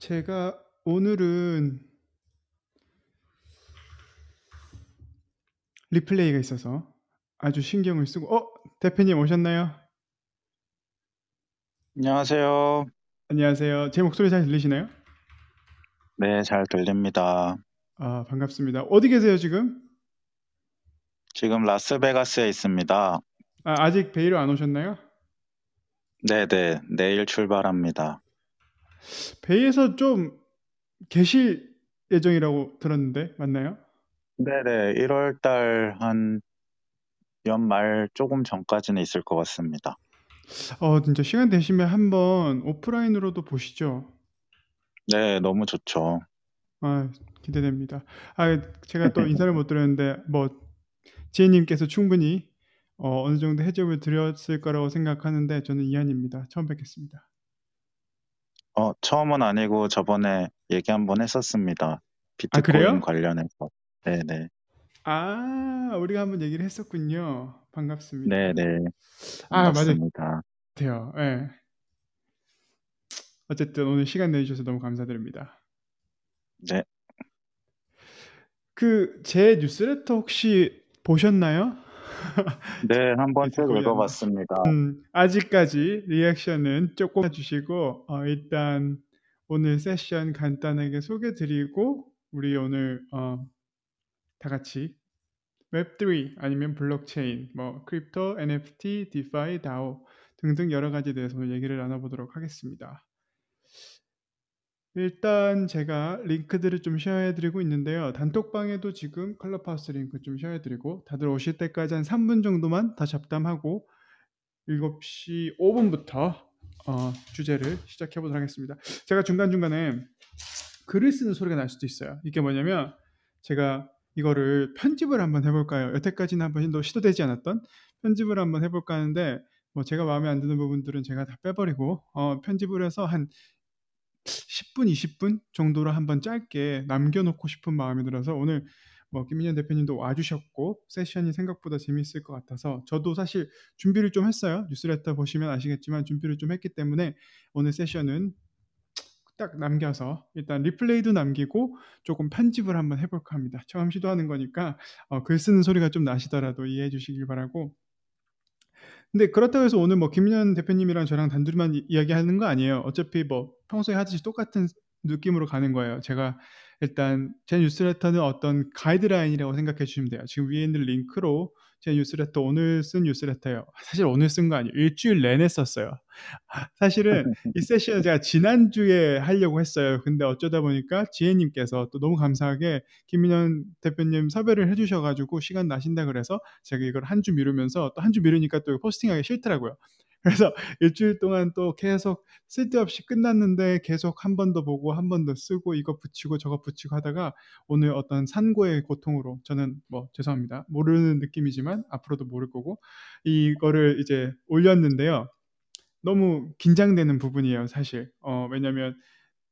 제가 오늘은 리플레이가 있어서 아주 신경을 쓰고 어 대표님 오셨나요? 안녕하세요. 안녕하세요. 제 목소리 잘 들리시나요? 네, 잘 들립니다. 아 반갑습니다. 어디 계세요 지금? 지금 라스베가스에 있습니다. 아, 아직 베이로 안 오셨나요? 네 네, 내일 출발합니다. 베이에서 좀 계실 예정이라고 들었는데 맞나요? 네네, 1월 달 한 연말 조금 전까지는 있을 것 같습니다. 어 진짜 시간 되시면 한번 오프라인으로도 보시죠. 네, 너무 좋죠. 아 기대됩니다. 아 제가 또 인사를 못 드렸는데 뭐 지혜님께서 충분히 어, 어느 정도 해접을 드렸을 거라고 생각하는데 저는 이한입니다. 처음 뵙겠습니다. 어, 처음은 아니고 저번에 얘기 한번 했었습니다. 비트코인 그래요? 관련해서. 네네. 아 우리가 한번 얘기를 했었군요. 반갑습니다. 네네. 아 맞아요. 반갑습니다. 돼요. 예. 어쨌든 오늘 시간 내주셔서 너무 감사드립니다. 네. 그 제 뉴스레터 혹시 보셨나요? 네, 한번 쭉. 읽어봤습니다. 음, 아직까지 리액션은 조금 해주시고 어, 일단 오늘 세션 간단하게 소개드리고 우리 오늘 어, 다 같이 Web3 아니면 블록체인, 뭐 크립토, NFT, DeFi, DAO 등등 여러 가지에 대해서 얘기를 나눠보도록 하겠습니다. 일단 제가 링크들을 좀 쉐어해 드리고 있는데요. 단톡방에도 지금 클럽하우스 링크 좀 쉐어해 드리고 다들 오실 때까지 한 3분 정도만 더 잡담하고 7시 5분부터 어, 주제를 시작해 보도록 하겠습니다. 제가 중간중간에 글을 쓰는 소리가 날 수도 있어요. 이게 뭐냐면 제가 이거를 편집을 한번 해볼까요? 여태까지는 한 번도 시도되지 않았던 편집을 한번 해볼까 하는데 뭐 제가 마음에 안 드는 부분들은 제가 다 빼버리고 어, 편집을 해서 한 10분, 20분 정도로 한번 짧게 남겨놓고 싶은 마음이 들어서 오늘 뭐 김민현 대표님도 와주셨고 세션이 생각보다 재미있을 것 같아서 저도 사실 준비를 좀 했어요. 뉴스레터 보시면 아시겠지만 준비를 좀 했기 때문에 오늘 세션은 딱 남겨서 일단 리플레이도 남기고 조금 편집을 한번 해볼까 합니다. 처음 시도하는 거니까 어, 글 쓰는 소리가 좀 나시더라도 이해해 주시길 바라고 근데 그렇다고 해서 오늘 뭐 김민현 대표님이랑 저랑 단둘이만 이- 이야기하는 거 아니에요. 어차피 뭐 평소에 하듯이 똑같은 느낌으로 가는 거예요. 제가 일단 제 뉴스레터는 어떤 가이드라인이라고 생각해 주시면 돼요. 지금 위에 있는 링크로 제 뉴스레터 오늘 쓴 뉴스레터예요. 사실 오늘 쓴 거 아니에요. 일주일 내내 썼어요. 사실은 이 세션을 제가 지난주에 하려고 했어요. 근데 어쩌다 보니까 지혜님께서 또 너무 감사하게 김민현 대표님 섭외를 해주셔가지고 시간 나신다 그래서 제가 이걸 한 주 미루면서 또 한 주 미루니까 또 포스팅하기 싫더라고요. 그래서 일주일 동안 또 계속 쓸데없이 끝났는데 계속 한 번 더 보고 한 번 더 쓰고 이거 붙이고 저거 붙이고 하다가 오늘 어떤 산고의 고통으로 저는 뭐 죄송합니다. 모르는 느낌이지만 앞으로도 모를 거고 이거를 이제 올렸는데요. 너무 긴장되는 부분이에요, 사실. 어, 왜냐면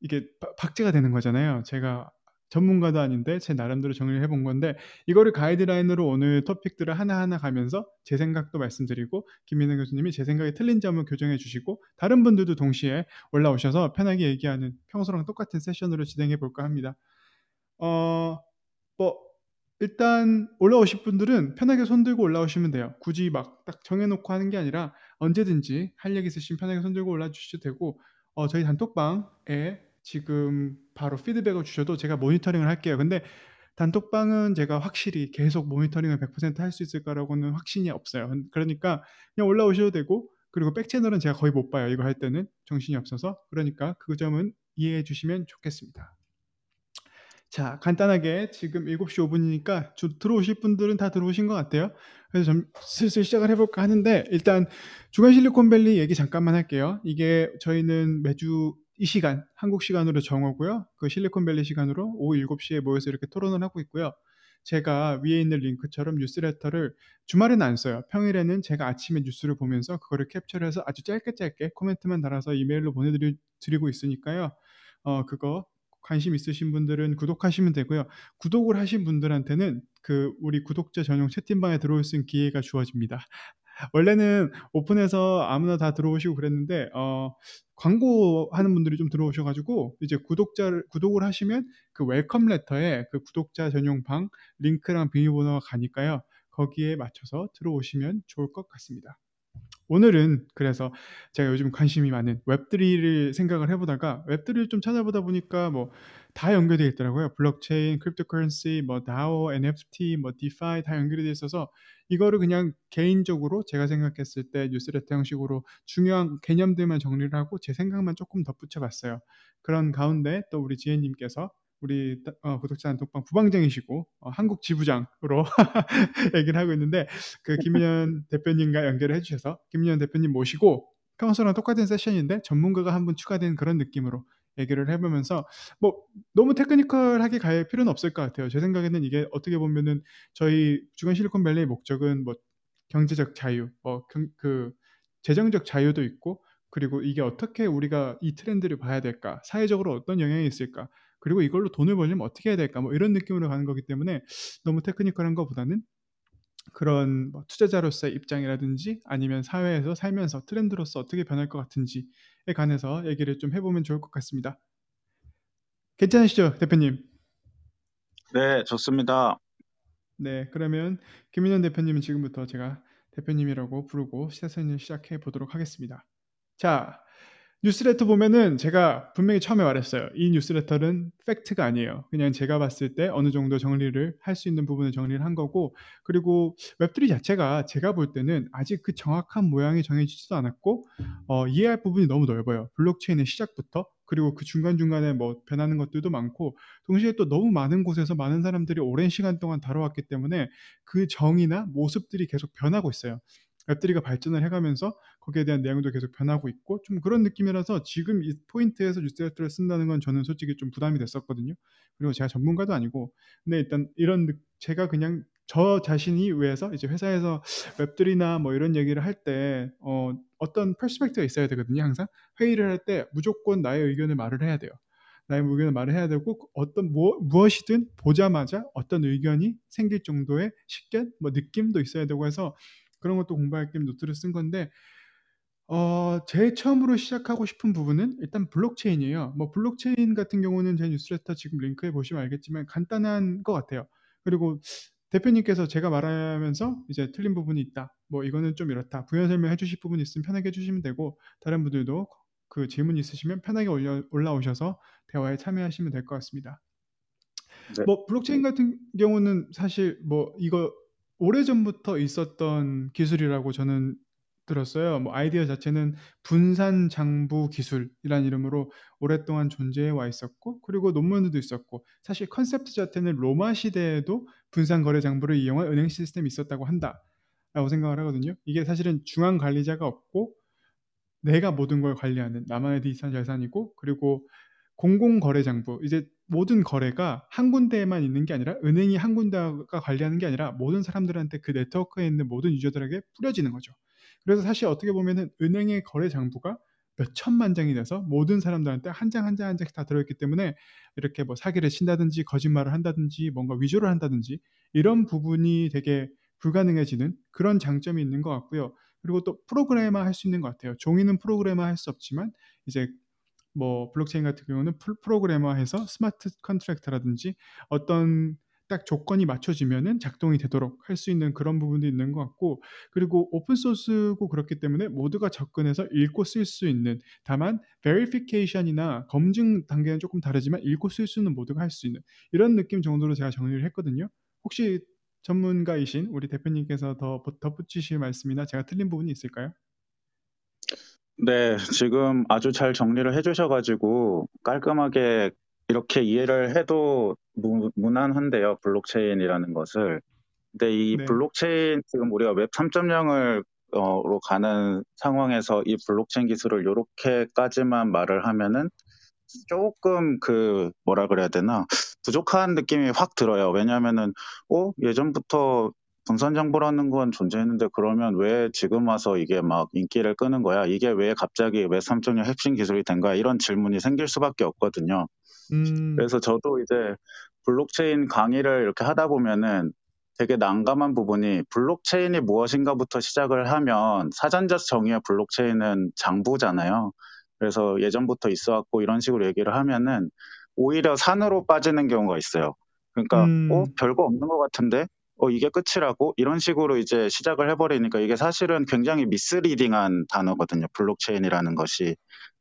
이게 바- 박제가 되는 거잖아요. 제가 전문가도 아닌데 제 나름대로 정리를 해본 건데 이거를 가이드라인으로 오늘 토픽들을 하나하나 가면서 제 생각도 말씀드리고 김민현 교수님이 제 생각이 틀린 점을 교정해 주시고 다른 분들도 동시에 올라오셔서 편하게 얘기하는 평소랑 똑같은 세션으로 진행해 볼까 합니다. 어, 뭐 일단 올라오실 분들은 편하게 손 들고 올라오시면 돼요. 굳이 막 딱 정해놓고 하는 게 아니라 언제든지 할 얘기 있으시면 편하게 손 들고 올라 주셔도 되고 어, 저희 단톡방에 지금 바로 피드백을 주셔도 제가 모니터링을 할게요. 근데 단톡방은 제가 확실히 계속 모니터링을 100%할 수 있을까라고는 확신이 없어요. 그러니까 그냥 올라오셔도 되고 그리고 백채널은 제가 거의 못 봐요. 이거 할 때는 정신이 없어서 그러니까 그 점은 이해해 주시면 좋겠습니다. 자, 간단하게 지금 7시 5분이니까 들어오실 분들은 다 들어오신 것 같아요. 그래서 좀 슬슬 시작을 해볼까 하는데 일단 주간 실리콘밸리 얘기 잠깐만 할게요. 이게 저희는 매주 이 시간 한국 시간으로 정오고요. 그 실리콘밸리 시간으로 오후 7시에 모여서 이렇게 토론을 하고 있고요. 제가 위에 있는 링크처럼 뉴스레터를 주말에는 안 써요. 평일에는 제가 아침에 뉴스를 보면서 그거를 캡처해서 아주 짧게 짧게 코멘트만 달아서 이메일로 보내드리고 있으니까요. 어, 그거 관심 있으신 분들은 구독하시면 되고요. 구독을 하신 분들한테는 그 우리 구독자 전용 채팅방에 들어올 수 있는 기회가 주어집니다. 원래는 오픈해서 아무나 다 들어오시고 그랬는데 어, 광고하는 분들이 좀 들어오셔가지고 이제 구독자를 구독을 하시면 그 welcome letter에 그 구독자 전용 방 링크랑 비밀번호가 가니까요. 거기에 맞춰서 들어오시면 좋을 것 같습니다. 오늘은 그래서 제가 요즘 관심이 많은 Web3를 생각을 해보다가 Web3를 좀 찾아보다 보니까 뭐 다 연결되어 있더라고요. 블록체인, cryptocurrency, 뭐 DAO, NFT, 뭐 DeFi 다 연결이 되어 있어서 이거를 그냥 개인적으로 제가 생각했을 때 뉴스레터 형식으로 중요한 개념들만 정리를 하고 제 생각만 조금 덧붙여 봤어요. 그런 가운데 또 우리 지혜님께서 우리 어, 구독자 단톡방 부방장이시고 어, 한국 지부장으로 얘기를 하고 있는데 그 김민현 대표님과 연결을 해주셔서 김민현 대표님 모시고 평소랑 똑같은 세션인데 전문가가 한 분 추가된 그런 느낌으로 얘기를 해보면서 뭐 너무 테크니컬하게 갈 필요는 없을 것 같아요. 제 생각에는 이게 어떻게 보면은 저희 주간 실리콘밸리의 목적은 뭐 경제적 자유, 뭐그 재정적 자유도 있고 그리고 이게 어떻게 우리가 이 트렌드를 봐야 될까, 사회적으로 어떤 영향이 있을까, 그리고 이걸로 돈을 벌려면 어떻게 해야 될까, 뭐 이런 느낌으로 가는 거기 때문에 너무 테크니컬한 것보다는 그런 뭐 투자자로서의 입장이라든지 아니면 사회에서 살면서 트렌드로서 어떻게 변할 것 같은지에 관해서 얘기를 좀 해보면 좋을 것 같습니다. 괜찮으시죠, 대표님? 네, 좋습니다. 네, 그러면 김민현 대표님은 지금부터 제가 대표님이라고 부르고 세션을 시작해 보도록 하겠습니다. 자, 뉴스레터 보면은 제가 분명히 처음에 말했어요. 이 뉴스레터는 팩트가 아니에요. 그냥 제가 봤을 때 어느 정도 정리를 할 수 있는 부분을 정리를 한 거고, 그리고 웹3 자체가 제가 볼 때는 아직 그 정확한 모양이 정해지지도 않았고, 어, 이해할 부분이 너무 넓어요. 블록체인의 시작부터, 그리고 그 중간중간에 뭐 변하는 것들도 많고, 동시에 또 너무 많은 곳에서 많은 사람들이 오랜 시간 동안 다뤄왔기 때문에 그 정의나 모습들이 계속 변하고 있어요. Web3가 발전을 해가면서 거기에 대한 내용도 계속 변하고 있고 좀 그런 느낌이라서 지금 이 포인트에서 뉴스레터를 쓴다는 건 저는 솔직히 좀 부담이 됐었거든요. 그리고 제가 전문가도 아니고 근데 일단 이런 제가 그냥 저 자신이 위해서 이제 회사에서 웹들이나 뭐 이런 얘기를 할 때 어, 어떤 perspective가 있어야 되거든요. 항상 회의를 할 때 무조건 나의 의견을 말을 해야 돼요. 나의 의견을 말을 해야 되고 어떤 뭐, 무엇이든 보자마자 어떤 의견이 생길 정도의 식견, 뭐 느낌도 있어야 되고 해서 그런 것도 공부할 겸 노트를 쓴 건데 어, 제일 처음으로 시작하고 싶은 부분은 일단 블록체인이에요. 뭐 블록체인 같은 경우는 제 뉴스레터 지금 링크에 보시면 알겠지만 간단한 것 같아요. 그리고 대표님께서 제가 말하면서 이제 틀린 부분이 있다. 뭐 이거는 좀 이렇다. 부연 설명해 주실 부분 있으면 편하게 해주시면 되고 다른 분들도 그 질문 있으시면 편하게 올려, 올라오셔서 대화에 참여하시면 될 것 같습니다. 네. 뭐 블록체인 같은 경우는 사실 뭐 이거 오래전부터 있었던 기술이라고 저는 들었어요. 뭐 아이디어 자체는 분산 장부 기술이란 이름으로 오랫동안 존재해 와 있었고 그리고 논문도 있었고 사실 컨셉트 자체는 로마 시대에도 분산 거래 장부를 이용한 은행 시스템이 있었다고 한다라고 생각을 하거든요. 이게 사실은 중앙 관리자가 없고 내가 모든 걸 관리하는 나만의 디지털 자산이고 그리고 공공 거래 장부 이제 모든 거래가 한 군데에만 있는 게 아니라 은행이 한 군데가 관리하는 게 아니라 모든 사람들한테 그 네트워크에 있는 모든 유저들에게 뿌려지는 거죠. 그래서 사실 어떻게 보면은 은행의 거래 장부가 몇 천만 장이 돼서 모든 사람들한테 한 장 한 장 한 장씩 다 들어있기 때문에 이렇게 뭐 사기를 친다든지 거짓말을 한다든지 뭔가 위조를 한다든지 이런 부분이 되게 불가능해지는 그런 장점이 있는 것 같고요. 그리고 또 programmable 할 수 있는 것 같아요. 종이는 programmable 할 수 없지만 이제 뭐 블록체인 같은 경우는 programmable해서 smart contract라든지 어떤 딱 조건이 맞춰지면은 작동이 되도록 할 수 있는 그런 부분도 있는 것 같고 그리고 오픈 소스고 그렇기 때문에 모두가 접근해서 읽고 쓸 수 있는 다만 verification이나 검증 단계는 조금 다르지만 읽고 쓸수 있는 모두가 할 수 있는 이런 느낌 정도로 제가 정리를 했거든요. 혹시 전문가이신 우리 대표님께서 더 덧붙이실 말씀이나 제가 틀린 부분이 있을까요? 네, 지금 아주 잘 정리를 해주셔가지고 깔끔하게 이렇게 이해를 해도 무, 무난한데요, 블록체인이라는 것을. 근데 이 네. 블록체인 지금 우리가 웹 3.0을 어로 가는 상황에서 이 블록체인 기술을 이렇게까지만 말을 하면은 조금 그 뭐라 그래야 되나 부족한 느낌이 확 들어요. 왜냐하면은 어 예전부터 분산 정보라는 건 존재했는데 그러면 왜 지금 와서 이게 막 인기를 끄는 거야? 이게 왜 갑자기 왜 3.0 핵심 기술이 된 거야? 이런 질문이 생길 수밖에 없거든요. 음. 그래서 저도 이제 블록체인 강의를 이렇게 하다 보면은 되게 난감한 부분이 블록체인이 무엇인가부터 시작을 하면 사전적 정의의 블록체인은 장부잖아요. 그래서 예전부터 있어 왔고 이런 식으로 얘기를 하면은 오히려 산으로 빠지는 경우가 있어요. 그러니까 음. 어 별거 없는 것 같은데 어 이게 끝이라고 이런 식으로 이제 시작을 해버리니까 이게 사실은 굉장히 misleading한 단어거든요. 블록체인이라는 것이.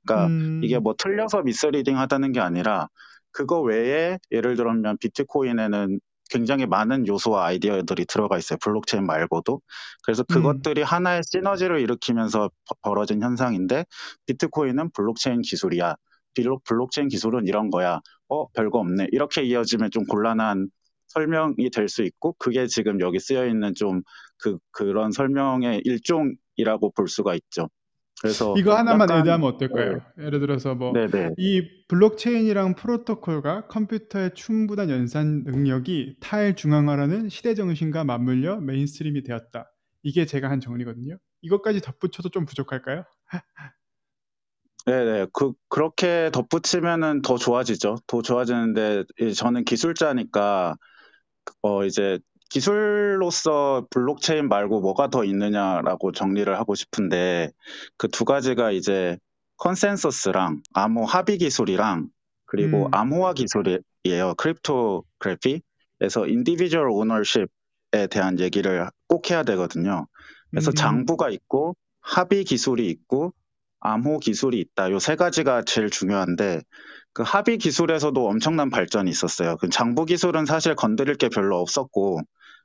그러니까 음. 이게 뭐 틀려서 misleading 하다는 게 아니라 그거 외에 예를 들면 비트코인에는 굉장히 많은 요소와 아이디어들이 들어가 있어요. 블록체인 말고도. 그래서 음. 그것들이 하나의 시너지를 일으키면서 버- 벌어진 현상인데 비트코인은 블록체인 기술이야. 블록, 블록체인 기술은 이런 거야. 어, 별거 없네. 이렇게 이어지면 좀 곤란한 설명이 될 수 있고 그게 지금 여기 쓰여 있는 좀 그 그런 설명의 일종이라고 볼 수가 있죠. 그래서 이거 하나만 얘기하면 어떨까요? 예를 들어서 뭐. 이 블록체인이랑 프로토콜과 컴퓨터의 충분한 연산 능력이 탈중앙화라는 시대 정신과 맞물려 mainstream이 되었다. 이게 제가 한 정리거든요. 이것까지 덧붙여도 좀 부족할까요? 네네. 그, 그렇게 덧붙이면은 더 좋아지죠. 더 좋아지는데, 이- 저는 기술자니까, 어, 이제, 기술로서 블록체인 말고 뭐가 더 있느냐라고 정리를 하고 싶은데, 그 두 가지가 이제 consensus랑 암호 합의 기술이랑, 그리고 음. 암호화 기술이에요. cryptography에서 individual ownership에 대한 얘기를 꼭 해야 되거든요. 그래서 음. 장부가 있고, 합의 기술이 있고, 암호 기술이 있다. 요 세 가지가 제일 중요한데 그 합의 기술에서도 엄청난 발전이 있었어요. 그 장부 기술은 사실 건드릴 게 별로 없었고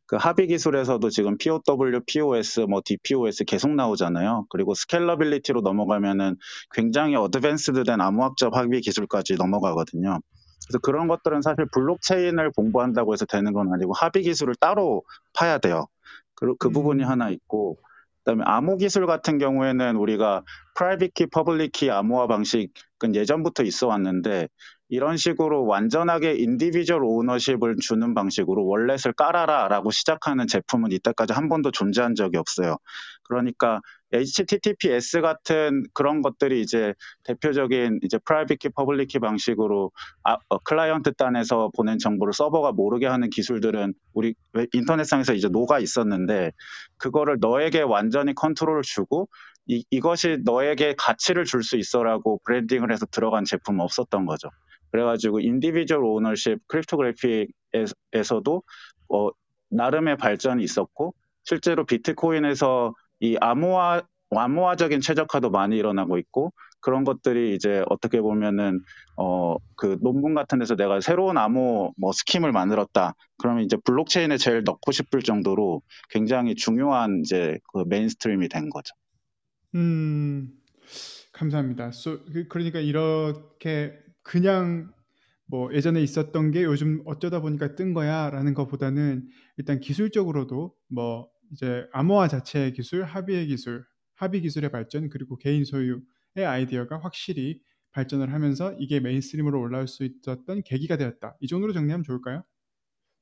그 합의 기술에서도 지금 POW, POS, 뭐 DPoS 계속 나오잖아요. 그리고 scalability로 넘어가면은 굉장히 advanced된 암호학적 합의 기술까지 넘어가거든요. 그래서 그런 것들은 사실 블록체인을 공부한다고 해서 되는 건 아니고 합의 기술을 따로 파야 돼요. 그, 그 음. 부분이 하나 있고 그다음에 암호 기술 같은 경우에는 우리가 private key, public key 암호화 방식은 예전부터 있어 왔는데 이런 식으로 완전하게 individual ownership을 주는 방식으로 wallet을 깔아라라고 시작하는 제품은 이때까지 한 번도 존재한 적이 없어요. 그러니까 HTTPS 같은 그런 것들이 이제 대표적인 이제 private key, public key 방식으로 아, 어, 클라이언트 단에서 보낸 정보를 서버가 모르게 하는 기술들은 우리 인터넷상에서 이제 녹아 있었는데 그거를 너에게 완전히 컨트롤을 주고 이, 이것이 너에게 가치를 줄 수 있어라고 브랜딩을 해서 들어간 제품은 없었던 거죠. 그래가지고 individual ownership cryptographic에서도 어, 나름의 발전이 있었고 실제로 비트코인에서 이 암호화 암호화적인 최적화도 많이 일어나고 있고 그런 것들이 이제 어떻게 보면은 어 그 논문 같은 데서 내가 새로운 암호 뭐 scheme을 만들었다 그러면 이제 블록체인에 제일 넣고 싶을 정도로 굉장히 중요한 이제 그 mainstream이 된 거죠. 음, 감사합니다. So, 그- 그러니까 이렇게 그냥 뭐 예전에 있었던 게 요즘 어쩌다 보니까 뜬 거야라는 것보다는 일단 기술적으로도 뭐 이제 암호화 자체의 기술, 합의의 기술, 합의 기술의 발전 그리고 개인 소유의 아이디어가 확실히 발전을 하면서 이게 mainstream으로 올라올 수 있었던 계기가 되었다. 이 정도로 정리하면 좋을까요?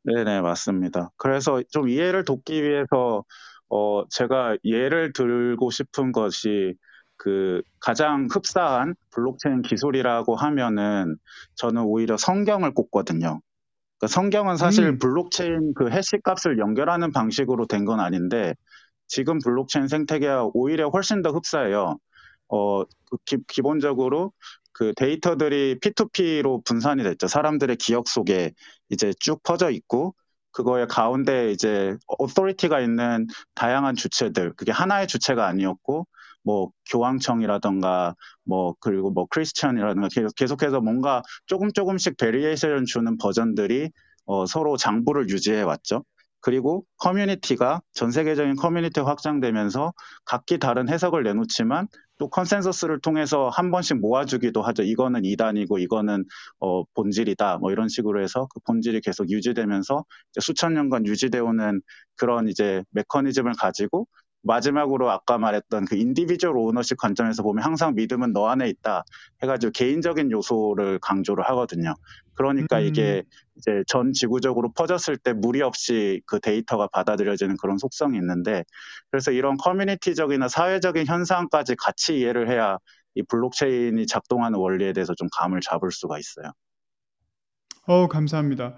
네네, 맞습니다. 그래서 좀 이해를 돕기 위해서, 어, 제가 예를 들고 싶은 것이 그 가장 흡사한 블록체인 기술이라고 하면은 저는 오히려 성경을 꼽거든요. 그러니까 성경은 사실 음. 블록체인 그 해시 값을 연결하는 방식으로 된 건 아닌데 지금 블록체인 생태계와 오히려 훨씬 더 흡사해요. 어, 그 기, 기본적으로 그 데이터들이 P2P로 분산이 됐죠. 사람들의 기억 속에 이제 쭉 퍼져 있고 그거의 가운데 이제 authority가 있는 다양한 주체들 그게 하나의 주체가 아니었고 뭐 교황청이라던가 뭐 그리고 뭐 크리스천이라든가 계속 계속해서 뭔가 조금 조금씩 variation 주는 버전들이 어, 서로 장부를 유지해 왔죠. 그리고 커뮤니티가 전 세계적인 커뮤니티 확장되면서 각기 다른 해석을 내놓지만 또 컨센서스를 통해서 한 번씩 모아주기도 하죠. 이거는 이단이고 이거는 어, 본질이다. 뭐 이런 식으로 해서 그 본질이 계속 유지되면서 수천 년간 유지되어 오는 그런 이제 메커니즘을 가지고 마지막으로 아까 말했던 그 individual ownership 관점에서 보면 항상 믿음은 너 안에 있다 해가지고 개인적인 요소를 강조를 하거든요. 그러니까 음. 이게 이제 전 지구적으로 퍼졌을 때 무리 없이 그 데이터가 받아들여지는 그런 속성이 있는데 그래서 이런 커뮤니티적이나 사회적인 현상까지 같이 이해를 해야 이 블록체인이 작동하는 원리에 대해서 좀 감을 잡을 수가 있어요. 어 감사합니다.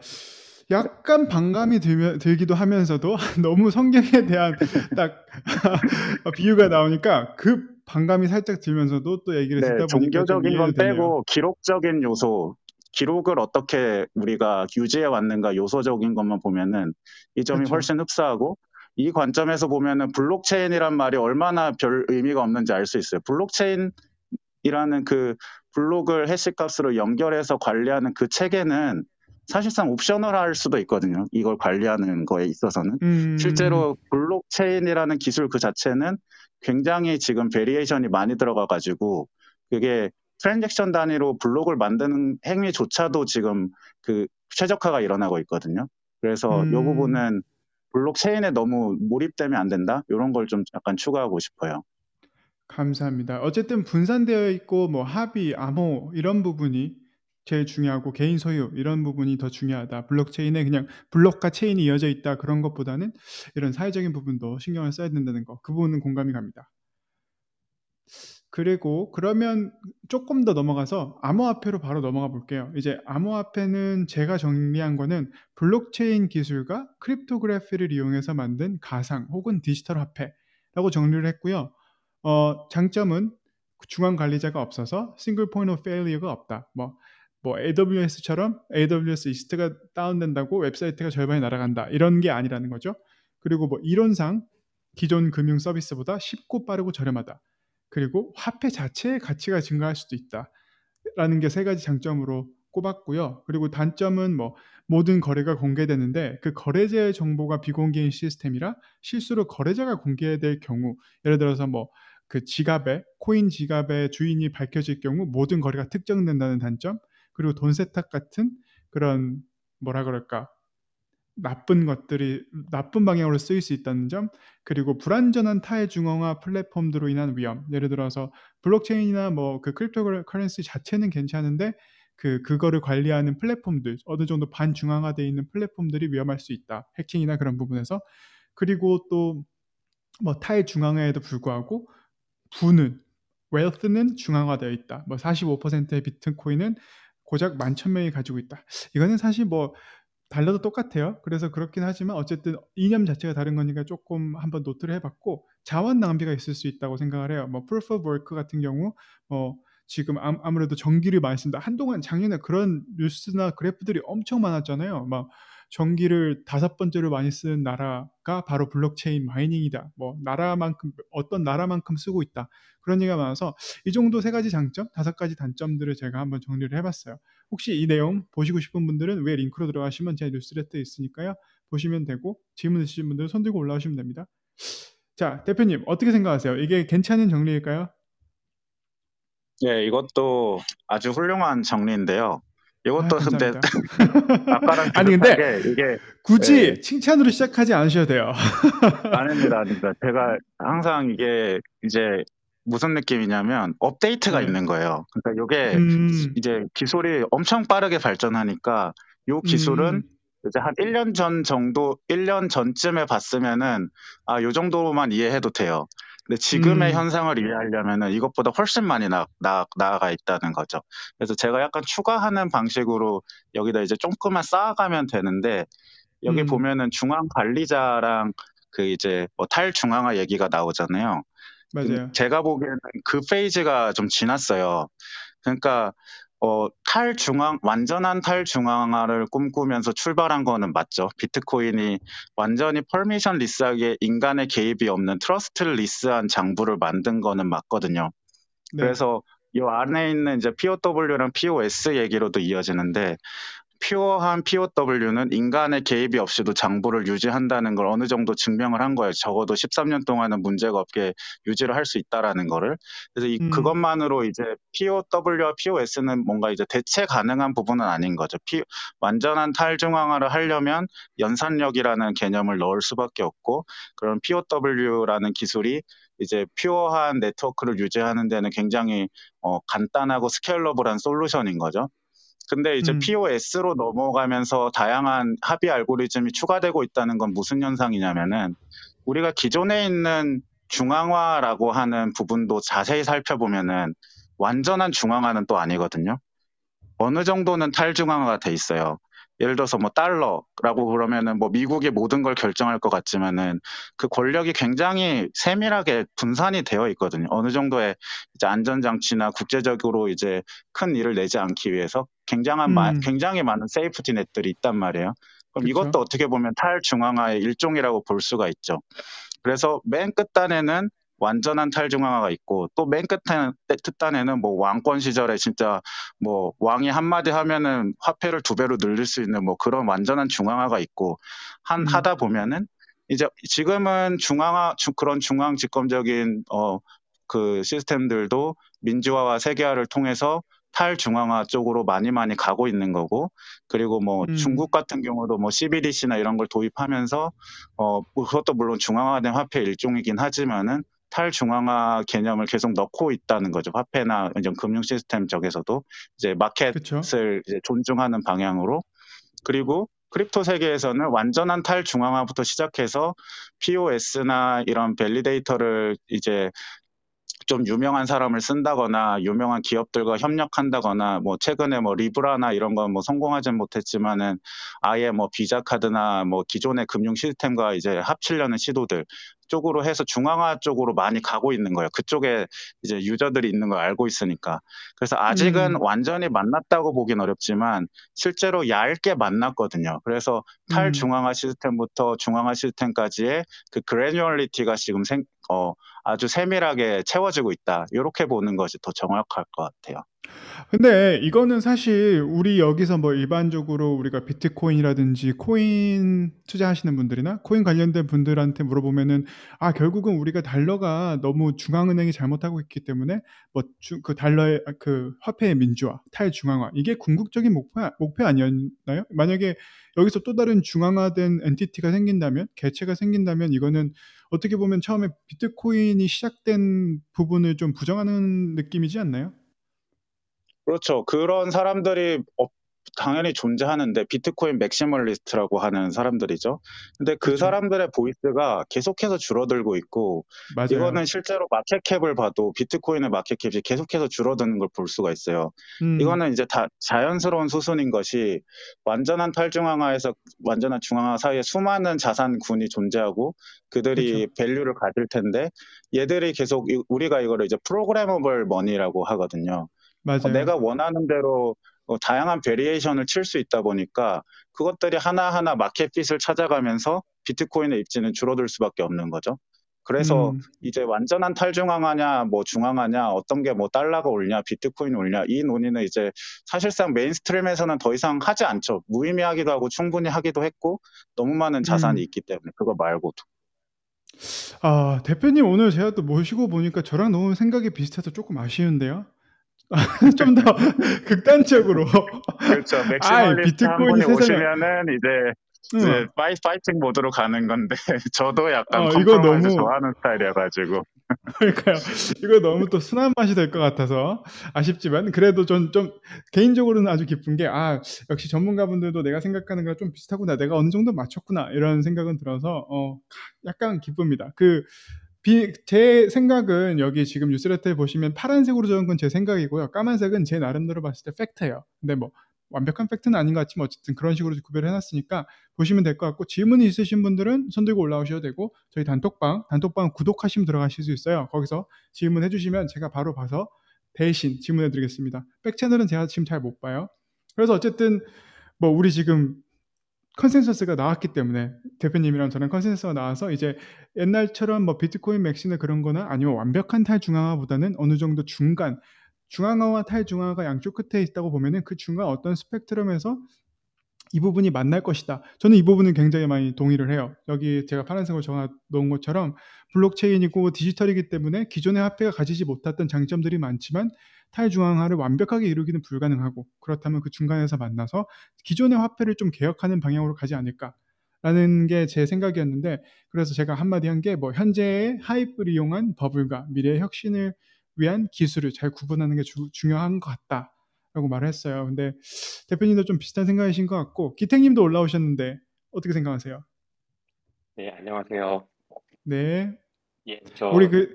약간 반감이 들면 들기도 하면서도 너무 성경에 대한 딱 비유가 나오니까 그 반감이 살짝 들면서도 또 얘기를 네, 듣다 보니까 좀 종교적인 건 되네요. 빼고 기록적인 요소, 기록을 어떻게 우리가 유지해 왔는가 요소적인 것만 보면은 이 점이 그쵸. 훨씬 흡사하고 이 관점에서 보면은 블록체인이란 말이 얼마나 별 의미가 없는지 알 수 있어요. 블록체인이라는 그 블록을 해시값으로 연결해서 관리하는 그 체계는 사실상 optional 할 수도 있거든요. 이걸 관리하는 거에 있어서는. 음. 실제로 블록체인이라는 기술 그 자체는 굉장히 지금 variation이 많이 들어가 가지고 그게 transaction 단위로 블록을 만드는 행위조차도 지금 그 최적화가 일어나고 있거든요. 그래서 이 음. 부분은 블록체인에 너무 몰입되면 안 된다. 이런 걸 좀 약간 추가하고 싶어요. 감사합니다. 어쨌든 분산되어 있고 뭐 합의, 암호 이런 부분이 제일 중요하고 개인 소유 이런 부분이 더 중요하다. 블록체인에 그냥 블록과 체인이 이어져 있다 그런 것보다는 이런 사회적인 부분도 신경을 써야 된다는 거. 그 부분은 공감이 갑니다. 그리고 그러면 조금 더 넘어가서 암호화폐로 바로 넘어가 볼게요. 이제 암호화폐는 제가 정리한 거는 블록체인 기술과 cryptography를 이용해서 만든 가상 혹은 디지털 화폐라고 정리를 했고요. 어, 장점은 중앙 관리자가 없어서 single point of failure가 없다. 뭐, 뭐 AWS처럼 AWS East가 다운된다고 웹사이트가 절반이 날아간다. 이런 게 아니라는 거죠. 그리고 뭐 이론상 기존 금융 서비스보다 쉽고 빠르고 저렴하다. 그리고 화폐 자체의 가치가 증가할 수도 있다라는 게 세 가지 장점으로 꼽았고요. 그리고 단점은 뭐 모든 거래가 공개되는데 그 거래자의 정보가 비공개인 시스템이라 실수로 거래자가 공개될 경우 예를 들어서 뭐 그 지갑에 코인 지갑의 주인이 밝혀질 경우 모든 거래가 특정된다는 단점 그리고 돈 세탁 같은 그런 뭐라 그럴까? 나쁜 것들이 나쁜 방향으로 쓰일 수 있다는 점 그리고 불완전한 타의 중앙화 플랫폼들로 인한 위험. 예를 들어서 블록체인이나 뭐 그 cryptocurrency 자체는 괜찮은데 그 그거를 관리하는 플랫폼들 어느 정도 반중앙화되어 있는 플랫폼들이 위험할 수 있다. 해킹이나 그런 부분에서. 그리고 또 뭐 타의 중앙화에도 불구하고 부는 웰스는 중앙화되어 있다. 뭐 45%의 비트코인은 고작 만 천 명이 가지고 있다 이거는 사실 뭐 달라도 똑같아요. 그래서 그렇긴 하지만 어쨌든 이념 자체가 다른 거니까 조금 한번 노트를 해봤고 자원 낭비가 있을 수 있다고 생각을 해요. 뭐 proof of work 같은 경우 뭐 지금 아무래도 전기를 많이 쓴다. 한동안 작년에 그런 뉴스나 그래프들이 엄청 많았잖아요. 막 전기를 다섯 번째로 많이 쓰는 나라가 바로 블록체인 마이닝이다. 뭐 나라만큼 어떤 나라만큼 쓰고 있다. 그런 얘기가 많아서 이 정도 세 가지 장점, 다섯 가지 단점들을 제가 한번 정리를 해봤어요. 혹시 이 내용 보시고 싶은 분들은 왜 링크로 들어가시면 제 뉴스레터 있으니까요. 보시면 되고 질문 있으신 분들은 손 들고 올라오시면 됩니다. 자, 대표님 어떻게 생각하세요? 이게 괜찮은 정리일까요? 네, 이것도 아주 훌륭한 정리인데요. 이것도 아, 근데. 아까랑 아니 근데 이게 굳이 네. 칭찬으로 시작하지 않으셔도 돼요. 아닙니다, 아닙니다. 제가 항상 이게 이제 무슨 느낌이냐면 업데이트가 네. 있는 거예요. 그러니까 이게 음, 이제 기술이 엄청 빠르게 발전하니까 이 기술은 음, 이제 한 1년 전 정도, 1년 전쯤에 봤으면은 아, 요 정도만 이해해도 돼요. 근데 지금의 음. 현상을 이해하려면은 이것보다 훨씬 많이 나, 나, 나아가 있다는 거죠. 그래서 제가 약간 추가하는 방식으로 여기다 이제 조금만 쌓아가면 되는데 여기 음. 보면은 중앙 관리자랑 그 이제 뭐 탈중앙화 얘기가 나오잖아요. 맞아요. 제가 보기에는 그 페이지가 좀 지났어요. 그러니까 어, 탈중앙 완전한 탈중앙화를 꿈꾸면서 출발한 거는 맞죠. 비트코인이 완전히 permissionless하게 인간의 개입이 없는 trustless한 장부를 만든 거는 맞거든요. 네. 그래서 이 안에 있는 이제 POW랑 POS 얘기로도 이어지는데 pure한 POW는 인간의 개입이 없이도 장부를 유지한다는 걸 어느 정도 증명을 한 거예요. 적어도 13년 동안은 문제가 없게 유지를 할 수 있다라는 거를. 그래서 이, 음. 그것만으로 이제 POW와 POS는 뭔가 이제 대체 가능한 부분은 아닌 거죠. P, 완전한 탈중앙화를 하려면 연산력이라는 개념을 넣을 수밖에 없고 그런 POW라는 기술이 이제 pure한 네트워크를 유지하는 데는 굉장히 어, 간단하고 scalable한 솔루션인 거죠. 근데 이제 음. POS로 넘어가면서 다양한 합의 알고리즘이 추가되고 있다는 건 무슨 현상이냐면은 우리가 기존에 있는 중앙화라고 하는 부분도 자세히 살펴보면은 완전한 중앙화는 또 아니거든요. 어느 정도는 탈중앙화가 돼 있어요. 예를 들어서 뭐 달러라고 그러면은 뭐 미국이 모든 걸 결정할 것 같지만은 그 권력이 굉장히 세밀하게 분산이 되어 있거든요. 어느 정도의 이제 안전장치나 국제적으로 이제 큰 일을 내지 않기 위해서 굉장한 마- 음. 굉장히 많은 safety net들이 있단 말이에요. 그럼 그쵸. 이것도 어떻게 보면 탈중앙화의 일종이라고 볼 수가 있죠. 그래서 맨 끝단에는 완전한 탈중앙화가 있고 또맨 끝단에는 뭐 왕권 시절에 진짜 뭐 왕이 한마디 하면은 화폐를 두 배로 늘릴 수 있는 뭐 그런 완전한 중앙화가 있고 한 음. 하다 보면은 이제 지금은 중앙화 주- 그런 중앙 집권적인 어 그 시스템들도 민주화와 세계화를 통해서 탈중앙화 쪽으로 많이 많이 가고 있는 거고 그리고 뭐 음. 중국 같은 경우도 뭐 CBDC나 이런 걸 도입하면서 어 그것도 물론 중앙화된 화폐 일종이긴 하지만은 탈중앙화 개념을 계속 넣고 있다는 거죠. 화폐나 이런 금융 시스템 쪽에서도 이제 마켓을 그쵸. 이제 존중하는 방향으로 그리고 crypto 세계에서는 완전한 탈중앙화부터 시작해서 POS나 이런 validator를 이제 좀 유명한 사람을 쓴다거나 유명한 기업들과 협력한다거나 뭐 최근에 뭐 리브라나 이런 건 뭐 성공하진 못했지만은 아예 뭐 비자 카드나 뭐 기존의 금융 시스템과 이제 합치려는 시도들 쪽으로 해서 중앙화 쪽으로 많이 가고 있는 거예요. 그쪽에 이제 유저들이 있는 걸 알고 있으니까. 그래서 아직은 음. 완전히 만났다고 보긴 어렵지만 실제로 얇게 만났거든요. 그래서 음. 탈중앙화 시스템부터 중앙화 시스템까지의 그 그래뉴얼리티가 지금 생, 어, 아주 세밀하게 채워지고 있다. 이렇게 보는 것이 더 정확할 것 같아요. 근데 이거는 사실 우리 여기서 뭐 일반적으로 우리가 비트코인이라든지 코인 투자하시는 분들이나 코인 관련된 분들한테 물어보면은 아 결국은 우리가 달러가 너무 중앙은행이 잘못하고 있기 때문에 뭐 그 달러의 아, 그 화폐의 민주화, 탈중앙화 이게 궁극적인 목표 목표 아니었나요? 만약에 여기서 또 다른 중앙화된 엔티티가 생긴다면 개체가 생긴다면 이거는 어떻게 보면 처음에 비트코인이 시작된 부분을 좀 부정하는 느낌이지 않나요? 그렇죠. 그런 사람들이 어, 당연히 존재하는데 비트코인 maximalist라고 하는 사람들이죠. 근데 그 그쵸. 사람들의 voice가 계속해서 줄어들고 있고 맞아요. 이거는 실제로 market cap을 봐도 비트코인의 market cap이 계속해서 줄어드는 걸 볼 수가 있어요. 음. 이거는 이제 다 자연스러운 수순인 것이 완전한 탈중앙화에서 완전한 중앙화 사이에 수많은 자산군이 존재하고 그들이 그쵸. value를 가질 텐데 얘들이 계속 이- 우리가 이거를 이제 programmable money라고 하거든요. 어, 맞아요. 내가 원하는 대로 어, 다양한 variation을 칠 수 있다 보니까 그것들이 하나하나 마켓핏을 찾아가면서 비트코인의 입지는 줄어들 수밖에 없는 거죠. 그래서 음. 이제 완전한 탈중앙화냐, 뭐 중앙화냐, 어떤 게 뭐 달러가 옳냐, 비트코인 옳냐, 이 논의는 이제 사실상 mainstream에서는 더 이상 하지 않죠. 무의미하기도 하고 충분히 하기도 했고 너무 많은 자산이 음. 있기 때문에 그거 말고도. 아 대표님 오늘 제가 또 모시고 보니까 저랑 너무 생각이 비슷해서 조금 아쉬운데요. 좀 더 극단적으로 그렇죠. maximalist 한 비트코인이 분이 세상에 오시면은 이제 이제 응. 파이, 파이팅 mode로 가는 건데 저도 약간 어 이거 너무 좋아하는 스타일이어가지고 그러니까요. 이거 너무 또 순한 맛이 될 것 같아서 아쉽지만 그래도 전 좀 개인적으로는 아주 기쁜 게 '아 역시 전문가분들도 내가 생각하는 거랑 좀 비슷하구나. 내가 어느 정도 맞췄구나.' 이런 생각은 들어서 어 약간 기쁩니다. 그 비 제 생각은 여기 지금 뉴스레터에 보시면 파란색으로 적은 건 제 생각이고요. 까만색은 제 나름대로 봤을 때 팩트예요. 근데 뭐 완벽한 팩트는 아닌 것 같지만 어쨌든 그런 식으로 구별을 해 놨으니까 보시면 될 것 같고 질문이 있으신 분들은 손 들고 올라오셔도 되고 저희 단톡방, 단톡방 구독하시면 들어가실 수 있어요. 거기서 질문해 주시면 제가 바로 봐서 대신 질문해 드리겠습니다. back channel은 제가 지금 잘 못 봐요. 그래서 어쨌든 뭐 우리 지금 consensus가 나왔기 때문에 대표님이랑 저랑 consensus가 나와서 이제 옛날처럼 뭐 비트코인 maxi나 그런 거나 아니면 완벽한 탈중앙화보다는 어느 정도 중간 중앙화와 탈중앙화가 양쪽 끝에 있다고 보면은 그 중간 어떤 스펙트럼에서 이 부분이 만날 것이다. 저는 이 부분은 굉장히 많이 동의를 해요. 여기 제가 파란색으로 적어 놓은 것처럼 블록체인이고 디지털이기 때문에 기존의 화폐가 가지지 못했던 장점들이 많지만 탈중앙화를 완벽하게 이루기는 불가능하고 그렇다면 그 중간에서 만나서 기존의 화폐를 좀 개혁하는 방향으로 가지 않을까 라는 게 제 생각이었는데 그래서 제가 한마디 한 게 뭐 현재의 하이프를 이용한 버블과 미래의 혁신을 위한 기술을 잘 구분하는 게 주, 중요한 것 같다 라고 말을 했어요. 근데 대표님도 좀 비슷한 생각이신 것 같고 기택님도 올라오셨는데 어떻게 생각하세요? 네, 안녕하세요. 네. 예, 저 우리 그,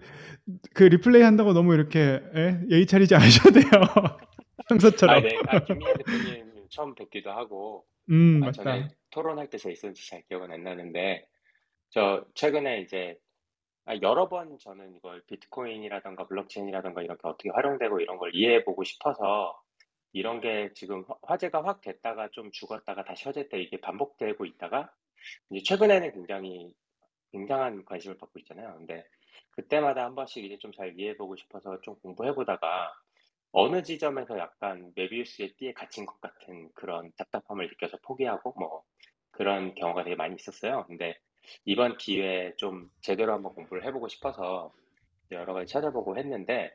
그 리플레이 한다고 너무 이렇게 예? 예의 차리지 않으셔도 돼요. 평소처럼. 아, 네. 아, 김민현 대표님 처음 뵙기도 하고, 음, 아, 맞다. 전에 토론할 때 저 있었는지 잘 기억은 안 나는데, 저 최근에 이제 아, 여러 번 저는 이걸 비트코인이라던가 블록체인이라던가 이렇게 어떻게 활용되고 이런 걸 이해해보고 싶어서 이런 게 지금 화- 화제가 확 됐다가 좀 죽었다가 다시 화제때 이게 반복되고 있다가 이제 최근에는 굉장히 굉장한 관심을 받고 있잖아요. 근데 그때마다 한 번씩 이제 좀 잘 이해해보고 싶어서 좀 공부해보다가 어느 지점에서 약간 메비우스의 띠에 갇힌 것 같은 그런 답답함을 느껴서 포기하고 뭐 그런 경우가 되게 많이 있었어요. 근데 이번 기회에 좀 제대로 한번 공부를 해보고 싶어서 여러 가지 찾아보고 했는데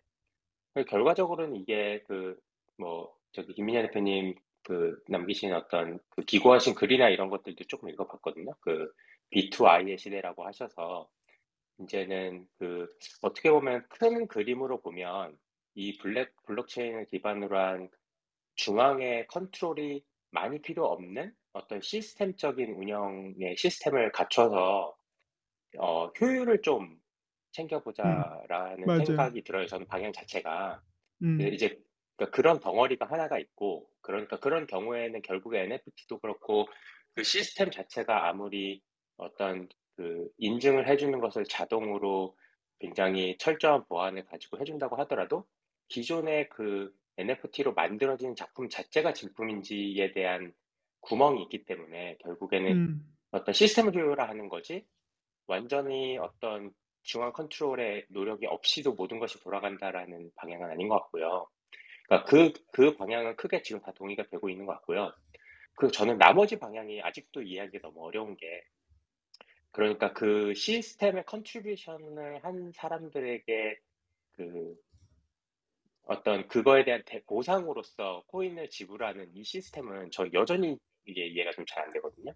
결과적으로는 이게 그 뭐 저기 김민현 대표님 그 남기신 어떤 그 기고하신 글이나 이런 것들도 조금 읽어봤거든요. 그 B2I의 시대라고 하셔서 이제는 그 어떻게 보면 큰 그림으로 보면 이 블랙 블록체인을 기반으로 한 중앙의 컨트롤이 많이 필요 없는 어떤 시스템적인 운영의 시스템을 갖춰서 어, 효율을 좀 챙겨보자라는 맞아요. 생각이 들어요. 저는 방향 자체가. 음, 그 이제 그러니까 그런 덩어리가 하나가 있고 그러니까 그런 경우에는 결국에 NFT도 그렇고 그 시스템 자체가 아무리 어떤 그 인증을 해주는 것을 자동으로 굉장히 철저한 보안을 가지고 해준다고 하더라도 기존의 그 NFT로 만들어진 작품 자체가 진품인지에 대한 구멍이 있기 때문에 결국에는 음, 어떤 시스템을 효율화하는 거지 완전히 어떤 중앙 컨트롤의 노력이 없이도 모든 것이 돌아간다라는 방향은 아닌 것 같고요. 그러니까 그, 그 방향은 크게 지금 다 동의가 되고 있는 것 같고요. 그 저는 나머지 방향이 아직도 이해하기 너무 어려운 게 그러니까 그 시스템에 contribution을 한 사람들에게 그 어떤 그거에 대한 대- 보상으로서 코인을 지불하는 이 시스템은 저 여전히 이게 이해가 좀 잘 안 되거든요.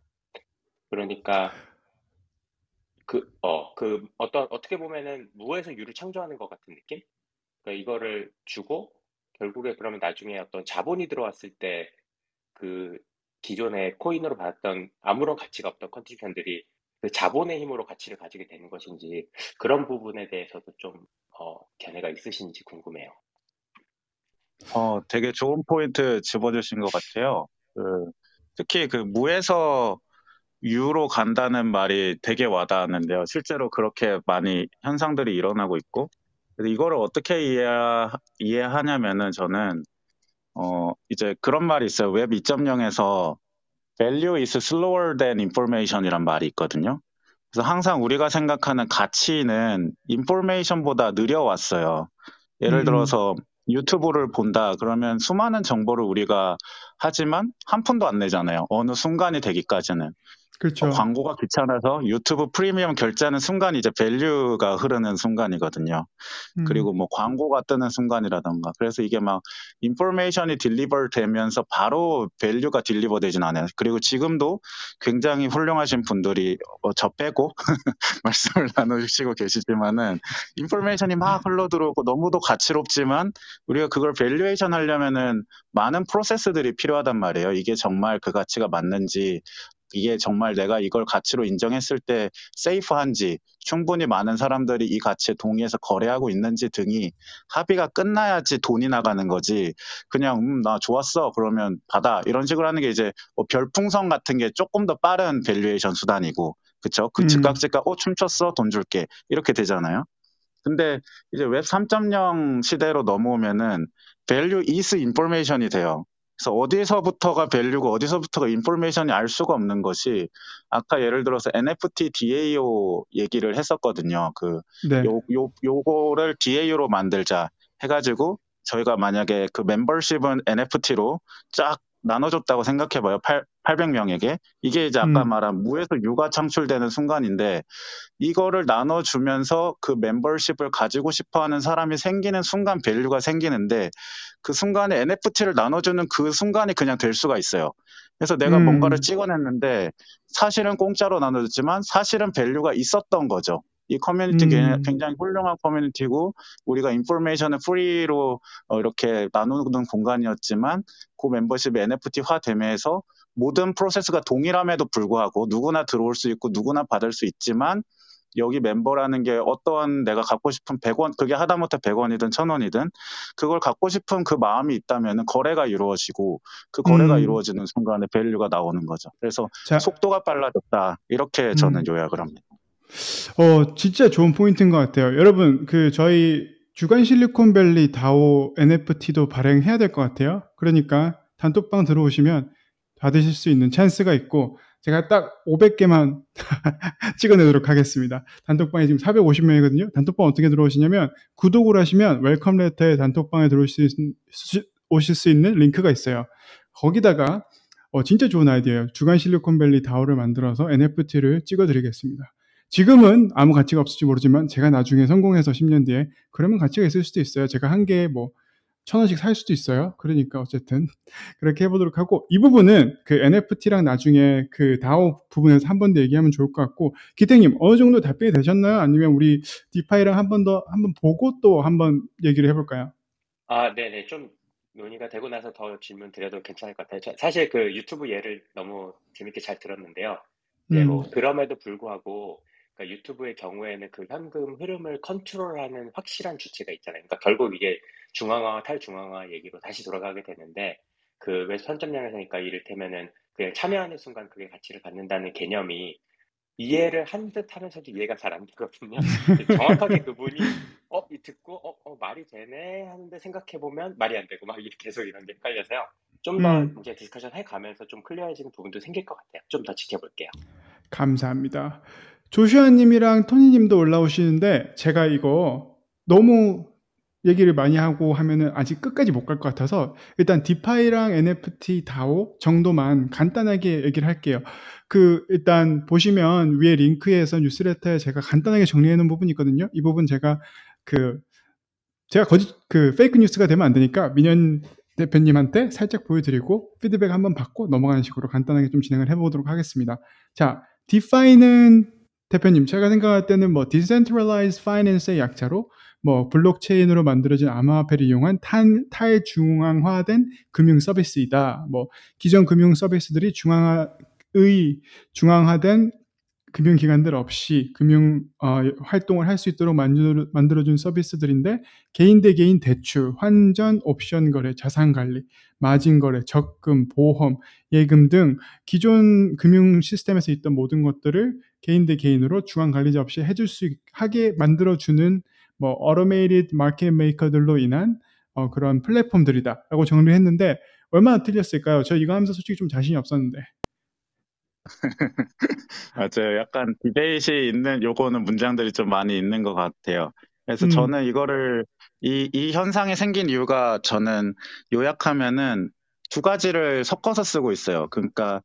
그러니까 그, 어, 그 어떤 어떻게 보면은 무에서 유를 창조하는 것 같은 느낌? 그러니까 이거를 주고 결국에 그러면 나중에 어떤 자본이 들어왔을 때 그 기존의 코인으로 받았던 아무런 가치가 없던 contribution들이 그 자본의 힘으로 가치를 가지게 되는 것인지 그런 부분에 대해서도 좀 어, 견해가 있으신지 궁금해요. 어, 되게 좋은 포인트 짚어주신 것 같아요. 그, 특히 그 무에서 유로 간다는 말이 되게 와닿았는데요. 실제로 그렇게 많이 현상들이 일어나고 있고, 그래서 이거를 어떻게 이해, 이해하냐면은 저는, 어, 이제 그런 말이 있어요. 웹 2.0에서 value is slower than information이란 말이 있거든요. 그래서 항상 우리가 생각하는 가치는 information보다 느려왔어요. 예를 음. 들어서 유튜브를 본다 그러면 수많은 정보를 우리가 하지만 한 푼도 안 내잖아요. 어느 순간이 되기까지는. 그렇죠. 어, 광고가 귀찮아서 유튜브 프리미엄 결제하는 순간 이제 value가 흐르는 순간이거든요. 음, 그리고 뭐 광고가 뜨는 순간이라던가. 그래서 이게 막 information이 deliver 되면서 바로 value가 deliver 되진 않아요. 그리고 지금도 굉장히 훌륭하신 분들이 어, 저 빼고 말씀을 나누시고 계시지만은 information이 막 흘러 들어오고 너무도 가치롭지만 우리가 그걸 valuation 하려면은 많은 프로세스들이 필요하단 말이에요. 이게 정말 그 가치가 맞는지 이게 정말 내가 이걸 가치로 인정했을 때 safe한지 충분히 많은 사람들이 이 가치에 동의해서 거래하고 있는지 등이 합의가 끝나야지 돈이 나가는 거지. 그냥 음, 나 좋았어. 그러면 받아. 이런 식으로 하는 게 이제 뭐 별풍선 같은 게 조금 더 빠른 valuation 수단이고. 그쵸? 그 음. 즉각 즉각 어 춤췄어. 돈 줄게. 이렇게 되잖아요. 근데 이제 웹 3.0 시대로 넘어오면은 value is information이 돼요. 그래서 어디서부터가 value고 어디서부터가 information이 알 수가 없는 것이 아까 예를 들어서 NFT DAO 얘기를 했었거든요. 그 네. 요, 요, 요거를 DAO로 만들자 해가지고 저희가 만약에 그 멤버십은 NFT로 쫙 나눠줬다고 생각해봐요. 8, 800명에게. 이게 이제 아까 음. 말한 무에서 유가 창출되는 순간인데 이거를 나눠주면서 그 멤버십을 가지고 싶어 하는 사람이 생기는 순간 value가 생기는데 그 순간에 NFT를 나눠주는 그 순간이 그냥 될 수가 있어요. 그래서 내가 음. 뭔가를 찍어냈는데 사실은 공짜로 나눠줬지만 사실은 value가 있었던 거죠. 이 커뮤니티 음. 굉장히 훌륭한 커뮤니티고 우리가 information을 free로 어, 이렇게 나누는 공간이었지만 그 멤버십이 NFT화 되면서 모든 프로세스가 동일함에도 불구하고 누구나 들어올 수 있고 누구나 받을 수 있지만 여기 멤버라는 게 어떠한 내가 갖고 싶은 100원 그게 하다못해 100원이든 1000원이든 그걸 갖고 싶은 그 마음이 있다면 거래가 이루어지고 그 거래가 음. 이루어지는 순간에 value가 나오는 거죠. 그래서 자, 속도가 빨라졌다. 이렇게 저는 음. 요약을 합니다. 어, 진짜 좋은 포인트인 것 같아요. 여러분, 그 저희 주간 실리콘밸리 DAO NFT도 발행해야 될 것 같아요. 그러니까 단톡방 들어오시면 받으실 수 있는 찬스가 있고 제가 딱 500개만 찍어내도록 하겠습니다. 단톡방에 지금 450명이거든요. 단톡방 어떻게 들어오시냐면 구독을 하시면 welcome letter에 단톡방에 들어오실 수, 있- 오실 수 있는 링크가 있어요. 거기다가 어, 진짜 좋은 아이디어예요. 주간 실리콘밸리 DAO를 만들어서 NFT를 찍어드리겠습니다. 지금은 아무 가치가 없을지 모르지만 제가 나중에 성공해서 10년 뒤에 그러면 가치가 있을 수도 있어요. 제가 한 개에 뭐 천 원씩 살 수도 있어요. 그러니까 어쨌든 그렇게 해보도록 하고 이 부분은 그 NFT랑 나중에 그 다오 부분에서 한 번 더 얘기하면 좋을 것 같고 기태님 어느 정도 답변이 되셨나요? 아니면 우리 디파이랑 한 번 더 한 번 보고 또 한 번 얘기를 해볼까요? 아, 네네. 좀 논의가 되고 나서 더 질문 드려도 괜찮을 것 같아요. 저- 사실 그 유튜브 예를 너무 재밌게 잘 들었는데요. 네, 음, 뭐 그럼에도 불구하고 그러니까 유튜브의 경우에는 그 현금 흐름을 컨트롤하는 확실한 주체가 있잖아요. 그러니까 결국 이게 중앙화와 탈중앙화 얘기로 다시 돌아가게 되는데 그 왜 선점량에서니까 이를테면은 그냥 참여하는 순간 그게 가치를 갖는다는 개념이 이해를 한 듯 하면서도 이해가 잘 안 되거든요. 정확하게 그분이 어, 이 듣고 어, 어, 말이 되네 하는데 생각해 보면 말이 안 되고 막 이렇게 계속 이런 게 헷갈려서요. 좀더 음. 이제 discussion 해 가면서 좀 clear해지는 부분도 생길 것 같아요. 좀 더 지켜볼게요. 감사합니다. 조슈아님이랑 토니님도 올라오시는데 제가 이거 너무 얘기를 많이 하고 하면은 아직 끝까지 못 갈 것 같아서 일단 DeFi랑 NFT DAO 정도만 간단하게 얘기를 할게요. 그 일단 보시면 위에 링크에서 뉴스레터에 제가 간단하게 정리해 놓은 부분이 있거든요. 이 부분 제가 그 제가 거짓 그 fake news가 되면 안 되니까 민현 대표님한테 살짝 보여드리고 피드백 한번 받고 넘어가는 식으로 간단하게 좀 진행을 해보도록 하겠습니다. 자, DeFi는 대표님 제가 생각할 때는 뭐 Decentralized Finance의 약자로 뭐 블록체인으로 만들어진 암호화폐를 이용한 탄, 탈중앙화된 금융 서비스이다. 뭐 기존 금융 서비스들이 중앙의 중앙화된 금융기관들 없이 금융 어, 활동을 할 수 있도록 만들어, 만들어준 서비스들인데 개인 대 개인 대출, 환전, 옵션 거래, 자산 관리, 마진 거래, 적금, 보험, 예금 등 기존 금융 시스템에서 있던 모든 것들을 개인 대 개인으로 중앙 관리자 없이 해줄 수 하게 만들어주는 뭐 automated market maker들로 인한 어, 그런 플랫폼들이다라고 정리했는데 얼마나 틀렸을까요? 저 이거 하면서 솔직히 좀 자신이 없었는데. 맞아요. 약간 디베이시 있는 요거는 문장들이 좀 많이 있는 것 같아요. 그래서 음. 저는 이거를 이, 이 현상이 생긴 이유가 저는 요약하면은 두 가지를 섞어서 쓰고 있어요. 그러니까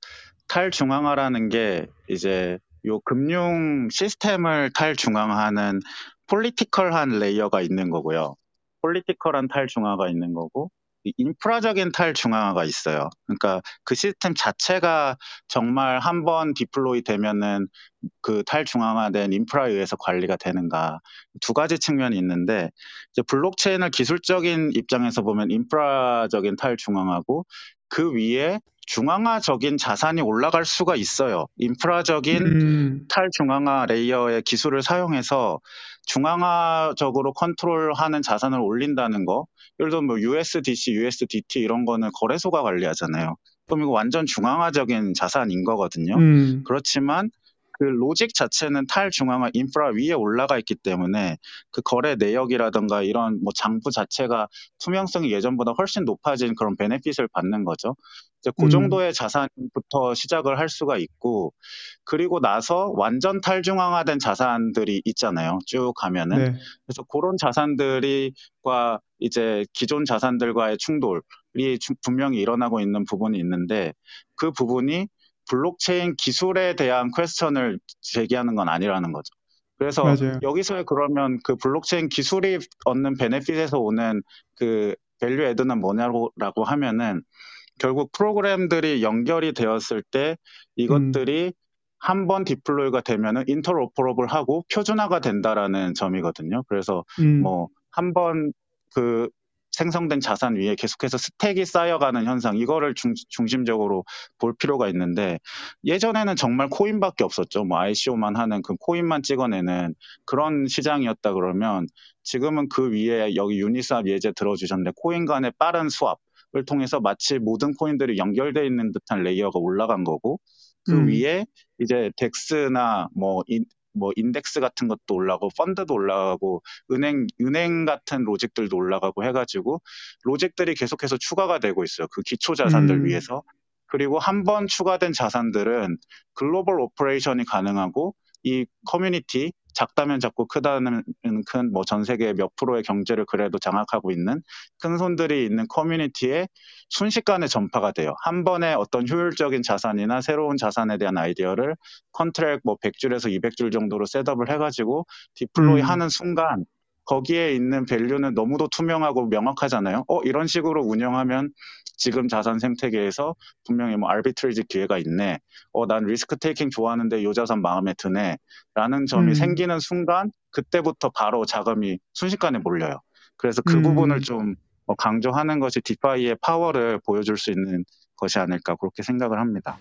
탈중앙화라는 게 이제 요 금융 시스템을 탈중앙화하는 political한 layer가 있는 거고요. political한 탈중앙화가 있는 거고 이 인프라적인 탈중앙화가 있어요. 그러니까 그 시스템 자체가 정말 한 번 deploy 되면은 그 탈중앙화된 인프라에 의해서 관리가 되는가 두 가지 측면이 있는데 이제 블록체인을 기술적인 입장에서 보면 인프라적인 탈중앙화고 그 위에 중앙화적인 자산이 올라갈 수가 있어요. 인프라적인 음, 탈중앙화 layer의 기술을 사용해서 중앙화적으로 컨트롤하는 자산을 올린다는 거. 예를 들어 뭐 USDC, USDT 이런 거는 거래소가 관리하잖아요. 그럼 이거 완전 중앙화적인 자산인 거거든요. 음, 그렇지만 그 로직 자체는 탈 중앙화 인프라 위에 올라가 있기 때문에 그 거래 내역이라든가 이런 뭐 장부 자체가 투명성이 예전보다 훨씬 높아진 그런 베네핏을 받는 거죠. 이제 그 음. 정도의 자산부터 시작을 할 수가 있고 그리고 나서 완전 탈중앙화된 자산들이 있잖아요. 쭉 가면은 네. 그래서 그런 자산들이과 이제 기존 자산들과의 충돌이 주- 분명히 일어나고 있는 부분이 있는데 그 부분이 블록체인 기술에 대한 question을 제기하는 건 아니라는 거죠. 그래서 맞아요. 여기서 그러면 그 블록체인 기술이 얻는 benefit에서 오는 그 value add는 뭐냐고 하면은 결국 프로그램들이 연결이 되었을 때 이것들이 한번 deploy가 되면은 interoperable하고 표준화가 된다라는 점이거든요. 그래서 음, 뭐한번그 생성된 자산 위에 계속해서 stack이 쌓여가는 현상 이거를 중, 중심적으로 볼 필요가 있는데 예전에는 정말 코인밖에 없었죠. 뭐 ICO만 하는 그 코인만 찍어내는 그런 시장이었다 그러면 지금은 그 위에 여기 유니스왑 예제 들어주셨는데 코인 간의 빠른 swap을 통해서 마치 모든 코인들이 연결되어 있는 듯한 layer가 올라간 거고 그 음. 위에 이제 DEX나 뭐, 인, 뭐 인덱스 같은 것도 올라가고 펀드도 올라가고 은행 은행 같은 logic들도 올라가고 해가지고 logic들이 계속해서 추가가 되고 있어요. 그 기초 자산들 음. 위해서 그리고 한 번 추가된 자산들은 글로벌 operation이 가능하고 이 커뮤니티 작다면 작고 크다면 큰 뭐 전 세계 몇 프로의 경제를 그래도 장악하고 있는 큰 손들이 있는 커뮤니티에 순식간에 전파가 돼요. 한 번에 어떤 효율적인 자산이나 새로운 자산에 대한 아이디어를 contract 뭐 100줄에서 200줄 정도로 setup을 해가지고 deploy 음. 하는 순간 거기에 있는 value는 너무도 투명하고 명확하잖아요. 어, 이런 식으로 운영하면 지금 자산 생태계에서 분명히 뭐 arbitrage 기회가 있네. 어, 난 risk taking 좋아하는데 요 자산 마음에 드네. 라는 점이 음. 생기는 순간 그때부터 바로 자금이 순식간에 몰려요. 그래서 그 음. 부분을 좀 어, 강조하는 것이 DeFi의 파워를 보여줄 수 있는 것이 아닐까 그렇게 생각을 합니다.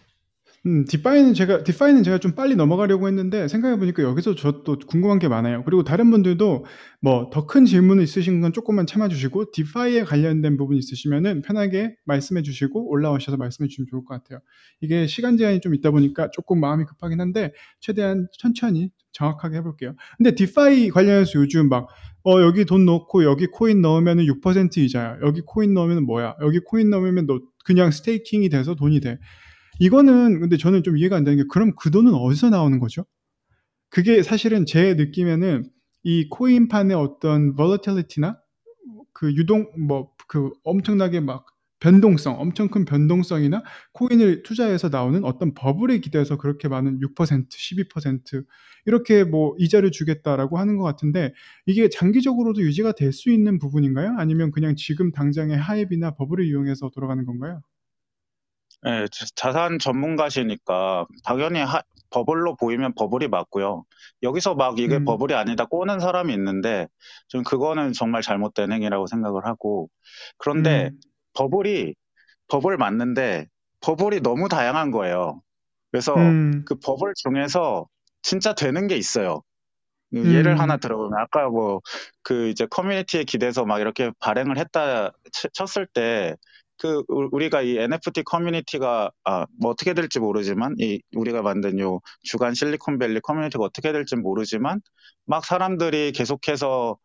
음, DeFi는 제가 DeFi는 제가 좀 빨리 넘어가려고 했는데 생각해 보니까 여기서 저 또 궁금한 게 많아요. 그리고 다른 분들도 뭐 더 큰 질문 있으신 건 조금만 참아 주시고 DeFi에 관련된 부분 있으시면은 편하게 말씀해 주시고 올라오셔서 말씀해 주시면 좋을 것 같아요. 이게 시간 제한이 좀 있다 보니까 조금 마음이 급하긴 한데 최대한 천천히 정확하게 해 볼게요. 근데 DeFi 관련해서 요즘 막 어, 여기 돈 넣고 여기 코인 넣으면은 6% 이자야. 여기 코인 넣으면 뭐야? 여기 코인 넣으면 너 그냥 staking이 돼서 돈이 돼. 이거는 근데 저는 좀 이해가 안 되는 게 그럼 그 돈은 어디서 나오는 거죠? 그게 사실은 제 느낌에는 이 코인판의 어떤 volatility나 그 유동 뭐 그 엄청나게 막 변동성, 엄청 큰 변동성이나 코인을 투자해서 나오는 어떤 버블에 기대서 그렇게 많은 6%, 12% 이렇게 뭐 이자를 주겠다라고 하는 것 같은데 이게 장기적으로도 유지가 될 수 있는 부분인가요? 아니면 그냥 지금 당장의 하입이나 버블을 이용해서 돌아가는 건가요? 네, 자- 자산 전문가시니까 당연히 하- 버블로 보이면 버블이 맞고요. 여기서 막 이게 음. 버블이 아니다 꼬는 사람이 있는데 좀 그거는 정말 잘못된 행위라고 생각을 하고 그런데 음. 버블이 버블 맞는데 버블이 너무 다양한 거예요. 그래서 음. 그 버블 중에서 진짜 되는 게 있어요. 그 예를 음. 하나 들어보면 아까 뭐 그 이제 커뮤니티에 기대서 막 이렇게 발행을 했다 치- 쳤을 때 그 우리가 이 NFT 커뮤니티가 아 뭐 어떻게 될지 모르지만 이 우리가 만든 요 주간 실리콘밸리 커뮤니티가 어떻게 될지 모르지만 막 사람들이 계속해서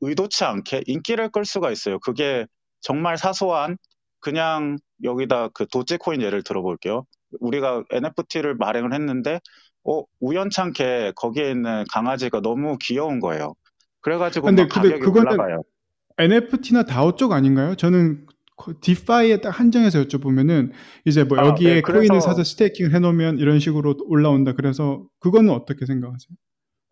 의도치 않게 인기를 끌 수가 있어요. 그게 정말 사소한 그냥 여기다 그 도지코인 예를 들어볼게요. 우리가 NFT를 발행을 했는데 어 우연찮게 거기에 있는 강아지가 너무 귀여운 거예요. 그래가지고 근데 막 근데 가격이 그거는 올라가요. NFT나 DAO 쪽 아닌가요? 저는 그 DeFi에 딱 한정해서 여쭤보면은 이제 뭐 아, 여기에 네, 코인을 그래서 사서 staking을 해놓으면 이런 식으로 올라온다. 그래서 그거는 어떻게 생각하세요?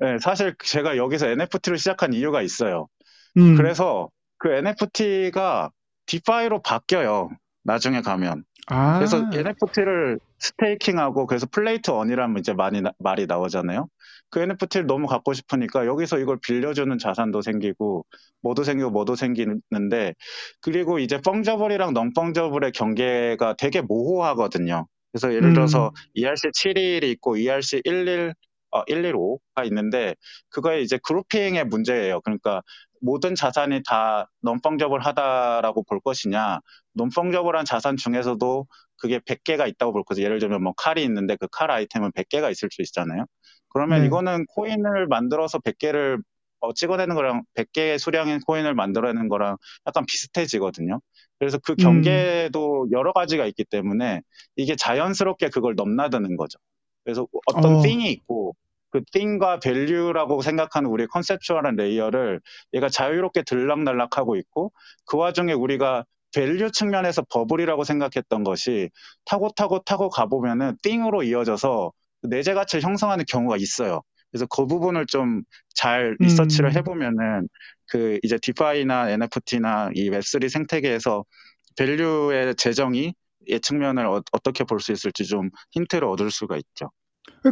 네, 사실 제가 여기서 NFT를 시작한 이유가 있어요. 음. 그래서 그 NFT가 DeFi로 바뀌어요. 나중에 가면. 아, 그래서 NFT를 staking하고 그래서 play to earn이라면 이제 많이 나- 말이 나오잖아요. 그 NFT를 너무 갖고 싶으니까 여기서 이걸 빌려주는 자산도 생기고 뭐도 생기고 뭐도 생기는데 그리고 이제 펑저블이랑 넌펑저블의 경계가 되게 모호하거든요. 그래서 예를 들어서 음. ERC 71이 있고 ERC 11 어, 115가 있는데 그거에 이제 그룹핑의 문제예요. 그러니까 모든 자산이 다 넌펑저블 하다라고 볼 것이냐 논펑저블한 자산 중에서도 그게 100개가 있다고 볼 거죠. 예를 들면 뭐 칼이 있는데 그 칼 아이템은 100개가 있을 수 있잖아요. 그러면 네. 이거는 코인을 만들어서 100개를 어, 찍어내는 거랑 100개의 수량의 코인을 만들어내는 거랑 약간 비슷해지거든요. 그래서 그 음. 경계도 여러 가지가 있기 때문에 이게 자연스럽게 그걸 넘나드는 거죠. 그래서 어떤 어. thing이 있고 그 thing과 value라고 생각하는 우리의 conceptual한 layer를 얘가 자유롭게 들락날락하고 있고 그 와중에 우리가 value 측면에서 버블이라고 생각했던 것이 타고 타고 타고 가보면은 thing으로 이어져서 내재 가치를 형성하는 경우가 있어요. 그래서 그 부분을 좀 잘 리서치를 음. 해보면은 그 이제 DeFi나 NFT나 이 웹3 생태계에서 value의 재정의 이 측면을 어, 떻게 볼 수 있을지 좀 힌트를 얻을 수가 있죠.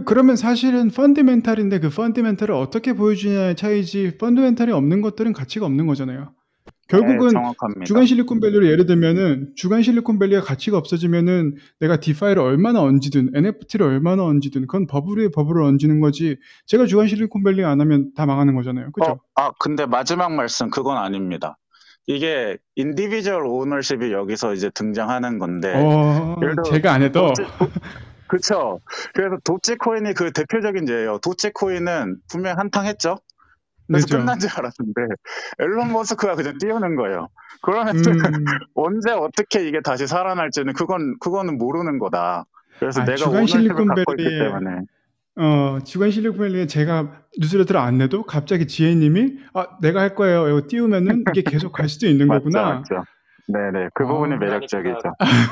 그러면 사실은 fundamental인데 그 fundamental을 어떻게 보여주냐의 차이지 fundamental이 없는 것들은 가치가 없는 거잖아요. 결국은 네. 주간 실리콘밸리를 예를 들면은 주간 실리콘밸리가 가치가 없어지면은 내가 DeFi를 얼마나 얹든 NFT를 얼마나 얹든 그건 버블 위에 버블을 얹는 거지. 제가 주간 실리콘밸리 안 하면 다 망하는 거잖아요. 그죠? 어, 아, 근데 마지막 말씀 그건 아닙니다. 이게 individual ownership이 여기서 이제 등장하는 건데 어, 제가 안 해도 도지, 도, 그쵸. 그래서 도지코인이 그 대표적인 예예요. 도지코인은 분명 한탕 했죠. 그래서 그죠. 끝난 줄 알았는데 앨런 머스크가 그냥 띄우는 거예요. 그러면 음, 언제 어떻게 이게 다시 살아날지는 그건 그거는 모르는 거다. 그래서 아, 내가 주간 실리콘밸리에 때문에 어, 주간 실리콘밸리에 제가 뉴스레터를 안 내도 갑자기 지혜님이 아 내가 할 거예요. 이거 띄우면은 이게 계속 갈 수도 있는 맞죠, 거구나. 맞죠. 네네, 그 아. 부분이 그러니까 매력적이죠.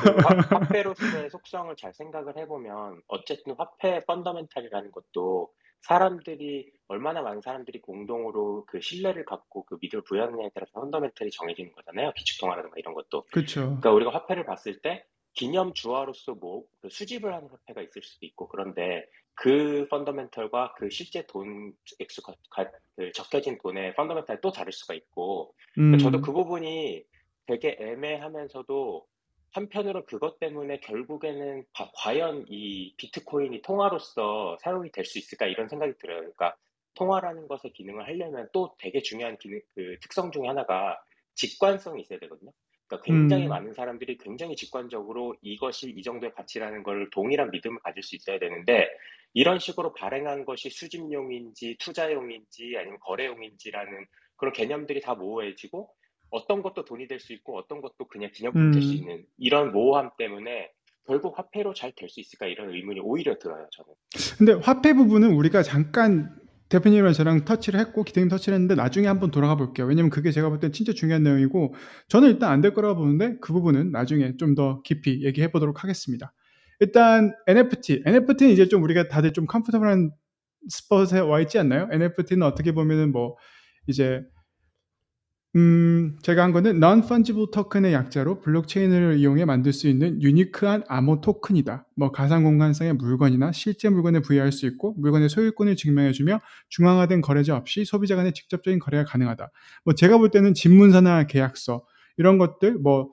그 화, 화폐로서의 속성을 잘 생각을 해보면 어쨌든 화폐 펀더멘탈이라는 것도 사람들이 얼마나 많은 사람들이 공동으로 그 신뢰를 갖고 그 믿음을 부여하느냐에 따라서 펀더멘탈이 정해지는 거잖아요. 기축통화라든가 이런 것도. 그렇죠. 그러니까 우리가 화폐를 봤을 때 기념 주화로서 뭐그 수집을 하는 화폐가 있을 수도 있고 그런데 그 펀더멘털과 그 실제 돈 액수가 가- 그 적혀진 돈의 펀더멘탈이 또 다를 수가 있고 음, 그러니까 저도 그 부분이 되게 애매하면서도 한편으로 그것 때문에 결국에는 바- 과연 이 비트코인이 통화로서 사용이 될 수 있을까 이런 생각이 들어요. 그러니까 통화라는 것의 기능을 하려면 또 되게 중요한 기능, 그 특성 중에 하나가 직관성이 있어야 되거든요. 그러니까 굉장히 음. 많은 사람들이 굉장히 직관적으로 이것이 이 정도의 가치라는 걸 동일한 믿음을 가질 수 있어야 되는데 이런 식으로 발행한 것이 수집용인지 투자용인지 아니면 거래용인지라는 그런 개념들이 다 모호해지고 어떤 것도 돈이 될 수 있고 어떤 것도 그냥 기념품 될수 음. 있는 이런 모호함 때문에 결국 화폐로 잘 될 수 있을까 이런 의문이 오히려 들어요 저는. 근데 화폐 부분은 우리가 잠깐 대표님이랑 저랑 터치를 했고 기대님 터치를 했는데 나중에 한번 돌아가 볼게요. 왜냐면 그게 제가 볼 때 진짜 중요한 내용이고 저는 일단 안 될 거라고 보는데 그 부분은 나중에 좀 더 깊이 얘기해 보도록 하겠습니다. 일단 NFT, NFT는 이제 좀 우리가 다들 좀 comfortable한 spot에 와 있지 않나요? NFT는 어떻게 보면은 뭐 이제 음, 제가 한 거는 non-fungible token의 약자로 블록체인을 이용해 만들 수 있는 유니크한 암호 토큰이다. 뭐 가상 공간상의 물건이나 실제 물건에 부여할 수 있고 물건의 소유권을 증명해주며 중앙화된 거래자 없이 소비자 간의 직접적인 거래가 가능하다. 뭐 제가 볼 때는 집문서나 계약서 이런 것들 뭐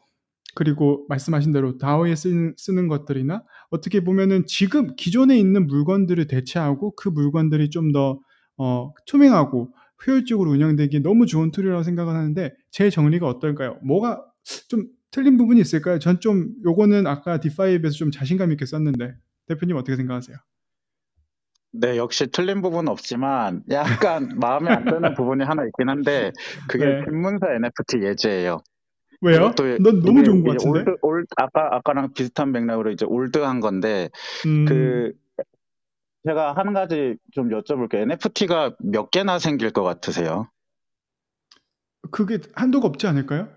그리고 말씀하신 대로 DAO에 쓰는, 쓰는 것들이나 어떻게 보면은 지금 기존에 있는 물건들을 대체하고 그 물건들이 좀더 어, 투명하고 효율적으로 운영되기 너무 좋은 툴이라고 생각을 하는데 제 정리가 어떨까요? 뭐가 좀 틀린 부분이 있을까요? 전 좀 요거는 아까 DeFi에 비해서 좀 자신감 있게 썼는데 대표님 어떻게 생각하세요? 네, 역시 틀린 부분은 없지만 약간 마음에 안 드는 부분이 하나 있긴 한데 그게 네. 신문사 NFT 예제예요. 왜요? 전 너무 좋은 것 같은데. old, 올 아까 아까랑 비슷한 맥락으로 이제 old한 건데 음, 그 제가 한 가지 좀 여쭤볼게요. NFT가 몇 개나 생길 것 같으세요? 그게 한도가 없지 않을까요?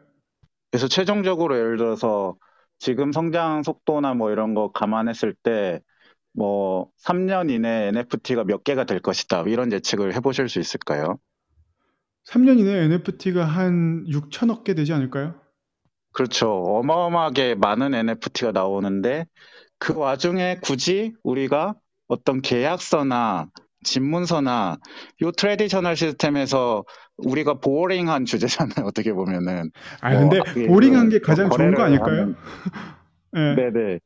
그래서 최종적으로 예를 들어서 지금 성장 속도나 뭐 이런 거 감안했을 때 뭐 3년 이내에 NFT가 몇 개가 될 것이다. 이런 예측을 해보실 수 있을까요? 3년 이내에 NFT가 한 6천억 개 되지 않을까요? 그렇죠. 어마어마하게 많은 NFT가 나오는데 그 와중에 굳이 우리가 어떤 계약서나 집문서나 요 traditional 시스템에서 우리가 boring한 주제잖아요. 어떻게 보면은. 아 뭐, 근데 boring한 그게 가장 좋은 거 아닐까요? 예. 네네.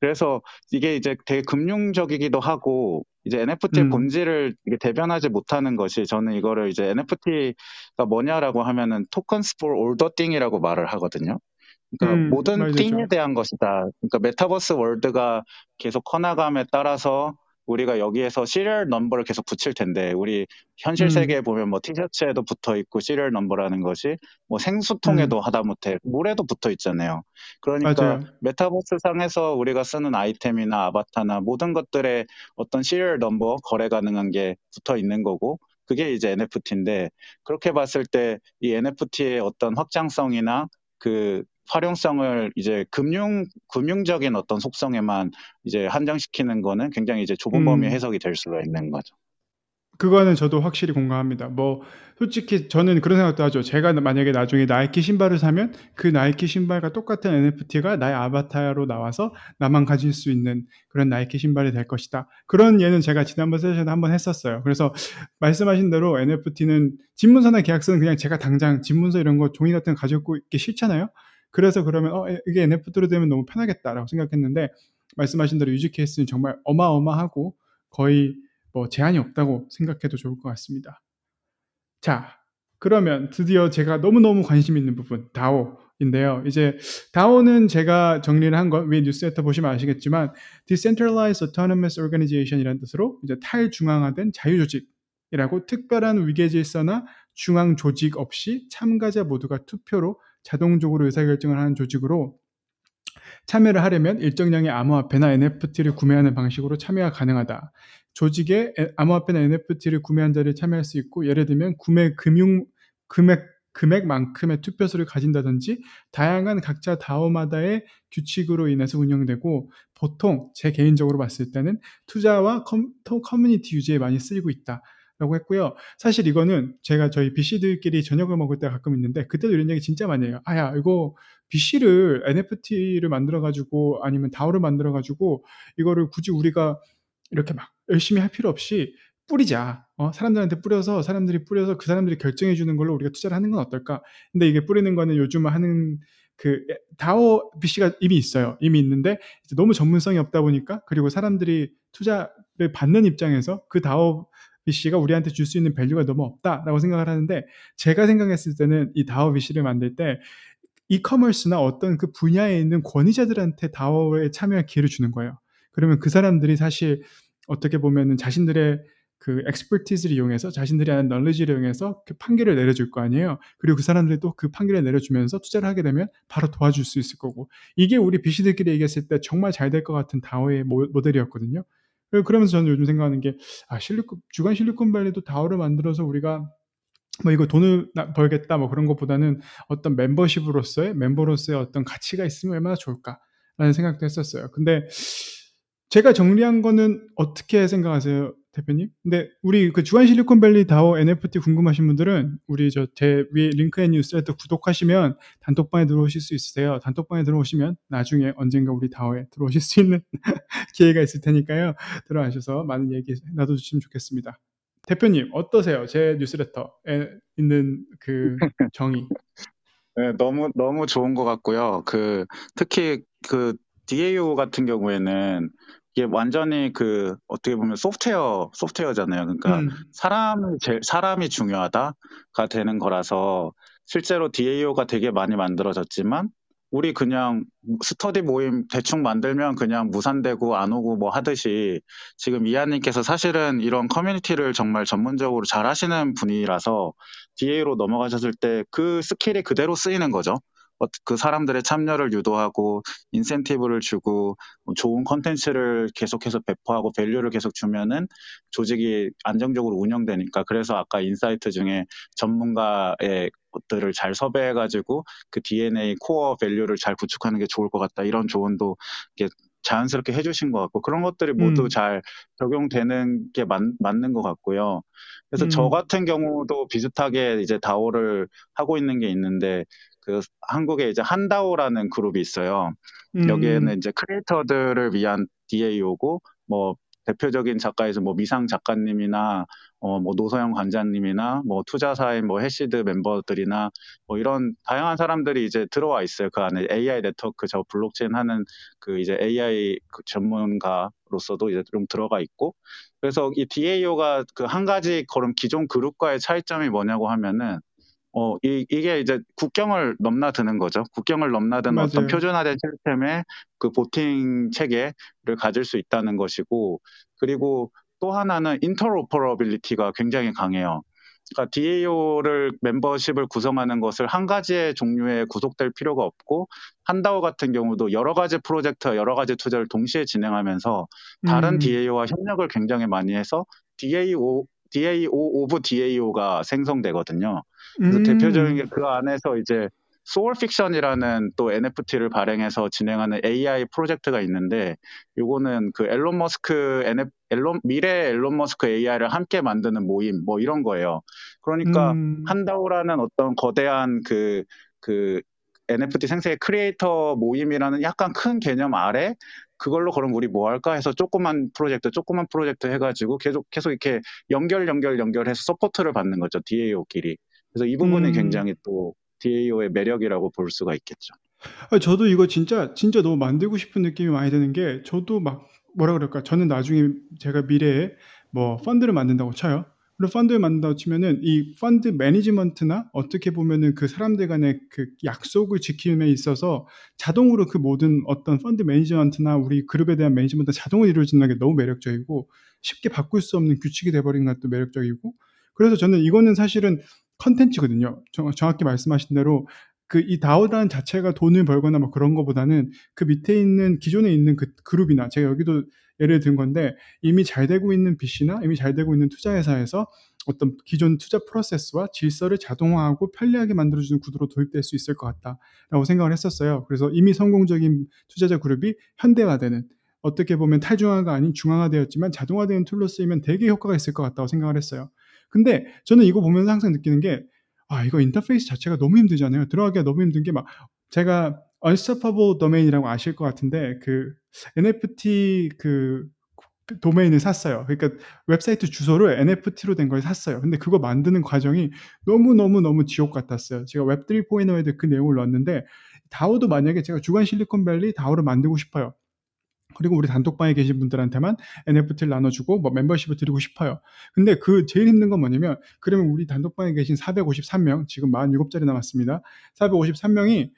그래서 이게 이제 되게 금융적이기도 하고 이제 NFT의 음. 본질을 대변하지 못하는 것이 저는 이거를 이제 NFT가 뭐냐라고 하면은 for all the thing이라고 말을 하거든요. 그러니까 음, 모든 맞아요. thing에 대한 것이다. 그러니까 메타버스 world가 계속 커나감에 따라서 우리가 여기에서 serial number를 계속 붙일 텐데 우리 현실 음. 세계에 보면 뭐 티셔츠에도 붙어 있고 시리얼 넘버라는 것이 뭐 생수통에도 하다못해 물에도 붙어 있잖아요. 그러니까 음. 맞아요. 메타버스 상에서 우리가 쓰는 아이템이나 아바타나 모든 것들에 어떤 시리얼 넘버 거래 가능한 게 붙어 있는 거고 그게 이제 NFT인데 그렇게 봤을 때 이 NFT의 어떤 확장성이나 그 활용성을 이제 금융 금융적인 어떤 속성에만 이제 한정시키는 거는 굉장히 이제 좁은 음. 범위의 해석이 될 수가 있는 거죠. 그거는 저도 확실히 공감합니다. 뭐 솔직히 저는 그런 생각도 하죠. 제가 만약에 나중에 나이키 신발을 사면 그 나이키 신발과 똑같은 NFT가 나의 아바타로 나와서 나만 가질 수 있는 그런 나이키 신발이 될 것이다. 그런 예는 제가 지난번 세션에 한번 했었어요. 그래서 말씀하신 대로 NFT는 집문서나 계약서는 그냥 제가 당장 집문서 이런 거 종이 같은 거 가지고 있기 싫잖아요. 그래서 그러면 어 이게 NFT로 되면 너무 편하겠다라고 생각했는데 말씀하신 대로 유지 케이스는 정말 어마어마하고 거의 뭐 제한이 없다고 생각해도 좋을 것 같습니다. 자, 그러면 드디어 제가 너무너무 관심 있는 부분, 다오 인데요. 이제 다오는 제가 정리를 한 건 위에 뉴스레터 보시면 아시겠지만 Decentralized Autonomous Organization이라는 뜻으로 이제 탈중앙화된 자유조직이라고 특별한 위계 질서나 중앙 조직 없이 참가자 모두가 투표로 자동적으로 의사결정을 하는 조직으로 참여를 하려면 일정량의 암호화폐나 NFT를 구매하는 방식으로 참여가 가능하다. 조직에 암호화폐나 NFT를 구매한 자를 참여할 수 있고 예를 들면 구매 금융 금액 금액만큼의 투표수를 가진다든지 다양한 각자 다오마다의 규칙으로 인해서 운영되고 보통 제 개인적으로 봤을 때는 투자와 커뮤니티 유지에 많이 쓰이고 있다. 라고 했고요. 사실 이거는 제가 저희 BC들끼리 저녁을 먹을 때 가끔 있는데 그때도 이런 얘기 진짜 많이 해요. 아야 이거 VC를 NFT를 만들어가지고 아니면 DAO를 만들어가지고 이거를 굳이 우리가 이렇게 막 열심히 할 필요 없이 뿌리자. 어, 사람들한테 뿌려서 사람들이 뿌려서 그 사람들이 결정해 주는 걸로 우리가 투자를 하는 건 어떨까? 근데 이게 뿌리는 거는 요즘 하는 그 DAO VC가 이미 있어요. 이미 있는데 너무 전문성이 없다 보니까 그리고 사람들이 투자를 받는 입장에서 그 DAO VC가 우리한테 줄 수 있는 value가 너무 없다라고 생각을 하는데 제가 생각했을 때는 이 다오 BC를 만들 때 이커머스나 어떤 그 분야에 있는 권위자들한테 다오에 참여할 기회를 주는 거예요. 그러면 그 사람들이 사실 어떻게 보면은 자신들의 그 엑스퍼티즈를 이용해서 자신들이 하는 널리지를 이용해서 그 판결을 내려줄 거 아니에요. 그리고 그 사람들이 또 그 판결을 내려주면서 투자를 하게 되면 바로 도와줄 수 있을 거고 이게 우리 비시들끼리 얘기했을 때 정말 잘 될 것 같은 다오의 모델이었거든요. 그러면서 저는 요즘 생각하는 게 아, 실리콘 주간 실리콘밸리도 다오를 만들어서 우리가 뭐 이거 돈을 벌겠다 뭐 그런 것보다는 어떤 멤버십으로서의 멤버로서의 어떤 가치가 있으면 얼마나 좋을까라는 생각도 했었어요. 근데 제가 정리한 거는 어떻게 생각하세요, 대표님? 근데 우리 그 주한 실리콘밸리 다오 NFT 궁금하신 분들은 우리 저 제 위에 링크앤 뉴스레터 구독하시면 단톡방에 들어오실 수 있으세요. 단톡방에 들어오시면 나중에 언젠가 우리 다오에 들어오실 수 있는 기회가 있을 테니까요. 들어가셔서 많은 얘기 나눠주시면 좋겠습니다. 대표님 어떠세요? 제 뉴스레터에 있는 그 정의. 네, 너무 너무 좋은 것 같고요. 그 특히 그 DAO 같은 경우에는 이게 완전히 그 어떻게 보면 소프트웨어 소프트웨어잖아요. 그러니까 음. 사람이 제, 사람이 중요하다가 되는 거라서 실제로 DAO가 되게 많이 만들어졌지만 우리 그냥 스터디 모임 대충 만들면 그냥 무산되고 안 오고 뭐 하듯이 지금 이하님께서 사실은 이런 커뮤니티를 정말 전문적으로 잘 하시는 분이라서 DAO로 넘어가셨을 때 그 skill이 그대로 쓰이는 거죠. 어, 그 사람들의 참여를 유도하고 인센티브를 주고 뭐 좋은 컨텐츠를 계속해서 배포하고 value를 계속 주면은 조직이 안정적으로 운영되니까 그래서 아까 insight 중에 전문가의 것들을 잘 섭외해가지고 그 DNA 코어 밸류를 잘 구축하는 게 좋을 것 같다 이런 조언도 자연스럽게 해주신 것 같고 그런 것들이 모두 음. 잘 적용되는 게 맞, 맞는 것 같고요. 그래서 음. 저 같은 경우도 비슷하게 이제 다오를 하고 있는 게 있는데 그 한국에 이제 한다오라는 그룹이 있어요. 음. 여기에는 이제 크리에이터들을 위한 DAO고 뭐 대표적인 작가에서 뭐 미상 작가님이나 어 뭐 노서영 관장님이나 뭐 투자사의 뭐 해시드 멤버들이나 뭐 이런 다양한 사람들이 이제 들어와 있어요. 그 안에 AI 네트워크 저 블록체인 하는 그 이제 AI 그 전문가로서도 이제 좀 들어가 있고 그래서 이 DAO가 그 한 가지 그런 기존 그룹과의 차이점이 뭐냐고 하면은 어, 이, 이게 이제 국경을 넘나드는 거죠. 국경을 넘나드는 맞아요. 어떤 표준화된 시스템의 그 voting 체계를 가질 수 있다는 것이고, 그리고 또 하나는 interoperability가 굉장히 강해요. 그러니까 DAO를 멤버십을 구성하는 것을 한 가지의 종류에 구속될 필요가 없고 한DAO 같은 경우도 여러 가지 프로젝트, 여러 가지 투자를 동시에 진행하면서 다른 음. DAO와 협력을 굉장히 많이 해서 DAO DAO of DAO가 생성되거든요. 음. 대표적인 게 그 안에서 이제 Soul Fiction이라는 또 NFT를 발행해서 진행하는 AI 프로젝트가 있는데 요거는 그 일론 머스크 일론, 미래 일론 머스크 AI를 함께 만드는 모임 뭐 이런 거예요. 그러니까 음. 한DAO라는 어떤 거대한 그, 그 NFT 생成크리에이터 모임이라는 약간 큰 개념 아래 그걸로 그럼 우리 뭐 할까 해서 조그만 프로젝트, 조그만 프로젝트 해가지고 계속 계속 이렇게 연결 연결 연결해서 support를 받는 거죠 DAO끼리. 그래서 이 부분이 음. 굉장히 또 DAO의 매력이라고 볼 수가 있겠죠. 아, 저도 이거 진짜 진짜 너무 만들고 싶은 느낌이 많이 드는 게 저도 막 뭐라 그럴까 저는 나중에 제가 미래에 뭐 펀드를 만든다고 쳐요. 그리고 펀드를 만든다고 치면은 이 펀드 management나 어떻게 보면은 그 사람들 간의 그 약속을 지킴에 있어서 자동으로 그 모든 어떤 펀드 management나 우리 그룹에 대한 management 자동으로 이루어지는 게 너무 매력적이고 쉽게 바꿀 수 없는 규칙이 돼버린 것도 매력적이고 그래서 저는 이거는 사실은 컨텐츠거든요. 정, 정확히 말씀하신 대로 그 이 DAO라는 자체가 돈을 벌거나 뭐 그런 거보다는 그 밑에 있는 기존에 있는 그 그룹이나 제가 여기도 예를 든 건데 이미 잘 되고 있는 VC나 이미 잘 되고 있는 투자 회사에서 어떤 기존 투자 프로세스와 질서를 자동화하고 편리하게 만들어주는 구도로 도입될 수 있을 것 같다라고 생각을 했었어요. 그래서 이미 성공적인 투자자 그룹이 현대화되는 어떻게 보면 탈중앙화가 아닌 중앙화되었지만 자동화되는 tool로 쓰이면 되게 효과가 있을 것 같다고 생각을 했어요. 근데 저는 이거 보면서 항상 느끼는 게 아, 이거 인터페이스 자체가 너무 힘들잖아요. 들어가기가 너무 힘든 게 막 제가 unstoppable domain이라고 아실 것 같은데 그 NFT 그 도메인을 샀어요. 그러니까 웹사이트 주소를 NFT로 된 걸 샀어요. 근데 그거 만드는 과정이 너무너무너무 지옥 같았어요. 제가 웹3 포이너에도 그 내용을 넣었는데 다오도 만약에 제가 주간 실리콘밸리 다오를 만들고 싶어요. 그리고 우리 단톡방에 계신 분들한테만 NFT를 나눠주고 뭐 멤버십을 드리고 싶어요. 근데 그 제일 힘든 건 뭐냐면 그러면 우리 단톡방에 계신 453명 지금 47자리 남았습니다. 453명이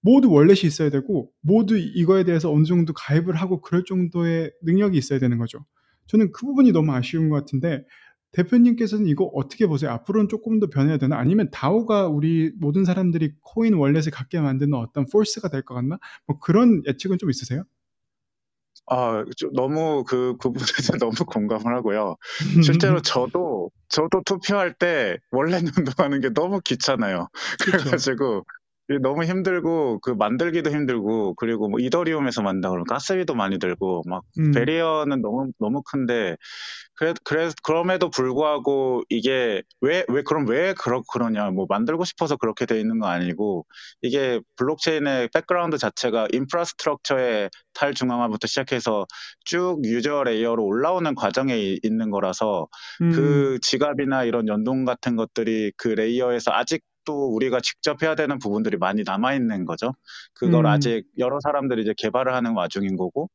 모두 월렛이 있어야 되고 모두 이거에 대해서 어느 정도 가입을 하고 그럴 정도의 능력이 있어야 되는 거죠. 저는 그 부분이 너무 아쉬운 것 같은데 대표님께서는 이거 어떻게 보세요? 앞으로는 조금 더 변해야 되나? 아니면 다오가 우리 모든 사람들이 코인 월렛을 갖게 만드는 어떤 포스가 될 것 같나? 뭐 그런 예측은 좀 있으세요? 아, 너무 그, 그 부분에 너무 공감을 하고요. 실제로 저도, 저도 투표할 때 원래 운동하는 게 너무 귀찮아요. 그래가지고, 너무 힘들고, 그 만들기도 힘들고, 그리고 뭐 이더리움에서 만든다 그러면 가스비도 많이 들고, 막, 음. barrier는 너무, 너무 큰데, 그래, 그래, 그럼에도 불구하고 이게 왜, 왜, 그럼 왜 그러, 그러냐. 뭐 만들고 싶어서 그렇게 돼 있는 거 아니고 이게 블록체인의 background 자체가 infrastructure의 탈중앙화부터 시작해서 쭉 user layer로 올라오는 과정에 있는 거라서 음. 그 지갑이나 이런 연동 같은 것들이 그 layer에서 아직 또 우리가 직접 해야 되는 부분들이 많이 남아 있는 거죠. 그걸 음. 아직 여러 사람들이 이제 개발을 하는 와중인 거고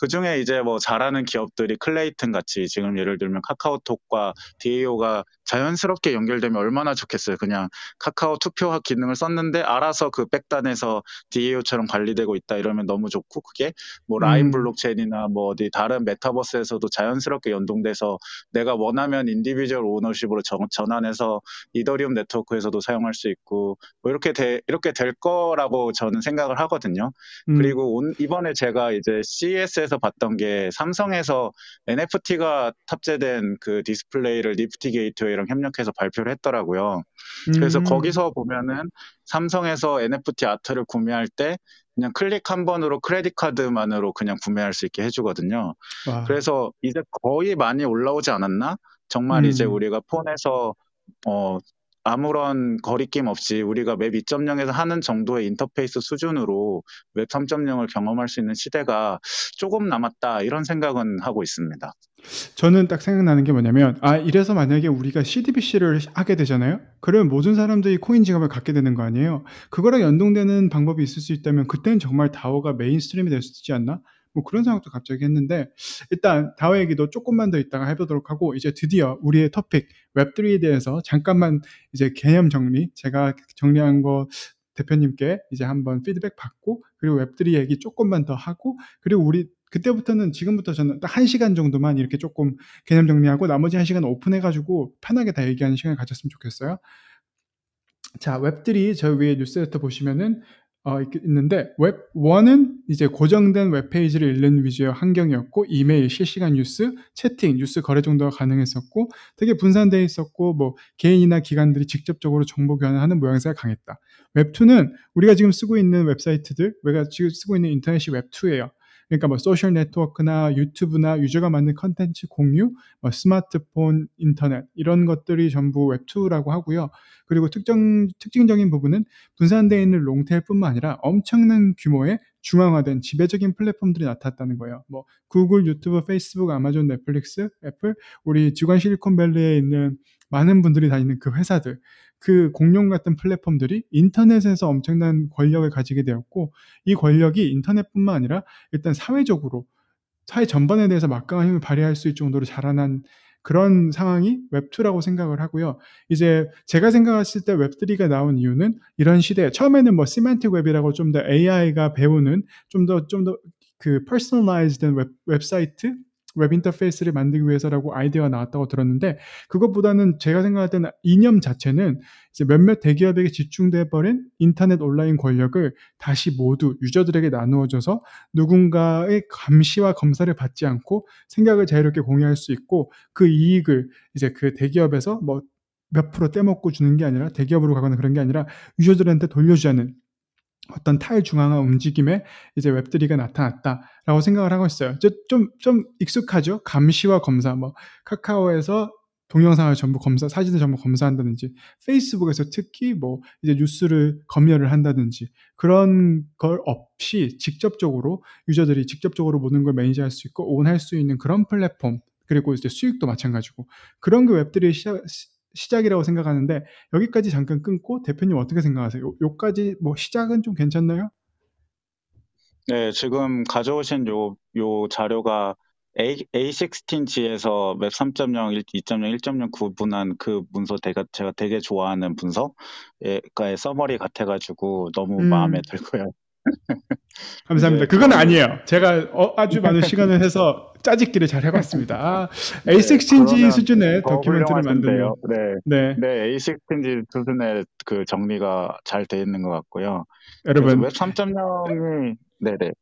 그 중에 이제 뭐 잘하는 기업들이 클레이튼 같이 지금 예를 들면 카카오톡과 DAO가 자연스럽게 연결되면 얼마나 좋겠어요. 그냥 카카오 투표 기능을 썼는데 알아서 그 back단에서 DAO처럼 관리되고 있다 이러면 너무 좋고 그게 뭐 라인 음. 블록체인이나 뭐 어디 다른 메타버스에서도 자연스럽게 연동돼서 내가 원하면 individual ownership으로 전, 전환해서 이더리움 네트워크에서도 사용할 수 있고 뭐 이렇게 돼 이렇게 될 거라고 저는 생각을 하거든요. 음. 그리고 온, 이번에 제가 이제 CES에서 봤던 게 삼성에서 NFT가 탑재된 그 디스플레이를 Nifty Gateway 이랑 협력해서 발표를 했더라고요. 그래서 음. 거기서 보면은 삼성에서 NFT art를 구매할 때 그냥 클릭 한 번으로 credit card만으로 그냥 구매할 수 있게 해주거든요. 와. 그래서 이제 거의 많이 올라오지 않았나? 정말 음. 이제 우리가 폰에서 어 아무런 거리낌 없이 우리가 웹 2.0에서 하는 정도의 인터페이스 수준으로 웹 3.0을 경험할 수 있는 시대가 조금 남았다 이런 생각은 하고 있습니다. 저는 딱 생각나는 게 뭐냐면 아 이래서 만약에 우리가 CBDC를 하게 되잖아요. 그러면 모든 사람들이 코인 지갑을 갖게 되는 거 아니에요. 그거랑 연동되는 방법이 있을 수 있다면 그때는 정말 DAO가 mainstream이 될 수 있지 않나? 뭐 그런 생각도 갑자기 했는데 일단 DAO 얘기도 조금만 더 있다가 해보도록 하고 이제 드디어 우리의 토픽 웹3에 대해서 잠깐만 이제 개념 정리 제가 정리한 거 대표님께 이제 한번 피드백 받고 그리고 웹3 얘기 조금만 더 하고 그리고 우리 그때부터는 지금부터 저는 딱 1시간 정도만 이렇게 조금 개념 정리하고 나머지 1시간 오픈해가지고 편하게 다 얘기하는 시간을 가졌으면 좋겠어요. 자, 웹3 저 위에 뉴스레터 보시면은 어, 있는데 웹 1은 이제 고정된 웹페이지를 읽는 위주의 환경이었고 이메일, 실시간 뉴스, 채팅, 뉴스 거래 정도가 가능했었고 되게 분산되어 있었고 뭐 개인이나 기관들이 직접적으로 정보 교환을 하는 모양새가 강했다. 웹 2는 우리가 지금 쓰고 있는 웹사이트들, 우리가 지금 쓰고 있는 인터넷이 웹 2예요. 그러니까 뭐 소셜 네트워크나 유튜브나 유저가 만든 컨텐츠 공유, 뭐 스마트폰, 인터넷 이런 것들이 전부 웹2라고 하고요. 그리고 특정 특징적인 부분은 분산되어 있는 롱테일뿐만 아니라 엄청난 규모의 중앙화된 지배적인 플랫폼들이 나타났다는 거예요. 뭐 구글, 유튜브, 페이스북, 아마존, 넷플릭스, 애플, 우리 지관 실리콘밸리에 있는 많은 분들이 다니는 그 회사들, 그 공룡 같은 플랫폼들이 인터넷에서 엄청난 권력을 가지게 되었고 이 권력이 인터넷뿐만 아니라 일단 사회적으로 사회 전반에 대해서 막강한 힘을 발휘할 수 있을 정도로 자라난 그런 상황이 웹2라고 생각을 하고요. 이제 제가 생각했을 때 웹3가 나온 이유는 이런 시대에 처음에는 뭐 semantic web이라고 좀 더 AI가 배우는 좀 더 좀 더 그 personalize된 웹, 웹사이트 웹 인터페이스를 만들기 위해서라고 아이디어가 나왔다고 들었는데 그것보다는 제가 생각할 때는 이념 자체는 이제 몇몇 대기업에게 집중돼 버린 인터넷 온라인 권력을 다시 모두 유저들에게 나누어줘서 누군가의 감시와 검사를 받지 않고 생각을 자유롭게 공유할 수 있고 그 이익을 이제 그 대기업에서 뭐 몇 프로 떼먹고 주는 게 아니라 대기업으로 가거나 그런 게 아니라 유저들한테 돌려주자는 어떤 탈중앙화 움직임에 이제 웹3가 나타났다라고 생각을 하고 있어요. 좀, 좀 익숙하죠? 감시와 검사, 뭐, 카카오에서 동영상을 전부 검사, 사진을 전부 검사한다든지, 페이스북에서 특히 뭐, 이제 뉴스를 검열을 한다든지, 그런 걸 없이 직접적으로 유저들이 직접적으로 모든 걸 매니지할 수 있고, 오운할 수 있는 그런 플랫폼, 그리고 이제 수익도 마찬가지고, 그런 게 웹3의 시작, 시작이라고 생각하는데 여기까지 잠깐 끊고 대표님 어떻게 생각하세요? 요, 요까지 뭐 시작은 좀 괜찮나요? 네, 지금 가져오신 요, 요 자료가 A, a16z에서 웹 3.0, 2.0, 1.0 구분한 그 문서 제가, 제가 되게 좋아하는 문서의 summary 같아가지고 너무 음. 마음에 들고요. 감사합니다. 그건 아니에요. 제가 어, 아주 많은 시간을 해서 짜집기를 잘 해봤습니다. 아, A16G 네, 수준의 다큐멘터리를 만들면 네, 네, 네, A16G 수준의 그 정리가 잘 돼 있는 것 같고요. 여러분 웹 3.0이 네네.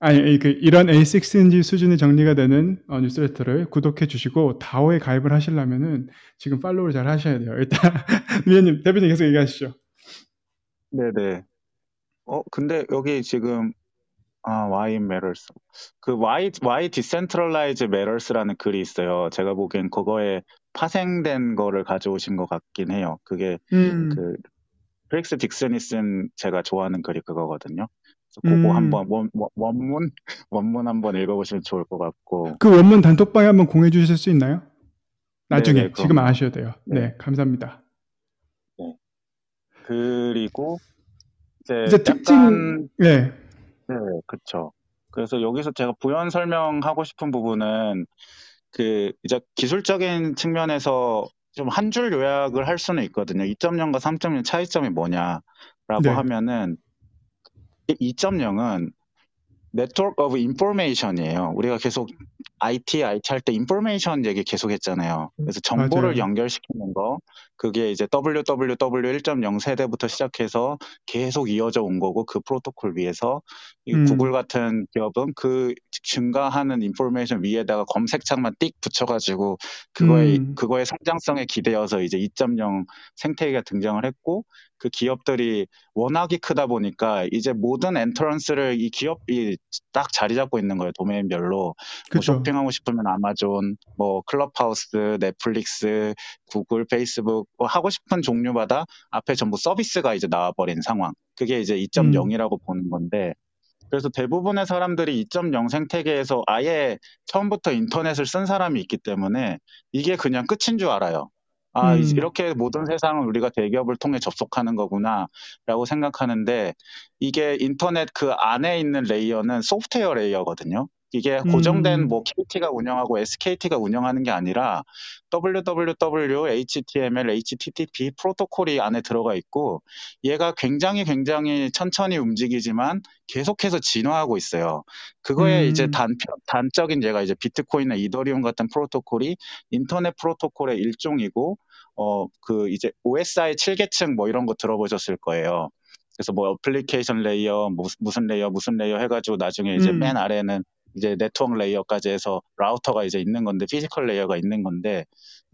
아니 그 이런 A16G 수준의 정리가 되는 어, 뉴스레터를 구독해 주시고 다오에 가입을 하시려면은 지금 팔로우를 잘 하셔야 돼요. 일단 위원님 대표님 계속 얘기하시죠. 네네. 어, 근데 여기 지금 아, Why matters. 그 Why, Why decentralization matters라는 글이 있어요. 제가 보기엔 그거에 파생된 거를 가져오신 것 같긴 해요. 그게 음. 그 크리스 딕슨이 쓴 제가 좋아하는 글이 그거거든요. 그거 음. 한번 원, 원문 원문 한번 읽어보시면 좋을 것 같고. 그 원문 단톡방에 한번 공유해 주실 수 있나요? 나중에 네네, 지금 아셔야 돼요. 네. 네, 감사합니다. 네. 그리고 이제, 이제 특징, 네. 네, 그쵸. 그래서 여기서 제가 부연 설명하고 싶은 부분은 그 이제 기술적인 측면에서 좀 한 줄 요약을 할 수는 있거든요. 2.0과 3.0 차이점이 뭐냐라고 네. 하면은 2.0은 network of information이에요. 우리가 계속 IT, IT 할 때 information 얘기 계속 했잖아요. 그래서 정보를 맞아요. 연결시키는 거, 그게 이제 WWW 1.0 세대부터 시작해서 계속 이어져 온 거고 그 프로토콜 위에서 음. 구글 같은 기업은 그 증가하는 information 위에다가 검색창만 띡 붙여가지고 그거의 음. 그거의 성장성에 기대어서 이제 2.0 생태계가 등장을 했고 그 기업들이 워낙에 크다 보니까 이제 모든 entrance를 이 기업이 딱 자리 잡고 있는 거예요 도메인별로 뭐 쇼핑하고 싶으면 아마존 뭐 클럽하우스 넷플릭스 구글 페이스북 뭐 하고 싶은 종류마다 앞에 전부 서비스가 이제 나와버린 상황 그게 이제 2.0이라고 음. 보는 건데 그래서 대부분의 사람들이 2.0 생태계에서 아예 처음부터 인터넷을 쓴 사람이 있기 때문에 이게 그냥 끝인 줄 알아요. 아, 음. 이렇게 모든 세상을 우리가 대기업을 통해 접속하는 거구나 라고 생각하는데 이게 인터넷 그 안에 있는 layer는 소프트웨어 layer거든요. 이게 고정된 음. 뭐 KT가 운영하고 SKT가 운영하는 게 아니라 www, HTML, HTTP 프로토콜이 안에 들어가 있고 얘가 굉장히 굉장히 천천히 움직이지만 계속해서 진화하고 있어요. 그거에 음. 이제 단 단적인 예가 이제 비트코인이나 이더리움 같은 프로토콜이 인터넷 프로토콜의 일종이고 어 그 이제 OSI 7계층 뭐 이런 거 들어보셨을 거예요. 그래서 뭐 application layer 무슨 layer 무슨 layer 해가지고 나중에 이제 음. 맨 아래는 이제 network layer까지 해서 라우터가 이제 있는 건데 physical layer가 있는 건데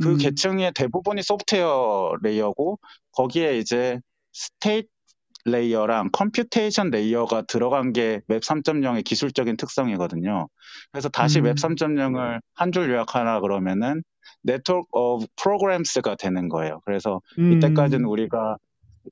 그 음. 계층의 대부분이 소프트웨어 layer고 거기에 이제 state layer랑 computation layer가 들어간 게 웹 3.0의 기술적인 특성이거든요. 그래서 다시 음. 웹 3.0을 한 줄 요약하나 그러면은 network of programs가 되는 거예요. 그래서 음. 이때까지는 우리가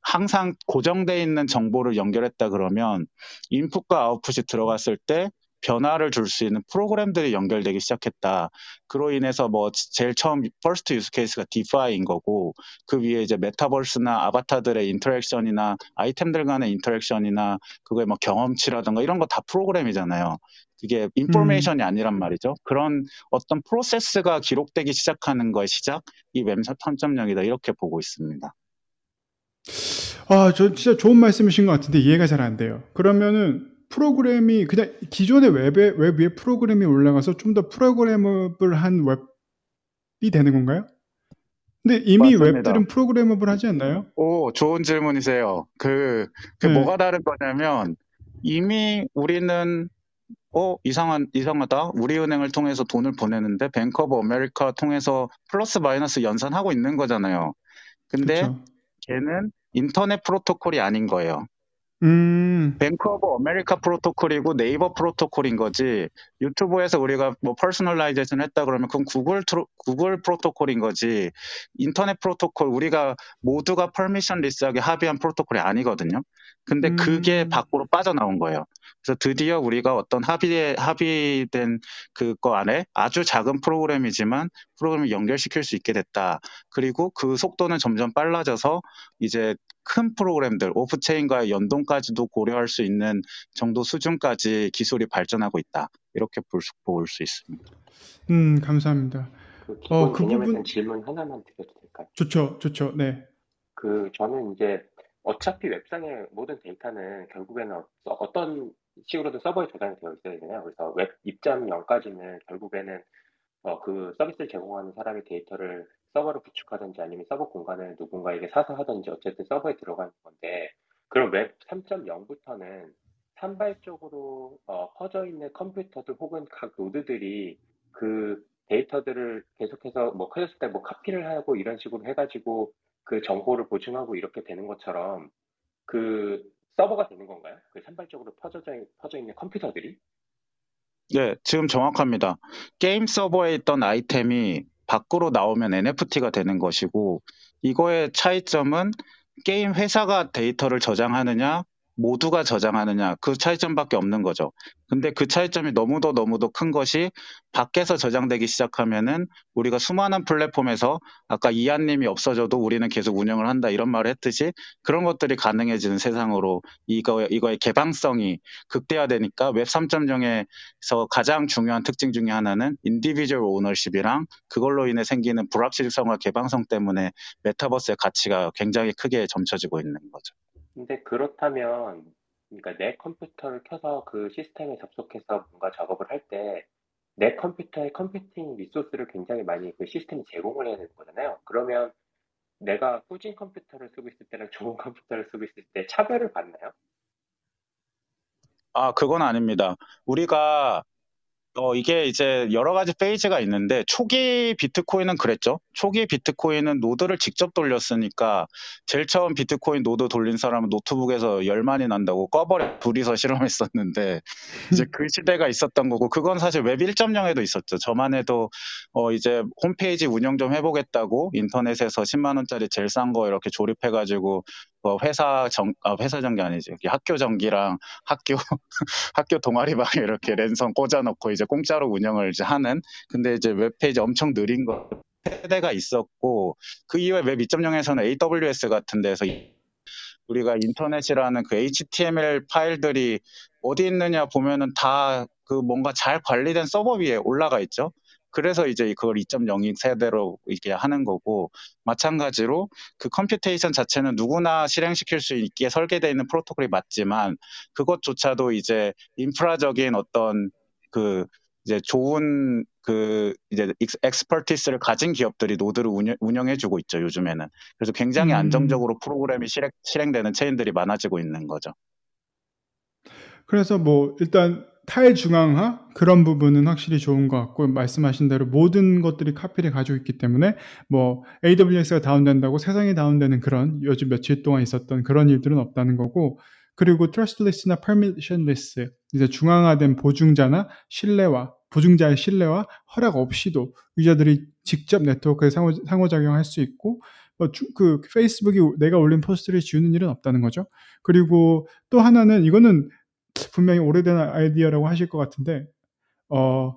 항상 고정돼 있는 정보를 연결했다 그러면 인풋과 아웃풋이 들어갔을 때 변화를 줄 수 있는 프로그램들이 연결되기 시작했다. 그로 인해서 뭐 제일 처음 first use case가 DeFi인 거고 그 위에 이제 메타버스나 아바타들의 interaction이나 아이템들 간의 interaction이나 그거의 뭐 경험치라든가 이런 거 다 프로그램이잖아요. 그게 information이 아니란 말이죠. 그런 어떤 프로세스가 기록되기 시작하는 거의 시작, 이 웹 3.0이다 이렇게 보고 있습니다. 아, 저 진짜 좋은 말씀이신 것 같은데 이해가 잘 안 돼요. 그러면은 프로그램이 그냥 기존의 웹에 웹 위에 프로그램이 올라가서 좀 더 programmable한 웹이 되는 건가요? 근데 이미 맞습니다. 웹들은 programmable 하지 않나요? 오, 좋은 질문이세요. 그, 그 네. 뭐가 다른 거냐면 이미 우리는 어 이상한 이상하다. 우리은행을 통해서 돈을 보내는데 뱅크 오브 아메리카 통해서 플러스 마이너스 연산하고 있는 거잖아요. 근데 그렇죠. 걔는 인터넷 프로토콜이 아닌 거예요. 음, 뱅크 오브 아메리카 프로토콜이고 네이버 프로토콜인 거지. 유튜브에서 우리가 뭐 personalization 했다 그러면 그건 구글 트로, 구글 프로토콜인 거지. 인터넷 프로토콜 우리가 모두가 permissionless하게 합의한 프로토콜이 아니거든요. 근데 음. 그게 밖으로 빠져나온 거예요. 그래서 드디어 우리가 어떤 합의에 합의된 그거 안에 아주 작은 프로그램이지만 프로그램을 연결시킬 수 있게 됐다. 그리고 그 속도는 점점 빨라져서 이제 큰 프로그램들, off-chain과의 연동까지도 고려할 수 있는 정도 수준까지 기술이 발전하고 있다. 이렇게 볼 수, 볼 수 있습니다. 음, 감사합니다. 그 기본 어, 그 개념에 부분- 질문 하나만 드려도 될까요? 좋죠, 좋죠. 네. 그 저는 이제 어차피 웹상의 모든 데이터는 결국에는 어- 어떤 식으로든 서버에 저장이 되어 있어야 되잖아요. 그래서 웹 2.0까지는 결국에는 어, 그 서비스를 제공하는 사람이 데이터를 서버로 구축하든지 아니면 서버 공간을 누군가에게 사서 하든지 어쨌든 서버에 들어가는 건데 그럼 웹 3.0부터는 산발적으로 어, 퍼져 있는 컴퓨터들 혹은 각 노드들이 그 데이터들을 계속해서 뭐 커졌을 때 뭐 카피를 하고 이런 식으로 해가지고 그 정보를 보증하고 이렇게 되는 것처럼 그 서버가 되는 건가요? 그 산발적으로 퍼져, 퍼져 있는 컴퓨터들이? 네, 지금 정확합니다. 게임 서버에 있던 아이템이 밖으로 나오면 NFT가 되는 것이고, 이거의 차이점은 게임 회사가 데이터를 저장하느냐, 모두가 저장하느냐, 그 차이점밖에 없는 거죠. 근데 그 차이점이 너무도 너무도 큰 것이 밖에서 저장되기 시작하면은 우리가 수많은 플랫폼에서 아까 이한님이 없어져도 우리는 계속 운영을 한다 이런 말을 했듯이 그런 것들이 가능해지는 세상으로 이거, 이거의 개방성이 극대화되니까 웹 3.0에서 가장 중요한 특징 중에 하나는 individual ownership이랑 그걸로 인해 생기는 불확실성과 개방성 때문에 메타버스의 가치가 굉장히 크게 점쳐지고 있는 거죠. 근데 그렇다면, 그러니까 내 컴퓨터를 켜서 그 시스템에 접속해서 뭔가 작업을 할 때, 내 컴퓨터의 computing resource를 굉장히 많이 그 시스템이 제공을 해야 되는 거잖아요. 그러면 내가 후진 컴퓨터를 쓰고 있을 때랑 좋은 컴퓨터를 쓰고 있을 때 차별을 받나요? 아, 그건 아닙니다. 우리가 어, 이게 이제 여러 가지 phase가 있는데 초기 비트코인은 그랬죠. 초기 비트코인은 노드를 직접 돌렸으니까 제일 처음 비트코인 노드 돌린 사람은 노트북에서 열 많이 난다고 꺼버려 둘이서 실험했었는데 이제 그 시대가 있었던 거고 그건 사실 웹 1.0에도 있었죠. 저만 해도 어, 이제 홈페이지 운영 좀 해보겠다고 인터넷에서 10만 원짜리 제일 싼 거 이렇게 조립해가지고 뭐 회사 정, 아, 회사 전기 아니지. 학교 전기랑 학교 학교 동아리방에 이렇게 랜선 꽂아놓고 이제 공짜로 운영을 이제 하는 근데 이제 웹페이지 엄청 느린 거 세대가 있었고 그 이후에 웹 2.0에서는 AWS 같은 데서 우리가 인터넷이라는 그 HTML 파일들이 어디 있느냐 보면은 다 그 뭔가 잘 관리된 서버 위에 올라가 있죠. 그래서 이제 그걸 2.0 세대로 이렇게 하는 거고 마찬가지로 그 computation 자체는 누구나 실행시킬 수 있게 설계되어 있는 프로토콜이 맞지만 그것조차도 이제 인프라적인 어떤 그 이제 좋은 그 이제 expertise를 가진 기업들이 노드를 운영, 해주고 있죠 요즘에는 그래서 굉장히 음. 안정적으로 프로그램이 실행, 실행되는 체인들이 많아지고 있는 거죠. 그래서 뭐 일단 탈중앙화 그런 부분은 확실히 좋은 것 같고 말씀하신 대로 모든 것들이 카피를 가지고 있기 때문에 뭐 AWS가 다운된다고 세상이 다운되는 그런 요즘 며칠 동안 있었던 그런 일들은 없다는 거고 그리고 trustless나 permissionless 이제 중앙화된 보증자나 신뢰와 보증자의 신뢰와 허락 없이도 유저들이 직접 네트워크에 상호, 상호 작용할 수 있고 뭐 주- 그 페이스북이 내가 올린 포스트를 지우는 일은 없다는 거죠. 그리고 또 하나는 이거는 분명히 오래된 아이디어라고 하실 것 같은데 어,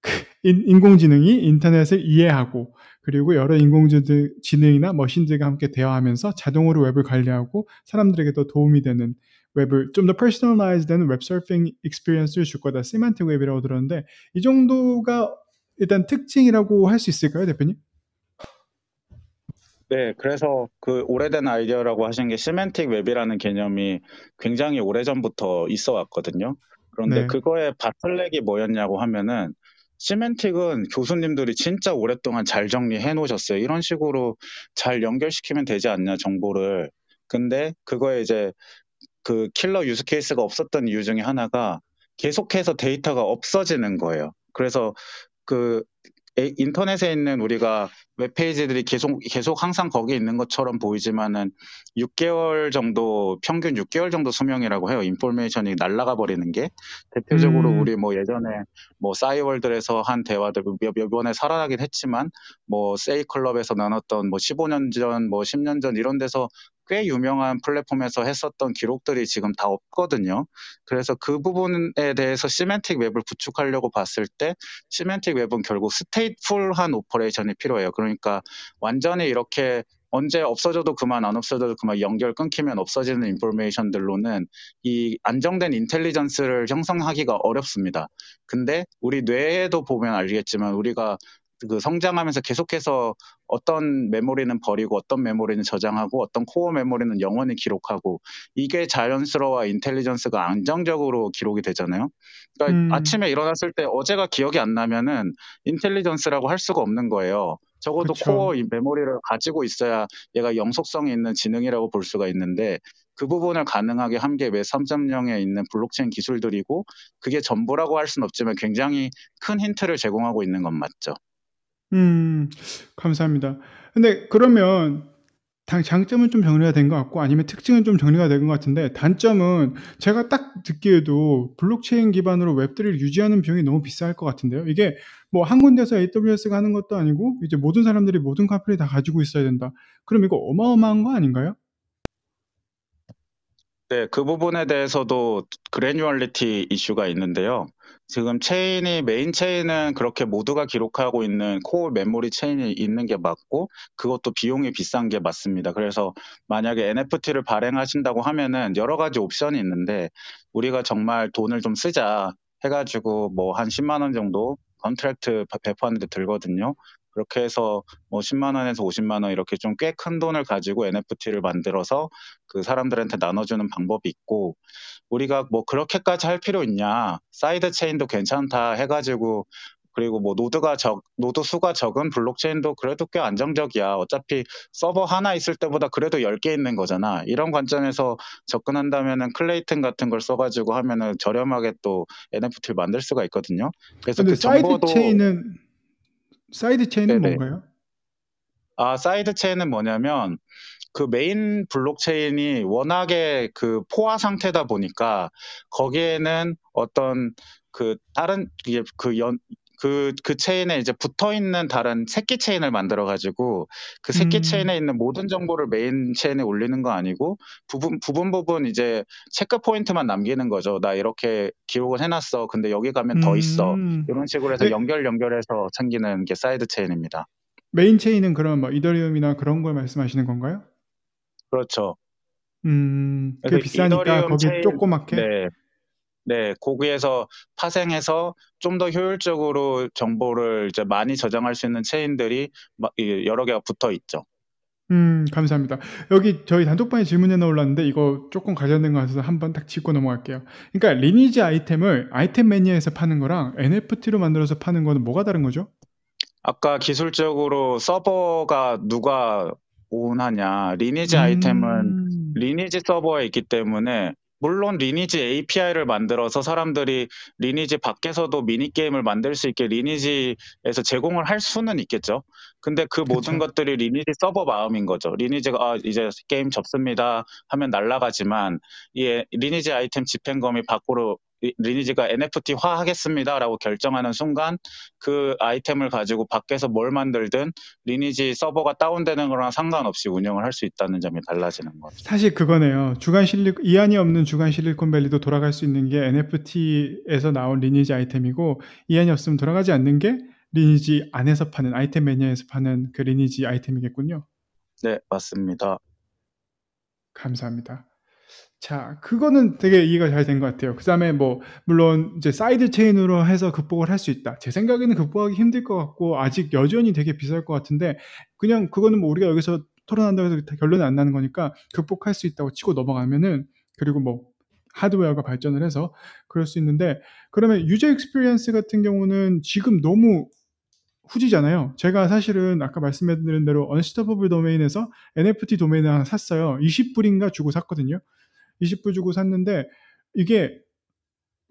그 인, 인공지능이 인터넷을 이해하고 그리고 여러 인공지능이나 머신들과 함께 대화하면서 자동으로 웹을 관리하고 사람들에게 더 도움이 되는 웹을 좀 더 personalize 되는 웹 서핑 experience를 줄 거다. semantic web이라고 들었는데 이 정도가 일단 특징이라고 할 수 있을까요, 대표님? 네, 그래서 그 오래된 아이디어라고 하신 게 semantic web이라는 개념이 굉장히 오래전부터 있어 왔거든요. 그런데 네. 그거의 bottleneck이 뭐였냐고 하면은 semantic은 교수님들이 진짜 오랫동안 잘 정리해 놓으셨어요. 이런 식으로 잘 연결시키면 되지 않냐, 정보를. 근데 그거에 이제 그 killer use case가 없었던 이유 중에 하나가 계속해서 데이터가 없어지는 거예요. 그래서 그 에- 인터넷에 있는 우리가 웹페이지들이 계속 계속 항상 거기 있는 것처럼 보이지만은 6개월 정도 평균 6개월 정도 수명이라고 해요. 인포메이션이 날아가 버리는 게 대표적으로 음. 우리 뭐 예전에 뭐 싸이월드에서 한 대화들 몇, 몇 번에 살아나긴 했지만 뭐 세이클럽에서 나눴던 뭐 15년 전, 뭐 10년 전 이런 데서 꽤 유명한 플랫폼에서 했었던 기록들이 지금 다 없거든요. 그래서 그 부분에 대해서 semantic web을 구축하려고 봤을 때 semantic web은 결국 stateful한 operation이 필요해요. 그러니까 완전히 이렇게 언제 없어져도 그만 안 없어져도 그만 연결 끊기면 없어지는 information들로는 이 안정된 intelligence를 형성하기가 어렵습니다. 근데 우리 뇌에도 보면 알겠지만 우리가 그 성장하면서 계속해서 어떤 메모리는 버리고 어떤 메모리는 저장하고 어떤 코어 메모리는 영원히 기록하고 이게 자연스러워 intelligence가 안정적으로 기록이 되잖아요. 그러니까 음. 아침에 일어났을 때 어제가 기억이 안 나면은 intelligence라고 할 수가 없는 거예요. 적어도 그쵸. 코어 이 메모리를 가지고 있어야 얘가 영속성이 있는 지능이라고 볼 수가 있는데 그 부분을 가능하게 한 게 웹 3.0에 있는 블록체인 기술들이고 그게 전부라고 할 수는 없지만 굉장히 큰 힌트를 제공하고 있는 건 맞죠. 음, 감사합니다. 근데 그러면 당 장점은 좀 정리가 된 것 같고 아니면 특징은 좀 정리가 된 것 같은데 단점은 제가 딱 듣기에도 블록체인 기반으로 웹3를 유지하는 비용이 너무 비쌀 것 같은데요. 이게 뭐 한 군데서 AWS가 하는 것도 아니고 이제 모든 사람들이 모든 카피를 다 가지고 있어야 된다. 그럼 이거 어마어마한 거 아닌가요? 네, 그 부분에 대해서도 granularity 이슈가 있는데요. 지금 체인이 메인 체인은 그렇게 모두가 기록하고 있는 코어 메모리 체인이 있는 게 맞고 그것도 비용이 비싼 게 맞습니다. 그래서 만약에 NFT를 발행하신다고 하면은 여러 가지 옵션이 있는데 우리가 정말 돈을 좀 쓰자 해가지고 뭐 한 10만 원 정도 contract 배포하는데 들거든요. 그렇게 해서 뭐 10만 원에서 50만 원 이렇게 좀 꽤 큰 돈을 가지고 NFT를 만들어서 그 사람들한테 나눠주는 방법이 있고 우리가 뭐 그렇게까지 할 필요 있냐. side chain도 괜찮다 해가지고 그리고 뭐 노드가 적 노드 수가 적은 블록체인도 그래도 꽤 안정적이야. 어차피 서버 하나 있을 때보다 그래도 10개 있는 거잖아. 이런 관점에서 접근한다면은 Klaytn 같은 걸 써 가지고 하면은 저렴하게 또 NFT를 만들 수가 있거든요. 그래서 그 사이드 정보도 chain은 side chain은 네네. 뭔가요? 아, side chain은 뭐냐면 그 메인 블록체인이 워낙에 그 포화 상태다 보니까 거기에는 어떤 그 다른 그 연, 그, 그 체인에 이제 붙어 있는 다른 새끼 체인을 만들어 가지고 그 새끼 음. 체인에 있는 모든 정보를 main chain에 올리는 거 아니고 부분, 부분 부분 이제 checkpoint만 남기는 거죠. 나 이렇게 기록을 해놨어. 근데 여기 가면 더 있어. 음. 이런 식으로 해서 네. 연결 연결해서 챙기는 게 side chain입니다. main chain은 그럼 뭐 이더리움이나 그런 걸 말씀하시는 건가요? 그렇죠. 음, 그게 그래서 비싸니까 거기 체인- 조그맣게. 네. 네, 거기에서 파생해서 좀 더 효율적으로 정보를 이제 많이 저장할 수 있는 체인들이 여러 개가 붙어 있죠. 음, 감사합니다. 여기 저희 단톡방에 질문이 하나 올랐는데 이거 조금 관련된 거 같아서 한번 딱 짚고 넘어갈게요. 그러니까 리니지 아이템을 아이템 매니아에서 파는 거랑 NFT로 만들어서 파는 거는 뭐가 다른 거죠? 아까 기술적으로 서버가 누가 own하냐. 리니지 음. 아이템은 리니지 서버에 있기 때문에 물론 리니지 API를 만들어서 사람들이 리니지 밖에서도 미니게임을 만들 수 있게 리니지에서 제공을 할 수는 있겠죠. 근데 그 모든 그쵸. 것들이 리니지 서버 마음인 거죠. 리니지가 아, 이제 게임 접습니다 하면 날라가지만 이 리니지 아이템 집행검이 밖으로 리- 리니지가 NFT화 하겠습니다라고 결정하는 순간 그 아이템을 가지고 밖에서 뭘 만들든 리니지 서버가 다운되는 거랑 상관없이 운영을 할 수 있다는 점이 달라지는 거죠. 사실 그거네요. 주간 실리 이한이 없는 주간 실리콘밸리도 돌아갈 수 있는 게 NFT에서 나온 리니지 아이템이고 이한이 없으면 돌아가지 않는 게 리니지 안에서 파는 아이템 매니아에서 파는 그 리니지 아이템이겠군요. 네, 맞습니다. 감사합니다. 자, 그거는 되게 이해가 잘 된 것 같아요. 그 다음에 뭐, 물론 이제 side chain으로 해서 극복을 할 수 있다. 제 생각에는 극복하기 힘들 것 같고, 아직 여전히 되게 비쌀 것 같은데, 그냥 그거는 뭐 우리가 여기서 토론한다고 해서 결론이 안 나는 거니까, 극복할 수 있다고 치고 넘어가면은, 그리고 뭐, 하드웨어가 발전을 해서 그럴 수 있는데, 그러면 user experience 같은 경우는 지금 너무 후지잖아요. 제가 사실은 아까 말씀드린 대로 Unstoppable Domain에서 NFT 도메인을 하나 샀어요. 20불인가 주고 샀거든요. 20불 주고 샀는데 이게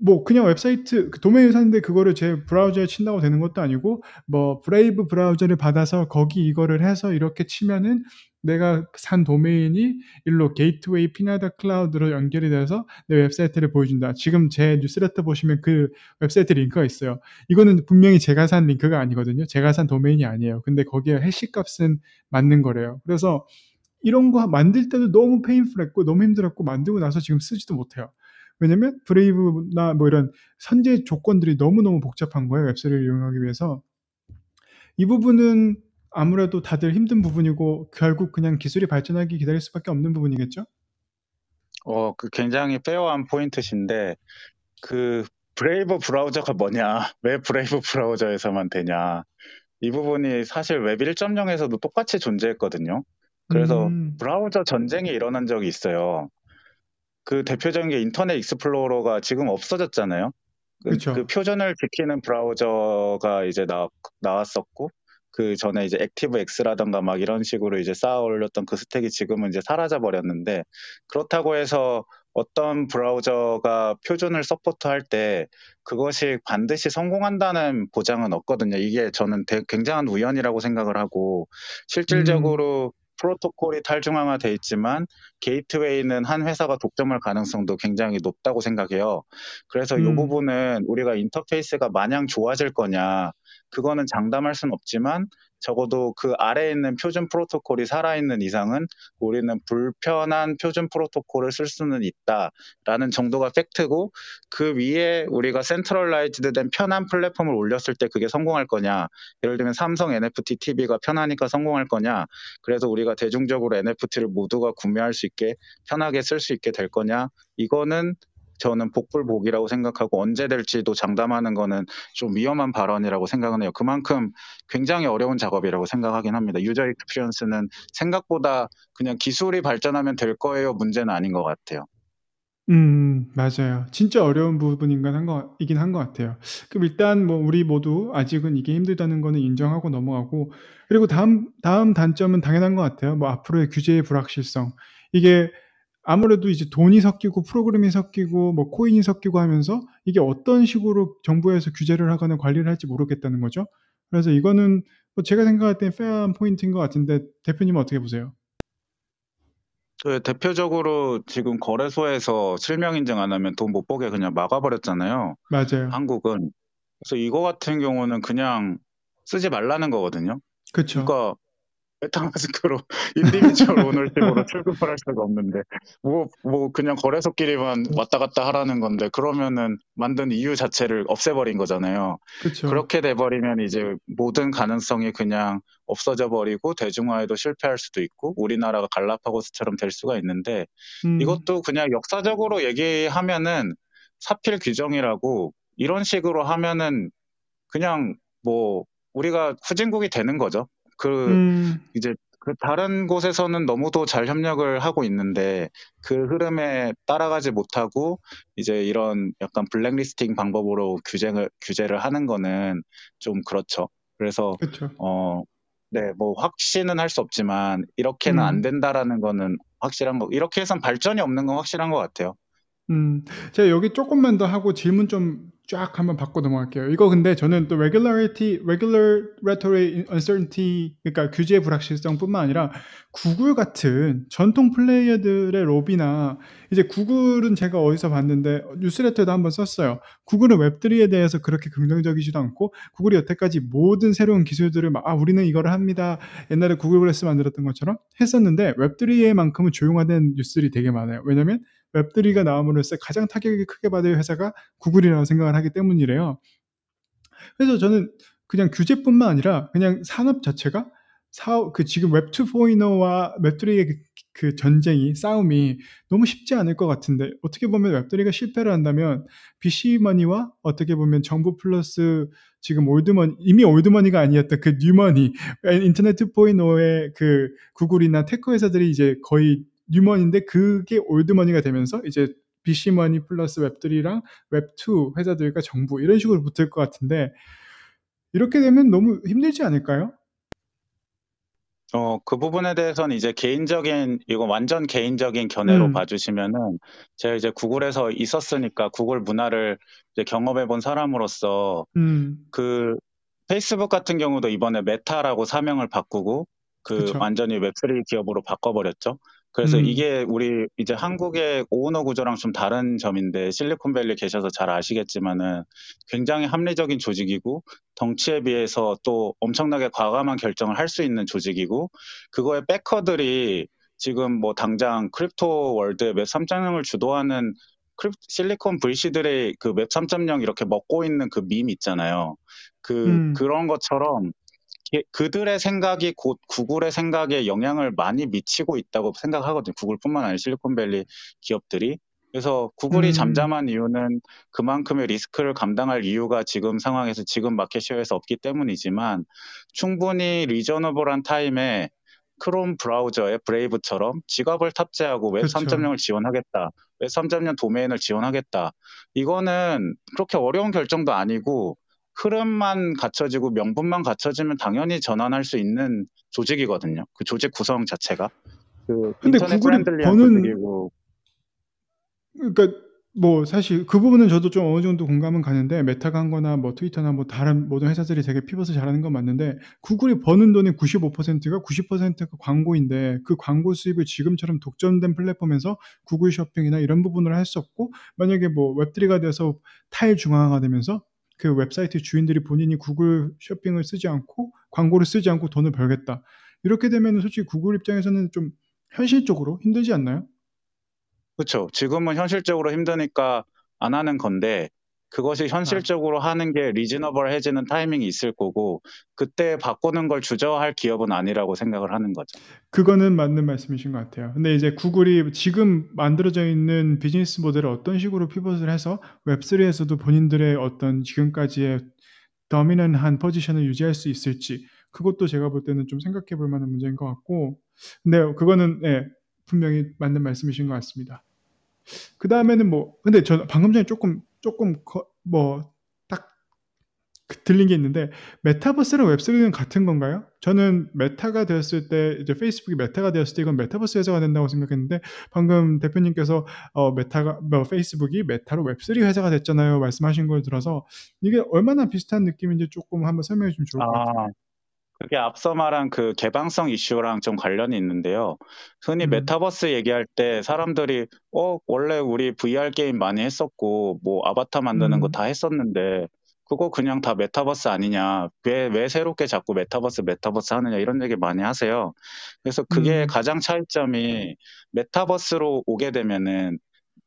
뭐 그냥 웹사이트 그 도메인을 샀는데 그거를 제 브라우저에 친다고 되는 것도 아니고 뭐 Brave 브라우저를 받아서 거기 이거를 해서 이렇게 치면은 내가 산 도메인이 일로 게이트웨이 Pinata Cloud로 연결이 돼서 내 웹사이트를 보여준다. 지금 제 뉴스레터 보시면 그 웹사이트 링크가 있어요. 이거는 분명히 제가 산 링크가 아니거든요. 제가 산 도메인이 아니에요. 근데 거기에 해시 값은 맞는 거래요. 그래서 이런 거 만들 때도 너무 painful했고 너무 힘들었고 만들고 나서 지금 쓰지도 못해요. 왜냐면 Brave나 뭐 이런 선제 조건들이 너무너무 복잡한 거예요. 웹사이트를 이용하기 위해서. 이 부분은 아무래도 다들 힘든 부분이고 결국 그냥 기술이 발전하기 기다릴 수밖에 없는 부분이겠죠? 어, 그 굉장히 fair한 포인트신데 그 Brave 브라우저가 뭐냐? 왜 Brave 브라우저에서만 되냐? 이 부분이 사실 웹 1.0에서도 똑같이 존재했거든요. 그래서 음, 브라우저 전쟁이 일어난 적이 있어요. 그 대표적인 게 인터넷 익스플로러가 지금 없어졌잖아요. 그. 그 표준을 지키는 브라우저가 이제 나, 나왔었고, 그 전에 이제 ActiveX라던가 막 이런 식으로 이제 쌓아 올렸던 그 스택이 지금은 이제 사라져 버렸는데, 그렇다고 해서 어떤 브라우저가 표준을 support할 때 그것이 반드시 성공한다는 보장은 없거든요. 이게 저는 대- 굉장한 우연이라고 생각을 하고, 실질적으로 프로토콜이 탈중앙화돼 있지만 게이트웨이는 한 회사가 독점할 가능성도 굉장히 높다고 생각해요. 그래서 이 음. 부분은 우리가 인터페이스가 마냥 좋아질 거냐, 그거는 장담할 수는 없지만 적어도 그 아래에 있는 표준 프로토콜이 살아있는 이상은 우리는 불편한 표준 프로토콜을 쓸 수는 있다라는 정도가 팩트고 그 위에 우리가 centralized 된 편한 플랫폼을 올렸을 때 그게 성공할 거냐. 예를 들면 삼성 NFT TV가 편하니까 성공할 거냐. 그래서 우리가 대중적으로 NFT를 모두가 구매할 수 있게 편하게 쓸 수 있게 될 거냐. 이거는 저는 복불복이라고 생각하고 언제 될지도 장담하는 거는 좀 위험한 발언이라고 생각은 해요. 그만큼 굉장히 어려운 작업이라고 생각하긴 합니다. user experience는 생각보다 그냥 기술이 발전하면 될 거예요 문제는 아닌 것 같아요. 음, 맞아요. 진짜 어려운 부분인간 한 거, 이긴 한 것 같아요. 그럼 일단 뭐 우리 모두 아직은 이게 힘들다는 거는 인정하고 넘어가고, 그리고 다음, 다음 단점은 당연한 것 같아요. 뭐 앞으로의 규제의 불확실성. 이게 아무래도 이제 돈이 섞이고 프로그램이 섞이고 뭐 코인이 섞이고 하면서 이게 어떤 식으로 정부에서 규제를 하거나 관리를 할지 모르겠다는 거죠. 그래서 이거는 뭐 제가 생각할 때 페어한 포인트인 것 같은데 대표님은 어떻게 보세요? 그 대표적으로 지금 거래소에서 실명 인증 안 하면 돈 못 보내게 그냥 막아버렸잖아요. 맞아요. 한국은. 그래서 이거 같은 경우는 그냥 쓰지 말라는 거거든요. 그쵸. 그러니까 MetaMask로 individual ownership으로 출금을 할 수가 없는데 뭐뭐 그냥 거래소끼리만 왔다 갔다 하라는 건데 그러면은 만든 이유 자체를 없애버린 거잖아요. 그쵸. 그렇게 돼버리면 이제 모든 가능성이 그냥 없어져 버리고 대중화에도 실패할 수도 있고 우리나라가 갈라파고스처럼 될 수가 있는데 음, 이것도 그냥 역사적으로 얘기하면은 사필 규정이라고 이런 식으로 하면은 그냥 뭐 우리가 후진국이 되는 거죠. 그 음, 이제 그 다른 곳에서는 너무도 잘 협력을 하고 있는데 그 흐름에 따라가지 못하고 이제 이런 약간 블랙리스팅 방법으로 규제를 규제를 하는 거는 좀 그렇죠. 그래서 그쵸. 어, 네, 뭐 확신은 할 수 없지만 이렇게는 음. 안 된다라는 거는 확실한 거. 이렇게 해선 발전이 없는 건 확실한 것 같아요. 음. 제가 여기 쪼끔만 더 하고 질문 좀 쫙 한번 받고 넘어갈게요. 이거 근데 저는 또 regularity regulatory uncertainty 그러니까 규제의 불확실성뿐만 아니라 구글 같은 전통 플레이어들의 로비나 이제 구글은 제가 어디서 봤는데 뉴스레터에도 한번 썼어요. 구글은 웹3에 대해서 그렇게 긍정적이지도 않고 구글이 여태까지 모든 새로운 기술들을 막 아, 우리는 이거를 합니다. 옛날에 구글 글래스 만들었던 것처럼 했었는데 웹3에만큼은 조용화된 뉴스들이 되게 많아요. 왜냐면 웹3가 나옴으로써 가장 타격이 크게 받을 회사가 구글이라고 생각을 하기 때문이래요. 그래서 저는 그냥 규제뿐만 아니라 그냥 산업 자체가 사업, 그 지금 웹 2.0와 웹3의 그, 그 전쟁이, 싸움이 너무 쉽지 않을 것 같은데, 어떻게 보면 웹3가 실패를 한다면, BC머니와 어떻게 보면 정부 플러스 지금 old money, 이미 old money가 아니었던 그 new money, 인터넷 2.0의 그 구글이나 tech 회사들이 이제 거의 new money인데 그게 old money가 되면서 이제 VC money 플러스 웹3랑 웹2 회사들과 정부 이런 식으로 붙을 것 같은데 이렇게 되면 너무 힘들지 않을까요? 어, 그 부분에 대해서는 이제 개인적인, 이거 완전 개인적인 견해로 음. 봐주시면은, 제가 이제 구글에서 있었으니까 구글 문화를 이제 경험해 본 사람으로서, 음. 그, 페이스북 같은 경우도 이번에 메타라고 사명을 바꾸고, 그 그쵸. 완전히 웹3 기업으로 바꿔버렸죠. 그래서 음. 이게 우리 이제 한국의 오너 구조랑 좀 다른 점인데 실리콘밸리 계셔서 잘 아시겠지만은 굉장히 합리적인 조직이고 덩치에 비해서 또 엄청나게 과감한 결정을 할 수 있는 조직이고 그거의 backer들이 지금 뭐 당장 crypto world의 웹 3.0을 주도하는 크립, 실리콘 VC들의 그 웹 3.0 이렇게 먹고 있는 그 밈 있잖아요. 그 음. 그런 것처럼 게- 그들의 생각이 곧 구글의 생각에 영향을 많이 미치고 있다고 생각하거든요. 구글뿐만 아니라 실리콘밸리 기업들이. 그래서 구글이 음. 잠잠한 이유는 그만큼의 리스크를 감당할 이유가 지금 상황에서 지금 마켓시어에서 없기 때문이지만 충분히 reasonable한 time에 크롬 브라우저의 브레이브처럼 지갑을 탑재하고 웹 그쵸. 3.0을 지원하겠다. 웹 3.0 도메인을 지원하겠다. 이거는 그렇게 어려운 결정도 아니고 흐름만 갖춰지고 명분만 갖춰지면 당연히 전환할 수 있는 조직이거든요. 그 조직 구성 자체가. 그 근데 구글이 버는- 그러니까 뭐 사실 그 부분은 저도 좀 어느 정도 공감은 가는데 메타가 한 거나 뭐 트위터나 뭐 다른 모든 회사들이 되게 pivot을 잘하는 건 맞는데 구글이 버는 돈의 95%가 90%가 광고인데 그 광고 수입을 지금처럼 독점된 플랫폼에서 구글 쇼핑이나 이런 부분을 할 수 없고 만약에 뭐 웹3가 돼서 탈중앙화가 되면서 그 웹사이트 주인들이 본인이 구글 쇼핑을 쓰지 않고 광고를 쓰지 않고 돈을 벌겠다. 이렇게 되면 솔직히 구글 입장에서는 좀 현실적으로 힘들지 않나요? 그렇죠. 지금은 현실적으로 힘드니까 안 하는 건데 그것이 현실적으로 하는 게 리즈너블해지는 타이밍이 있을 거고 그때 바꾸는 걸 주저할 기업은 아니라고 생각을 하는 거죠. 그거는 맞는 말씀이신 것 같아요. 근데 이제 구글이 지금 만들어져 있는 비즈니스 모델을 어떤 식으로 pivot을 해서 웹3에서도 본인들의 어떤 지금까지의 dominant한 포지션을 유지할 수 있을지 그것도 제가 볼 때는 좀 생각해 볼 만한 문제인 것 같고 근데 그거는 예, 분명히 맞는 말씀이신 것 같습니다. 그 다음에는 뭐 근데 저 방금 전에 조금 조금 뭐딱 그 들린 게 있는데 메타버스랑 웹3는 같은 건가요? 저는 메타가 되었을 때 이제 페이스북이 메타가 되었을 때 이건 메타버스 회사가 된다고 생각했는데 방금 대표님께서 어 메타가 뭐 페이스북이 메타로 웹3 회사가 됐잖아요 말씀하신 걸 들어서 이게 얼마나 비슷한 느낌인지 조금 한번 설명해 주면 좋을 것 같아요. 아, 그게 앞서 말한 그 개방성 이슈랑 좀 관련이 있는데요. 흔히 음. 메타버스 얘기할 때 사람들이 어 원래 우리 VR 게임 많이 했었고 뭐 아바타 만드는 거 음. 다 했었는데 그거 그냥 다 메타버스 아니냐? 왜 왜 새롭게 자꾸 메타버스 메타버스 하느냐 이런 얘기 많이 하세요. 그래서 그게 음. 가장 차이점이 메타버스로 오게 되면은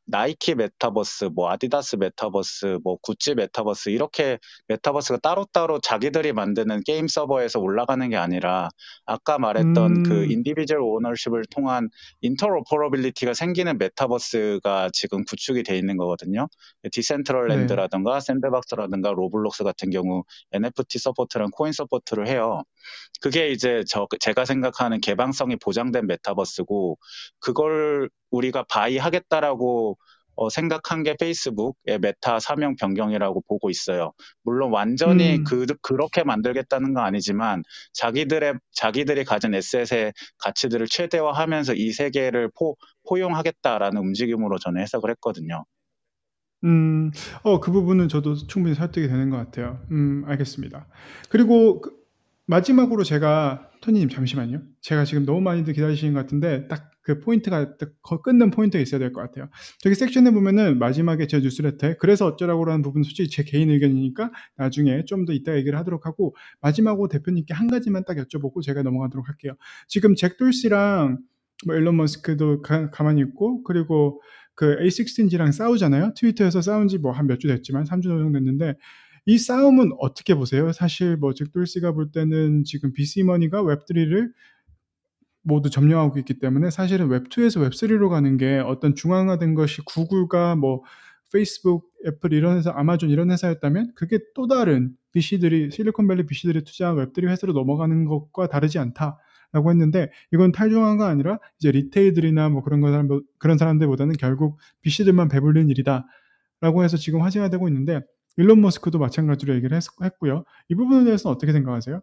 나이키 메타버스, 뭐 아디다스 메타버스, 뭐 구찌 메타버스 이렇게 메타버스가 따로따로 자기들이 만드는 게임 서버에서 올라가는 게 아니라 아까 말했던 그 음. individual ownership을 통한 interoperability가 생기는 메타버스가 지금 구축이 돼 있는 거거든요. 디센트럴랜드라든가 샌드박스라든가 로블록스 같은 경우 NFT support랑 코인 support를 해요. 그게 이제 저 제가 생각하는 개방성이 보장된 메타버스고 그걸 우리가 buy하겠다라고 어, 생각한 게 페이스북의 메타 사명 변경이라고 보고 있어요. 물론 완전히 음. 그 그렇게 만들겠다는 건 아니지만 자기들의 자기들이 가진 에셋의 가치들을 최대화하면서 이 세계를 포, 포용하겠다라는 움직임으로 저는 해석을 했거든요. 음. 어 그 부분은 저도 충분히 설득이 되는 것 같아요. 음 알겠습니다. 그리고 그 마지막으로 제가 토니님 잠시만요. 제가 지금 너무 많이들 기다리시는 것 같은데 딱 그 포인트가 딱 끊는 포인트가 있어야 될 것 같아요. 저기 섹션에 보면은 마지막에 제 뉴스레터에 그래서 어쩌라고라는 부분은 솔직히 제 개인 의견이니까 나중에 좀 더 이따 얘기를 하도록 하고 마지막으로 대표님께 한 가지만 딱 여쭤보고 제가 넘어가도록 할게요. 지금 잭 돌시랑 뭐 일론 머스크도 가, 가만히 있고 그리고 그 A16Z랑 싸우잖아요. 트위터에서 싸운 지 뭐 한 몇 주 됐지만 3주 정도 됐는데 이 싸움은 어떻게 보세요? 사실 뭐 잭 돌시가 볼 때는 지금 VC money가 웹3를 모두 점령하고 있기 때문에 사실은 웹2에서 웹3로 가는 게 어떤 중앙화된 것이 구글과 뭐 페이스북, 애플 이런 회사, 아마존 이런 회사였다면 그게 또 다른 VC들이 실리콘밸리 VC들이 투자한 웹3 회사로 넘어가는 것과 다르지 않다 라고 했는데 이건 탈중화가 아니라 이제 retail들이나 뭐 그런 사람 그런 사람들보다는 결국 VC들만 배불린 일이다라고 해서 지금 화제가 되고 있는데 일론 머스크도 마찬가지로 얘기를 했, 했고요. 이 부분에 대해서는 어떻게 생각하세요?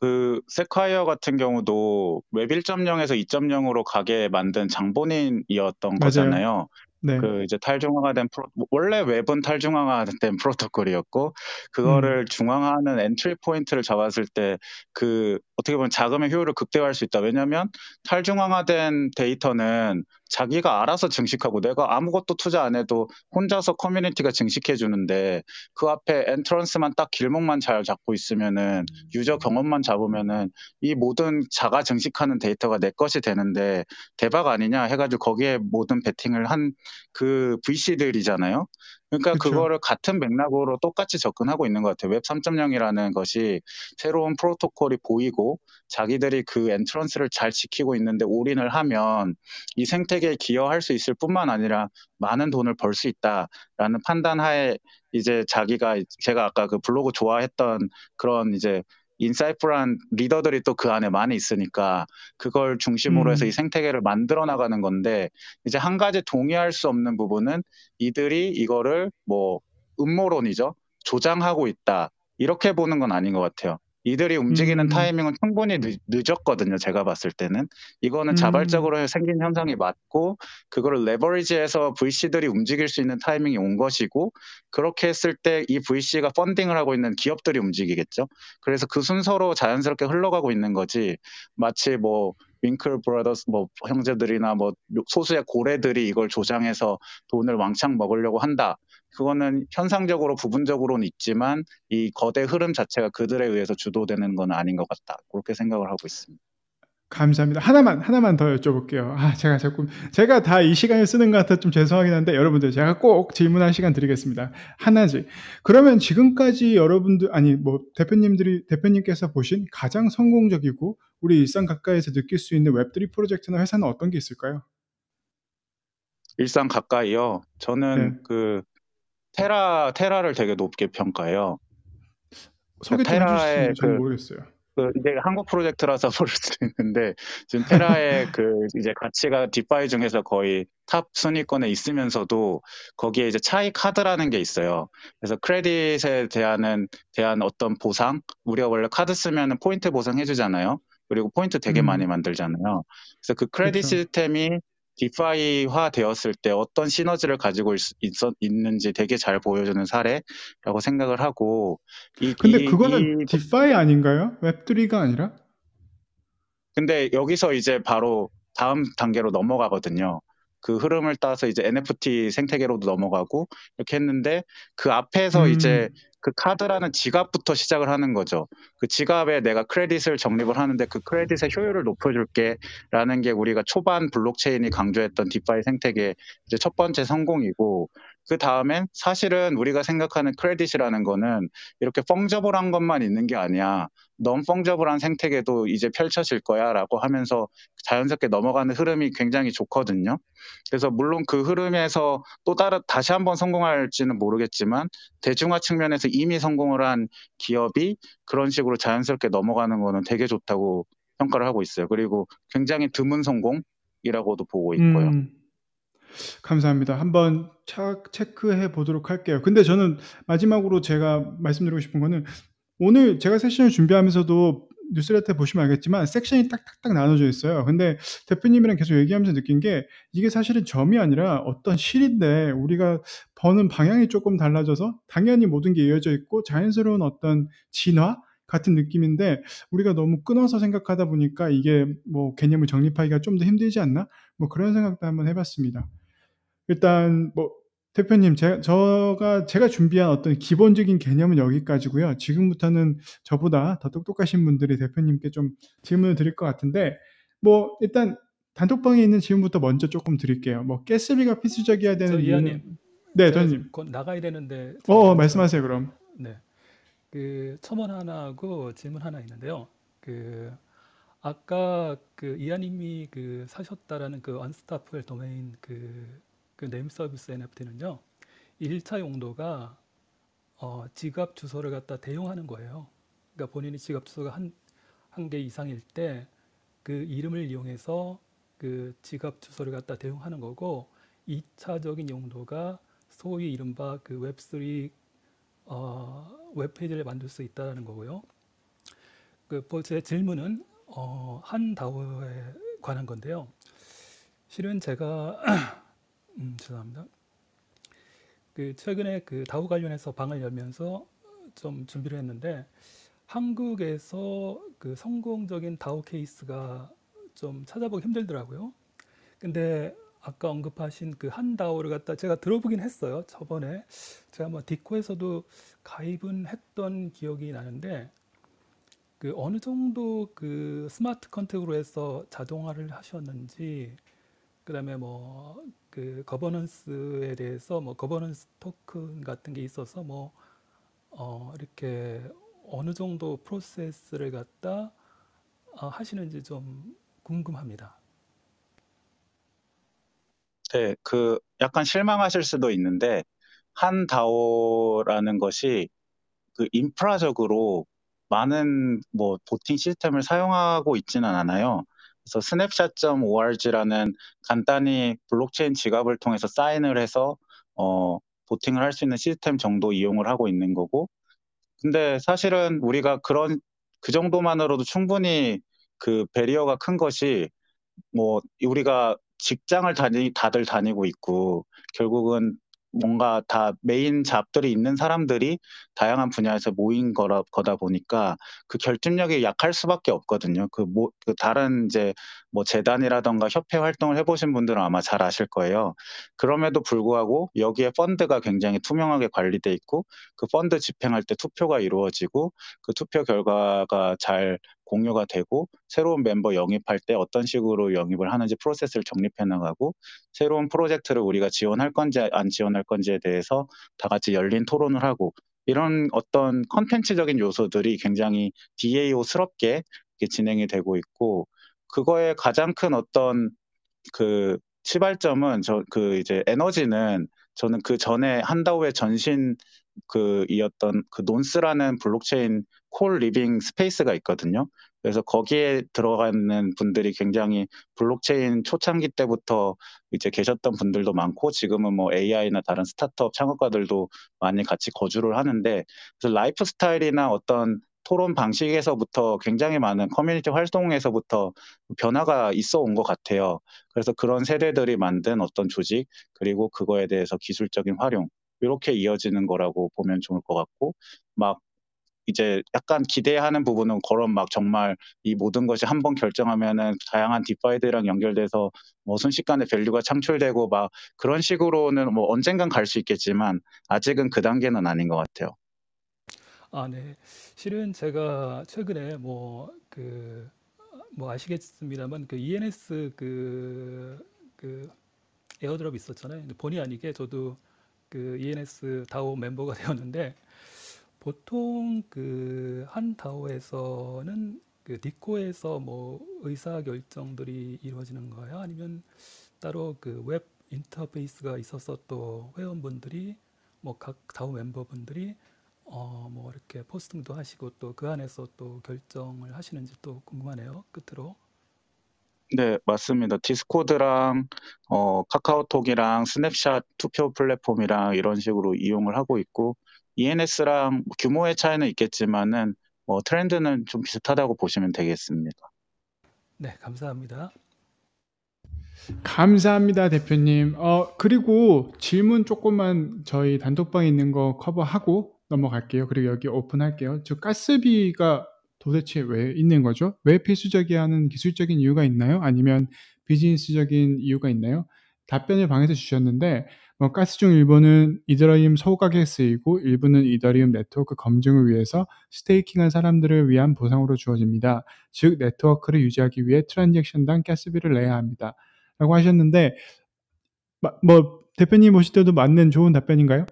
그 세콰이어 같은 경우도 웹 1.0에서 2.0으로 가게 만든 장본인이었던 맞아요. 거잖아요. 네. 그 이제 탈중화가 된 프로, 원래 웹은 탈중화가 된 프로토콜이었고 그거를 음. 중앙화하는 entry point를 잡았을 때 그 어떻게 보면 자금의 효율을 극대화할 수 있다. 왜냐하면 탈중앙화된 데이터는 자기가 알아서 증식하고 내가 아무것도 투자 안 해도 혼자서 커뮤니티가 증식해 주는데 그 앞에 entrance만 딱 길목만 잘 잡고 있으면은 user 경험만 잡으면은 이 모든 자가 증식하는 데이터가 내 것이 되는데 대박 아니냐 해가지고 거기에 모든 베팅을 한 그 VC들이잖아요. 그러니까 그쵸. 그거를 같은 맥락으로 똑같이 접근하고 있는 것 같아요. 웹 3.0이라는 것이 새로운 프로토콜이 보이고 자기들이 그 entrance를 잘 지키고 있는데 올인을 하면 이 생태계에 기여할 수 있을 뿐만 아니라 많은 돈을 벌 수 있다라는 판단하에 이제 자기가 제가 아까 그 블로그 좋아했던 그런 이제 insightful한 리더들이 또 그 안에 많이 있으니까 그걸 중심으로 해서 음. 이 생태계를 만들어 나가는 건데 이제 한 가지 동의할 수 없는 부분은 이들이 이거를 뭐 음모론이죠. 조장하고 있다. 이렇게 보는 건 아닌 것 같아요. 이들이 움직이는 음. 타이밍은 충분히 늦, 늦었거든요. 제가 봤을 때는. 이거는 음. 자발적으로 생긴 현상이 맞고 그거를 레버리지해서 VC들이 움직일 수 있는 타이밍이 온 것이고 그렇게 했을 때 이 VC가 펀딩을 하고 있는 기업들이 움직이겠죠. 그래서 그 순서로 자연스럽게 흘러가고 있는 거지 마치 뭐 윙클 브라더스 뭐 형제들이나 뭐 소수의 고래들이 이걸 조장해서 돈을 왕창 먹으려고 한다. 그거는 현상적으로 부분적으로는 있지만 이 거대 흐름 자체가 그들에 의해서 주도되는 건 아닌 것 같다. 그렇게 생각을 하고 있습니다. 감사합니다. 하나만 하나만 더 여쭤볼게요. 아 제가 자꾸 제가 다 이 시간을 쓰는 것 같아 좀 죄송하긴 한데 여러분들 제가 꼭 질문할 시간 드리겠습니다. 하나지. 그러면 지금까지 여러분들 아니 뭐 대표님들이 대표님께서 보신 가장 성공적이고 우리 일상 가까이에서 느낄 수 있는 웹3 프로젝트나 회사는 어떤 게 있을까요? 일상 가까이요. 저는 네. 그 테라 테라를 되게 높게 평가해요. 소개 좀 테라의 그- 모르겠어요. 그 이제 한국 프로젝트라서 모를 수도 있는데 지금 테라의 그 이제 가치가 DeFi 중에서 거의 탑 순위권에 있으면서도 거기에 이제 차이 카드라는 게 있어요. 그래서 credit에 대한 대한 어떤 보상 우리가 원래 카드 쓰면은 포인트 보상 해주잖아요. 그리고 포인트 되게 음. 많이 만들잖아요. 그래서 그 크레딧 그쵸. 시스템이 DeFi화 되었을 때 어떤 시너지를 가지고 있, 있, 있는지 되게 잘 보여주는 사례라고 생각을 하고 이, 근데 이- 그거는 이 DeFi 아닌가요? 웹3가 아니라? 근데 여기서 이제 바로 다음 단계로 넘어가거든요. 그 흐름을 따서 이제 NFT 생태계로도 넘어가고 이렇게 했는데 그 앞에서 음. 이제 그 카드라는 지갑부터 시작을 하는 거죠. 그 지갑에 내가 credit을 적립을 하는데 그 credit의 효율을 높여줄게라는 게 우리가 초반 블록체인이 강조했던 DeFi 생태계 이제 첫 번째 성공이고 그 다음엔 사실은 우리가 생각하는 credit이라는 거는 이렇게 fungible한 것만 있는 게 아니야. non-fungible한 생태계도 이제 펼쳐질 거야 라고 하면서 자연스럽게 넘어가는 흐름이 굉장히 좋거든요. 그래서 물론 그 흐름에서 또 다른 다시 한번 성공할지는 모르겠지만 대중화 측면에서 이미 성공을 한 기업이 그런 식으로 자연스럽게 넘어가는 거는 되게 좋다고 평가를 하고 있어요. 그리고 굉장히 드문 성공이라고도 보고 있고요. 음. 감사합니다. 한번 차, 체크해 보도록 할게요. 근데 저는 마지막으로 제가 말씀드리고 싶은 거는 오늘 제가 세션을 준비하면서도 뉴스레터 보시면 알겠지만 섹션이 딱딱딱 나눠져 있어요. 근데 대표님이랑 계속 얘기하면서 느낀 게 이게 사실은 점이 아니라 어떤 실인데 우리가 버는 방향이 조금 달라져서 당연히 모든 게 이어져 있고 자연스러운 어떤 진화 같은 느낌인데 우리가 너무 끊어서 생각하다 보니까 이게 뭐 개념을 정립하기가 좀 더 힘들지 않나? 뭐 그런 생각도 한번 해봤습니다. 일단 뭐 대표님 제, 저가 제가 준비한 어떤 기본적인 개념은 여기까지고요. 지금부터는 저보다 더 똑똑하신 분들이 대표님께 좀 질문을 드릴 것 같은데 뭐 일단 단톡방에 있는 질문부터 먼저 조금 드릴게요. 뭐 가스비가 필수적이어야 되는 저 이유는 이하님, 네, 곧 나가야 되는데 어, 어. 말씀하세요 그럼. 네. 그 첨언 하나하고 질문 하나 있는데요. 그 아까 그 이하님이 그 사셨다라는 그 언스타플 도메인 그, 그 네임 서비스 NFT는요. 1차 용도가 어, 지갑 주소를 갖다 대용하는 거예요. 그러니까 본인이 지갑 주소가 한, 한 개 이상일 때 그 이름을 이용해서 그 지갑 주소를 갖다 대용하는 거고 2차적인 용도가 소위 이른바 그 웹3 어, 웹페이지를 만들 수 있다는 거고요. 그제 질문은 어, 한 다오에 관한 건데요. 실은 제가 음, 죄송합니다. 그 최근에 그 DAO 관련해서 방을 열면서 좀 준비를 했는데 한국에서 그 성공적인 DAO 케이스가 좀 찾아보기 힘들더라고요. 근데 아까 언급하신 그 한다오를 갖다 제가 들어보긴 했어요. 저번에 제가 뭐 디코에서도 가입은 했던 기억이 나는데 그 어느 정도 그 smart contract로 해서 자동화를 하셨는지 그다음에 뭐 그 governance에 대해서 뭐 governance token 같은 게 있어서 뭐 어 이렇게 어느 정도 프로세스를 갖다 어, 하시는지 좀 궁금합니다. 네, 그 약간 실망하실 수도 있는데 한 다오라는 것이 그 인프라적으로 많은 뭐 voting 시스템을 사용하고 있지는 않아요. 그래서 Snapshot.org라는 간단히 블록체인 지갑을 통해서 사인을 해서 어 voting을 할 수 있는 시스템 정도 이용을 하고 있는 거고 근데 사실은 우리가 그런 그 정도만으로도 충분히 그 barrier가 큰 것이 뭐 우리가 직장을 다니 다들 다니고 있고 결국은 뭔가 다 main job들이 있는 사람들이 다양한 분야에서 모인 거라 거다 보니까 그 결집력이 약할 수밖에 없거든요. 그 뭐 그 다른 이제 뭐 재단이라던가 협회 활동을 해보신 분들은 아마 잘 아실 거예요. 그럼에도 불구하고 여기에 펀드가 굉장히 투명하게 관리돼 있고 그 펀드 집행할 때 투표가 이루어지고 그 투표 결과가 잘 공유가 되고 새로운 멤버 영입할 때 어떤 식으로 영입을 하는지 프로세스를 정립해 나가고 새로운 프로젝트를 우리가 지원할 건지 안 지원할 건지에 대해서 다 같이 열린 토론을 하고 이런 어떤 컨텐츠적인 요소들이 굉장히 DAO스럽게 진행이 되고 있고 그거의 가장 큰 어떤 그 시발점은 저 그 이제 에너지는 저는 그 전에 한다오의 전신 그 이었던 그 논스라는 블록체인 co-living space가 있거든요. 그래서 거기에 들어가는 분들이 굉장히 블록체인 초창기 때부터 이제 계셨던 분들도 많고 지금은 뭐 AI나 다른 스타트업 창업가들도 많이 같이 거주를 하는데 그래서 라이프 스타일이나 어떤 토론 방식에서부터 굉장히 많은 커뮤니티 활동에서부터 변화가 있어 온 것 같아요. 그래서 그런 세대들이 만든 어떤 조직 그리고 그거에 대해서 기술적인 활용 이렇게 이어지는 거라고 보면 좋을 것 같고 막 이제 약간 기대하는 부분은 그런 막 정말 이 모든 것이 한 번 결정하면은 다양한 DeFi들이랑 연결돼서 뭐 순식간에 value가 창출되고 막 그런 식으로는 뭐 언젠간 갈 수 있겠지만 아직은 그 단계는 아닌 것 같아요. 아, 네. 실은 제가 최근에 뭐 그 뭐 아시겠습니다만 그 ENS 그, 그 airdrop 있었잖아요. 본의 아니게 저도 그 ENS DAO 멤버가 되었는데 보통 그 한 다오에서는 그 디코에서 뭐 의사 결정들이 이루어지는 거예요? 아니면 따로 그 웹 인터페이스가 있어서 또 회원분들이 뭐 각 DAO 멤버분들이 어 뭐 이렇게 포스팅도 하시고 또 그 안에서 또 결정을 하시는지 또 궁금하네요. 끝으로. 네, 맞습니다. 디스코드랑 어, 카카오톡이랑 스냅샷 투표 플랫폼이랑 이런 식으로 이용을 하고 있고 ENS랑 규모의 차이는 있겠지만은 뭐 트렌드는 좀 비슷하다고 보시면 되겠습니다. 네, 감사합니다. 감사합니다, 대표님. 어, 그리고 질문 조금만 저희 단톡방에 있는 거 커버하고 넘어갈게요. 그리고 여기 오픈할게요. 저 가스비가 도대체 왜 있는 거죠? 왜 필수적이야 하는 기술적인 이유가 있나요? 아니면 비즈니스적인 이유가 있나요? 답변을 방에서 주셨는데 뭐 가스 중 일부는 이더리움 소각에 쓰이고 일부는 이더리움 네트워크 검증을 위해서 스테이킹한 사람들을 위한 보상으로 주어집니다. 즉 네트워크를 유지하기 위해 트랜잭션당 가스비를 내야 합니다. 라고 하셨는데 마- 뭐 대표님 오실 때도 맞는 좋은 답변인가요?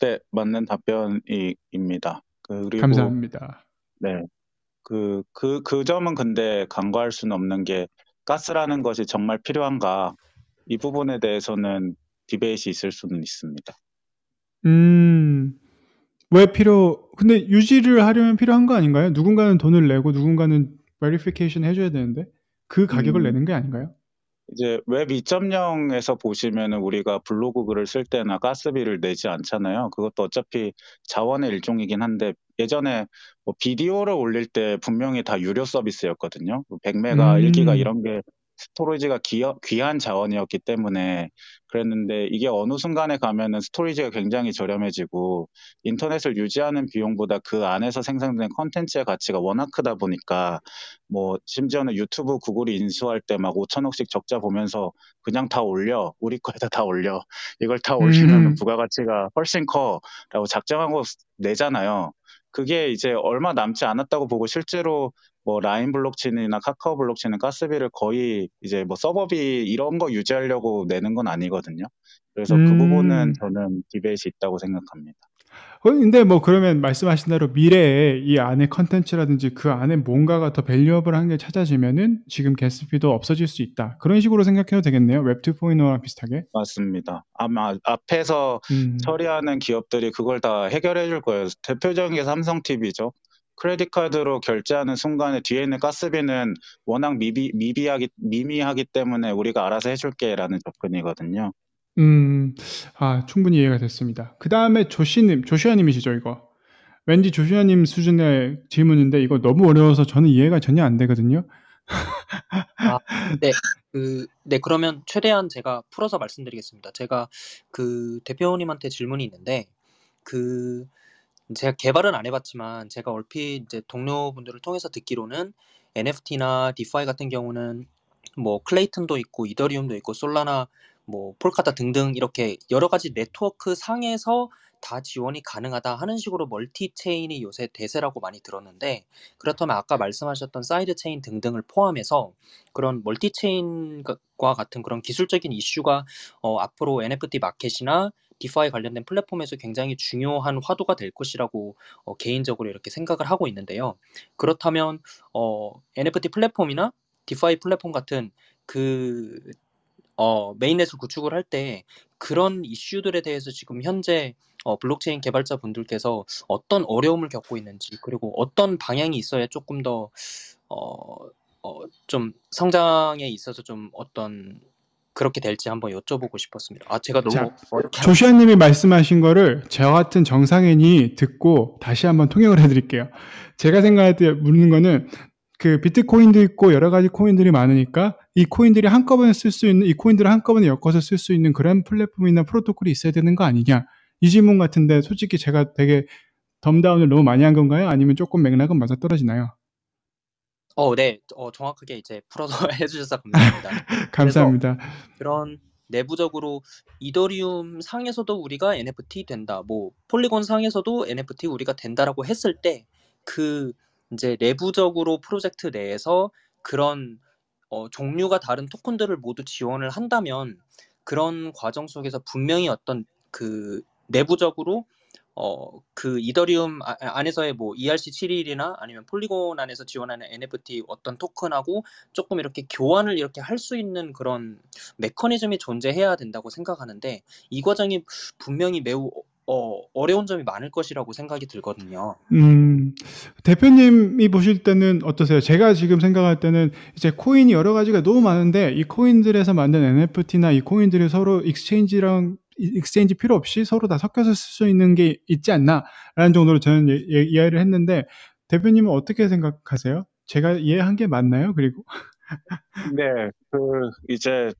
네, 맞는 답변입니다. 그리고 감사합니다. 네. 그, 그, 그 점은 근데 간과할 수는 없는 게 가스라는 것이 정말 필요한가 이 부분에 대해서는 debate이 있을 수는 있습니다. 음, 왜 필요, 근데 유지를 하려면 필요한 거 아닌가요? 누군가는 돈을 내고 누군가는 verification 해줘야 되는데 그 가격을 음. 내는 게 아닌가요? 이제 웹 2.0에서 보시면은 우리가 블로그 글을 쓸 때나 가스비를 내지 않잖아요. 그것도 어차피 자원의 일종이긴 한데 예전에 뭐 비디오를 올릴 때 분명히 다 유료 서비스였거든요. 100메가, 음. 1기가 이런 게 storage가 귀, 귀한 자원이었기 때문에 그랬는데 이게 어느 순간에 가면은 storage가 굉장히 저렴해지고 인터넷을 유지하는 비용보다 그 안에서 생성된 컨텐츠의 가치가 워낙 크다 보니까 뭐 심지어는 유튜브 구글이 인수할 때 막 5천억씩 적자 보면서 그냥 다 올려 우리 거에다 다 올려 이걸 다 올리면 음. 부가가치가 훨씬 커라고 작정하고 내잖아요. 그게 이제 얼마 남지 않았다고 보고 실제로 뭐 라인 블록체인이나 카카오 블록체인은 가스비를 거의 이제 뭐 서버비 이런 거 유지하려고 내는 건 아니거든요. 그래서 그 음. 부분은 저는 debate 있다고 생각합니다. 어, 근데 뭐 그러면 말씀하신 대로 미래에 이 안에 컨텐츠라든지 그 안에 뭔가가 더 valuable한 게 찾아지면은 지금 gas fee도 없어질 수 있다. 그런 식으로 생각해도 되겠네요. 웹 2.0랑 비슷하게. 맞습니다. 아마 앞에서 음. 처리하는 기업들이 그걸 다 해결해 줄 거예요. 대표적인 게 삼성TV죠. 크레딧 카드로 결제하는 순간에 뒤에 있는 가스비는 워낙 미비, 미비하기, 미미하기 때문에 우리가 알아서 해줄게라는 접근이거든요. 음, 아, 충분히 이해가 됐습니다. 그 다음에 조시님, 조슈아님이시죠, 이거. 왠지 조슈아님 수준의 질문인데 이거 너무 어려워서 저는 이해가 전혀 안 되거든요. 네, 그, 네, 그러면 최대한 제가 풀어서 말씀드리겠습니다. 제가 그 대표님한테 질문이 있는데, 그, 제가 개발은 안 해봤지만, 제가 얼핏 이제 동료분들을 통해서 듣기로는 NFT나 디파이 같은 경우는 뭐 클레이튼도 있고, 이더리움도 있고, 솔라나, 뭐 폴카닷 등등 이렇게 여러 가지 네트워크 상에서 다 지원이 가능하다 하는 식으로 multi chain이 요새 대세라고 많이 들었는데, 그렇다면 아까 말씀하셨던 side chain 등등을 포함해서 그런 multi chain과 같은 그런 기술적인 이슈가 어, 앞으로 NFT 마켓이나 디파이 관련된 플랫폼에서 굉장히 중요한 화두가 될 것이라고 어, 개인적으로 이렇게 생각을 하고 있는데요. 그렇다면 어, NFT 플랫폼이나 디파이 플랫폼 같은 그 어, 메인넷을 구축을 할 때 그런 이슈들에 대해서 지금 현재 어, 블록체인 개발자 분들께서 어떤 어려움을 겪고 있는지 그리고 어떤 방향이 있어야 조금 더 어, 어, 좀 성장에 있어서 좀 어떤 그렇게 될지 한번 여쭤보고 싶었습니다. 아, 제가 너무 조슈아님이 말씀하신 거를 저 같은 정상인이 듣고 다시 한번 통역을 해드릴게요. 제가 생각할 때 묻는 거는 그 비트코인도 있고 여러 가지 코인들이 많으니까 이 코인들이 한꺼번에 쓸 수 있는 이 코인들을 한꺼번에 엮어서 쓸 수 있는 그런 플랫폼이나 프로토콜이 있어야 되는 거 아니냐 이 질문 같은데 솔직히 제가 되게 덤다운을 너무 많이 한 건가요? 아니면 조금 맥락은 맞아 떨어지나요? 어, 네, 어, 정확하게 이제 풀어서 해주셔서 감사합니다. 감사합니다. 그런 내부적으로 이더리움 상에서도 우리가 NFT 된다, 뭐 폴리곤 상에서도 NFT 우리가 된다라고 했을 때 그 이제 내부적으로 프로젝트 내에서 그런 어, 종류가 다른 토큰들을 모두 지원을 한다면 그런 과정 속에서 분명히 어떤 그 내부적으로 어, 그 이더리움 아- 안에서의 뭐 ERC721이나 아니면 폴리곤 안에서 지원하는 NFT 어떤 토큰하고 조금 이렇게 교환을 이렇게 할 수 있는 그런 메커니즘이 존재해야 된다고 생각하는데 이 과정이 분명히 매우 어, 어려운 점이 많을 것이라고 생각이 들거든요. 음, 대표님이 보실 때는 어떠세요? 제가 지금 생각할 때는 이제 코인이 여러 가지가 너무 많은데 이 코인들에서 만든 NFT나 이 코인들이 서로 exchange랑 exchange 필요 없이 서로 다 섞여서 쓸 수 있는 게 있지 않나라는 정도로 저는 예, 예, 이해를 했는데 대표님은 어떻게 생각하세요? 제가 이해한 게 맞나요? 그리고 네, 그 이제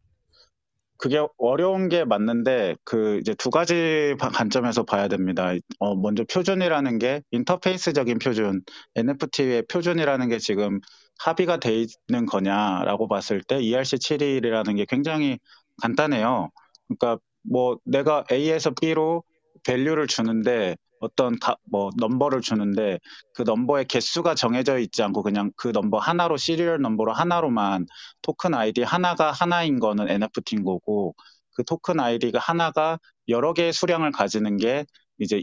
그게 어려운 게 맞는데 그 이제 두 가지 바- 관점에서 봐야 됩니다. 어, 먼저 표준이라는 게 인터페이스적인 표준, NFT의 표준이라는 게 지금 합의가 돼 있는 거냐라고 봤을 때 ERC71이라는 게 굉장히 간단해요. 그러니까 뭐 내가 A에서 B로 value를 주는데 어떤 가, 뭐 넘버를 주는데 그 넘버의 개수가 정해져 있지 않고 그냥 그 넘버 하나로 serial number로 하나로만 토큰 아이디 하나가 하나인 거는 NFT인 거고 그 토큰 아이디가 하나가 여러 개의 수량을 가지는 게 이제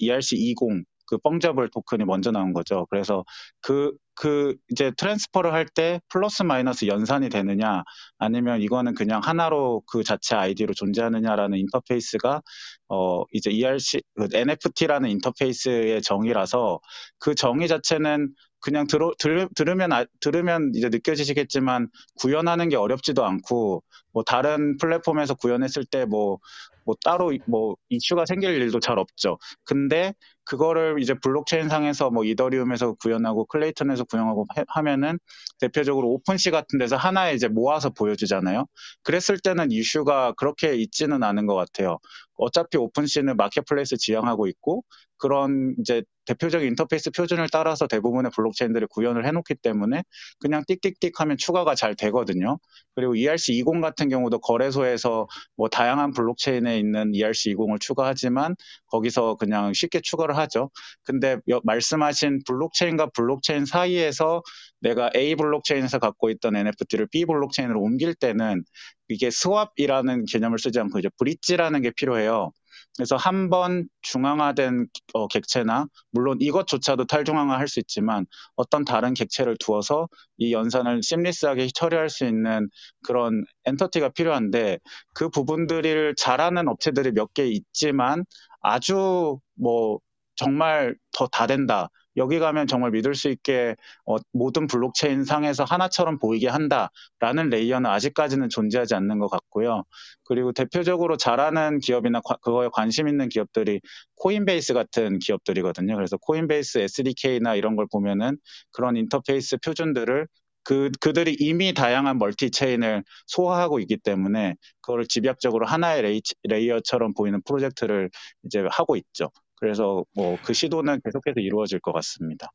ERC20 그 fungible 토큰이 먼저 나온 거죠. 그래서 그, 그 이제 transfer를 할 때 플러스 마이너스 연산이 되느냐 아니면 이거는 그냥 하나로 그 자체 아이디로 존재하느냐라는 인터페이스가 어 이제 ERC 그 NFT라는 인터페이스의 정의라서 그 정의 자체는 그냥 들어, 들, 들으면 아, 들으면 이제 느껴지시겠지만 구현하는 게 어렵지도 않고 뭐 다른 플랫폼에서 구현했을 때뭐뭐 따로 뭐 이슈가 생길 일도 잘 없죠. 근데 그거를 이제 블록체인 상에서 뭐 이더리움에서 구현하고 클레이튼에서 구현하고 해, 하면은 대표적으로 오픈시 같은 데서 하나에 이제 모아서 보여주잖아요. 그랬을 때는 이슈가 그렇게 있지는 않은 것 같아요. 어차피 오픈시는 marketplace 지향하고 있고 그런 이제 대표적인 인터페이스 표준을 따라서 대부분의 블록체인들이 구현을 해놓기 때문에 그냥 띡띡띡 하면 추가가 잘 되거든요. 그리고 ERC20 같은 경우도 거래소에서 뭐 다양한 블록체인에 있는 ERC20을 추가하지만 거기서 그냥 쉽게 추가를 하죠. 근데 말씀하신 블록체인과 블록체인 사이에서 내가 A 블록체인에서 갖고 있던 NFT를 B 블록체인으로 옮길 때는 이게 스왑이라는 개념을 쓰지 않고 이제 브릿지라는 게 필요해요. 그래서 한 번 중앙화된 어, 객체나 물론 이것조차도 탈중앙화 할 수 있지만 어떤 다른 객체를 두어서 이 연산을 seamless하게 처리할 수 있는 그런 entity가 필요한데 그 부분들을 잘하는 업체들이 몇 개 있지만 아주 뭐 정말 더 다 된다. 여기 가면 정말 믿을 수 있게 어, 모든 블록체인 상에서 하나처럼 보이게 한다라는 layer는 아직까지는 존재하지 않는 것 같고요. 그리고 대표적으로 잘하는 기업이나 과, 그거에 관심 있는 기업들이 코인베이스 같은 기업들이거든요. 그래서 코인베이스 SDK나 이런 걸 보면은 그런 인터페이스 표준들을 그, 그들이 이미 다양한 multi chain을 소화하고 있기 때문에 그거를 집약적으로 하나의 레이, layer처럼 보이는 프로젝트를 이제 하고 있죠. 그래서 뭐 그 시도는 계속해서 이루어질 것 같습니다.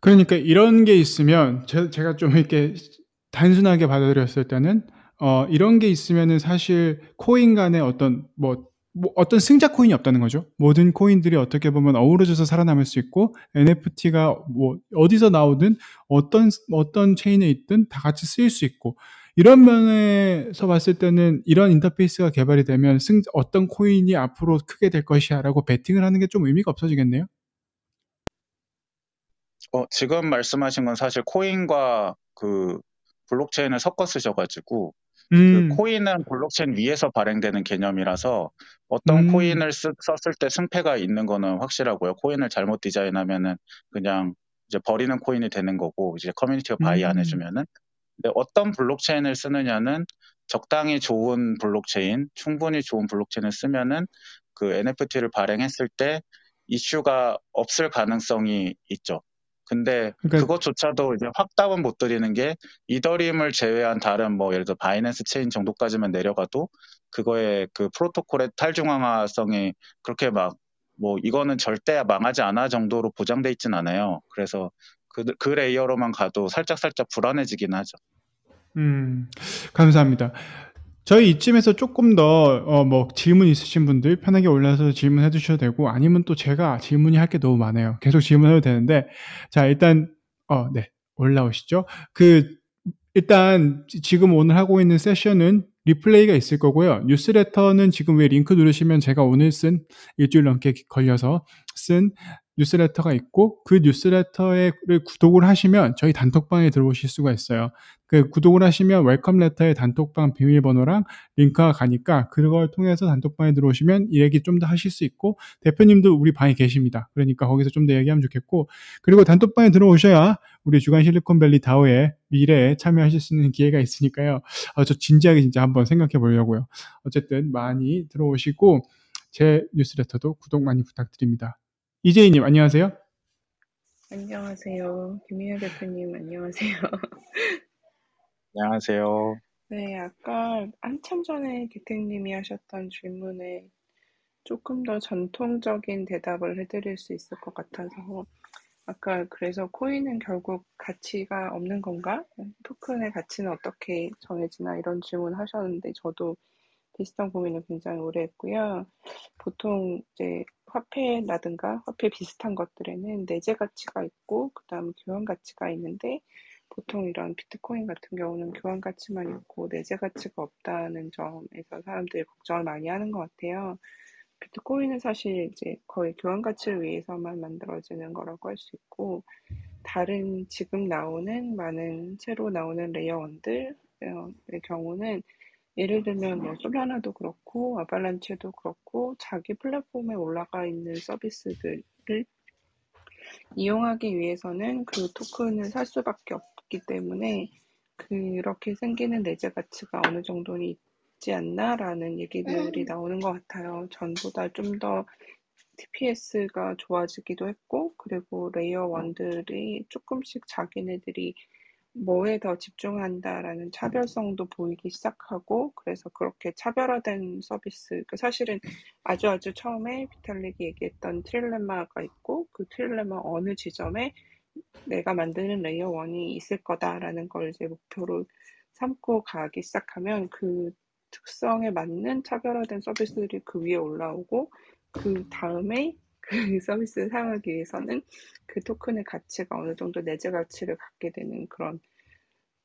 그러니까 이런 게 있으면 제, 제가 좀 이렇게 단순하게 받아들였을 때는 어, 이런 게 있으면은 사실 코인 간의 어떤 뭐, 뭐 어떤 승자 코인이 없다는 거죠. 모든 코인들이 어떻게 보면 어우러져서 살아남을 수 있고 NFT가 뭐 어디서 나오든 어떤 어떤 체인에 있든 다 같이 쓰일 수 있고 이런 면에서 봤을 때는 이런 인터페이스가 개발이 되면 승, 어떤 코인이 앞으로 크게 될 것이야라고 베팅을 하는 게 좀 의미가 없어지겠네요. 어, 지금 말씀하신 건 사실 코인과 그 블록체인을 섞어 쓰셔가지고 그 음. 그 코인은 블록체인 위에서 발행되는 개념이라서 어떤 음. 코인을 쓰, 썼을 때 승패가 있는 거는 확실하고요. 코인을 잘못 디자인하면은 그냥 이제 버리는 코인이 되는 거고 이제 커뮤니티가 buy 음. 안 해주면은 근데 어떤 블록체인을 쓰느냐는 적당히 좋은 블록체인, 충분히 좋은 블록체인을 쓰면은 그 NFT를 발행했을 때 이슈가 없을 가능성이 있죠. 근데 그러니까, 그것조차도 이제 확답은 못 드리는 게 이더리움을 제외한 다른 뭐 예를 들어 바이낸스 체인 정도까지만 내려가도 그거의 그 프로토콜의 탈중앙화성이 그렇게 막 뭐 이거는 절대 망하지 않아 정도로 보장돼 있진 않아요. 그래서 그, 그 layer로만 가도 살짝 살짝 불안해지긴 하죠. 음, 감사합니다. 저희 이쯤에서 조금 더, 어, 뭐, 질문 있으신 분들 편하게 올라서 질문해 주셔도 되고, 아니면 또 제가 질문이 할 게 너무 많아요. 계속 질문해도 되는데, 자, 일단, 어, 네, 올라오시죠. 그, 일단, 지금 오늘 하고 있는 세션은 replay가 있을 거고요. 뉴스레터는 지금 왜 링크 누르시면 제가 오늘 쓴 일주일 넘게 걸려서 쓴 뉴스레터가 있고 그 뉴스레터에 구독을 하시면 저희 단톡방에 들어오실 수가 있어요. 그 구독을 하시면 welcome letter에 단톡방 비밀번호랑 링크가 가니까 그걸 통해서 단톡방에 들어오시면 이 얘기 좀 더 하실 수 있고 대표님도 우리 방에 계십니다. 그러니까 거기서 좀 더 얘기하면 좋겠고 그리고 단톡방에 들어오셔야 우리 주간 실리콘밸리 다오의 미래에 참여하실 수 있는 기회가 있으니까요. 어, 저 진지하게 진짜 한번 생각해 보려고요. 어쨌든 많이 들어오시고 제 뉴스레터도 구독 많이 부탁드립니다. 이재희님 안녕하세요. 안녕하세요. 김희애 대표님, 안녕하세요. 안녕하세요. 네, 아까 한참 전에 기택님이 하셨던 질문에 조금 더 전통적인 대답을 해드릴 수 있을 것 같아서 아까 그래서 코인은 결국 가치가 없는 건가? 토큰의 가치는 어떻게 정해지나 이런 질문 하셨는데 저도 비슷한 고민을 굉장히 오래 했고요. 보통 이제 화폐라든가 화폐 비슷한 것들에는 내재 가치가 있고 그다음 교환 가치가 있는데 보통 이런 비트코인 같은 경우는 교환 가치만 있고 내재 가치가 없다는 점에서 사람들이 걱정을 많이 하는 것 같아요. 비트코인은 사실 이제 거의 교환 가치를 위해서만 만들어지는 거라고 할 수 있고 다른 지금 나오는 많은 새로 나오는 layer one들의 경우는 예를 들면 뭐 솔라나도 그렇고 아발란체도 그렇고 자기 플랫폼에 올라가 있는 서비스들을 이용하기 위해서는 그 토큰을 살 수밖에 없기 때문에 그렇게 생기는 내재 가치가 어느 정도는 있지 않나라는 얘기들이 나오는 것 같아요. 전보다 좀 더 TPS가 좋아지기도 했고, 그리고 layer one들이 조금씩 자기네들이 뭐에 더 집중한다라는 차별성도 보이기 시작하고 그래서 그렇게 차별화된 서비스 그 사실은 아주 아주 처음에 비탈릭이 얘기했던 트릴레마가 있고 그 트릴레마 어느 지점에 내가 만드는 layer one이 있을 거다라는 걸 이제 목표로 삼고 가기 시작하면 그 특성에 맞는 차별화된 서비스들이 그 위에 올라오고 그 다음에 그 서비스를 사용하기 위해서는 그 토큰의 가치가 어느 정도 내재 가치를 갖게 되는 그런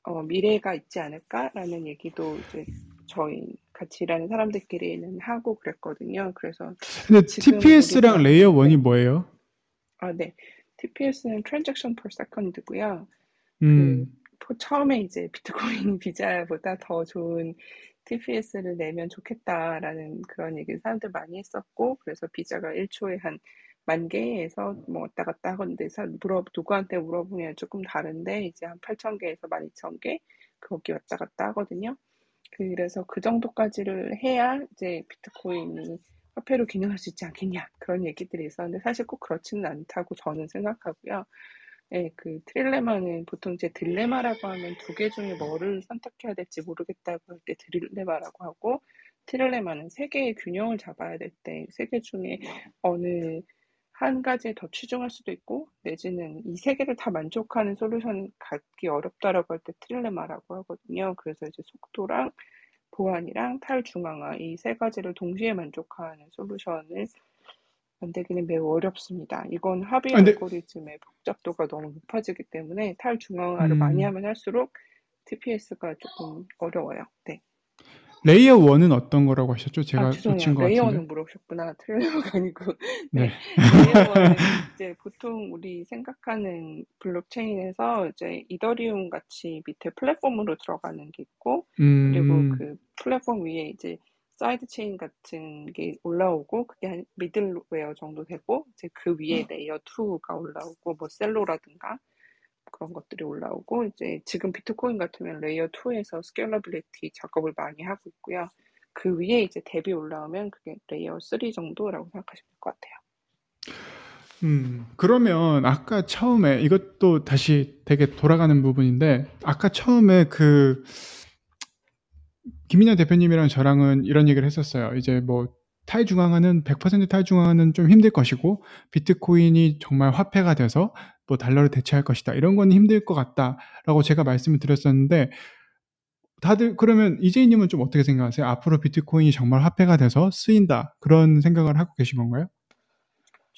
어, 미래가 있지 않을까라는 얘기도 이제 저희 같이 일하는 사람들끼리는 하고 그랬거든요. 그래서 근데 TPS랑 우리가- layer one이 네. 뭐예요? 아, 네. TPS는 Transaction per Second고요. 음, 그 처음에 이제 비트코인 비자보다 더 좋은 TPS를 내면 좋겠다라는 그런 얘기를 사람들 많이 했었고, 그래서 비자가 1초에 한 만 개에서 뭐 왔다 갔다 하는데 사- 물어 누구한테 물어보면 조금 다른데 이제 한 8천 개에서 12,000개 거기 왔다 갔다 하거든요. 그래서 그 정도까지를 해야 이제 비트코인이 화폐로 기능할 수 있지 않겠냐 그런 얘기들이 있었는데 사실 꼭 그렇지는 않다고 저는 생각하고요. 예, 그 트릴레마는 보통 이제 딜레마라고 하면 두 개 중에 뭐를 선택해야 될지 모르겠다고 할 때 딜레마라고 하고 트릴레마는 세 개의 균형을 잡아야 될 때 세 개 중에 어느 한 가지에 더 치중할 수도 있고 내지는 이 세 개를 다 만족하는 솔루션 갖기 어렵다라고 할 때 트릴레마라고 하거든요. 그래서 이제 속도랑 보안이랑 탈중앙화 이 세 가지를 동시에 만족하는 솔루션을 만들기는 매우 어렵습니다. 이건 합의 아, 근데- 알고리즘의 복잡도가 너무 높아지기 때문에 탈중앙화를 음. 많이 하면 할수록 TPS가 조금 어려워요. 네. layer one은 어떤 거라고 하셨죠? 제가 아, 죄송해요. 것 layer는 같은데. 물어보셨구나. layer가 아니고. 네. 네. layer는 이제 보통 우리 생각하는 블록체인에서 이제 이더리움 같이 밑에 플랫폼으로 들어가는 게 있고, 그리고 음, 그 플랫폼 위에 이제 side chain 같은 게 올라오고, 그게 한 미들웨어 정도 되고, 이제 그 위에 layer 2가 올라오고, 뭐 셀로라든가 그런 것들이 올라오고, 이제 지금 비트코인 같으면 layer 2에서 scalability 작업을 많이 하고 있고요. 그 위에 이제 dApp이 올라오면 그게 layer 3 정도라고 생각하시면 될 것 같아요. 음, 그러면 아까 처음에 이것도 다시 되게 돌아가는 부분인데 아까 처음에 그 김민현 대표님이랑 저랑은 이런 얘기를 했었어요. 이제 뭐 탈중앙화는 100% 탈중앙화는 좀 힘들 것이고 비트코인이 정말 화폐가 돼서 뭐 달러를 대체할 것이다. 이런 건 힘들 것 같다라고 제가 말씀을 드렸었는데 다들 그러면 이재희님은 좀 어떻게 생각하세요? 앞으로 비트코인이 정말 화폐가 돼서 쓰인다 그런 생각을 하고 계신 건가요?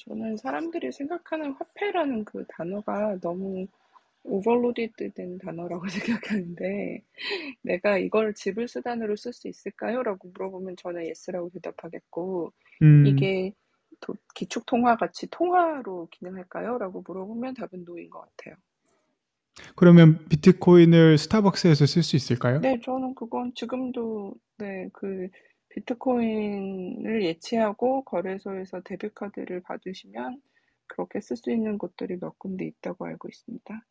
저는 사람들이 생각하는 화폐라는 그 단어가 너무 overloaded 된 단어라고 생각하는데 내가 이걸 지불 수단으로 쓸 수 있을까요? 라고 물어보면 저는 yes라고 대답하겠고 음, 이게 도- 기축 통화 같이 통화로 기능할까요? 라고 물어보면 답은 no인 것 같아요. 그러면 비트코인을 스타벅스에서 쓸 수 있을까요? 네, 저는 그건 지금도 네, 그 비트코인을 예치하고 거래소에서 debit card를 받으시면 그렇게 쓸 수 있는 곳들이 몇 군데 있다고 알고 있습니다.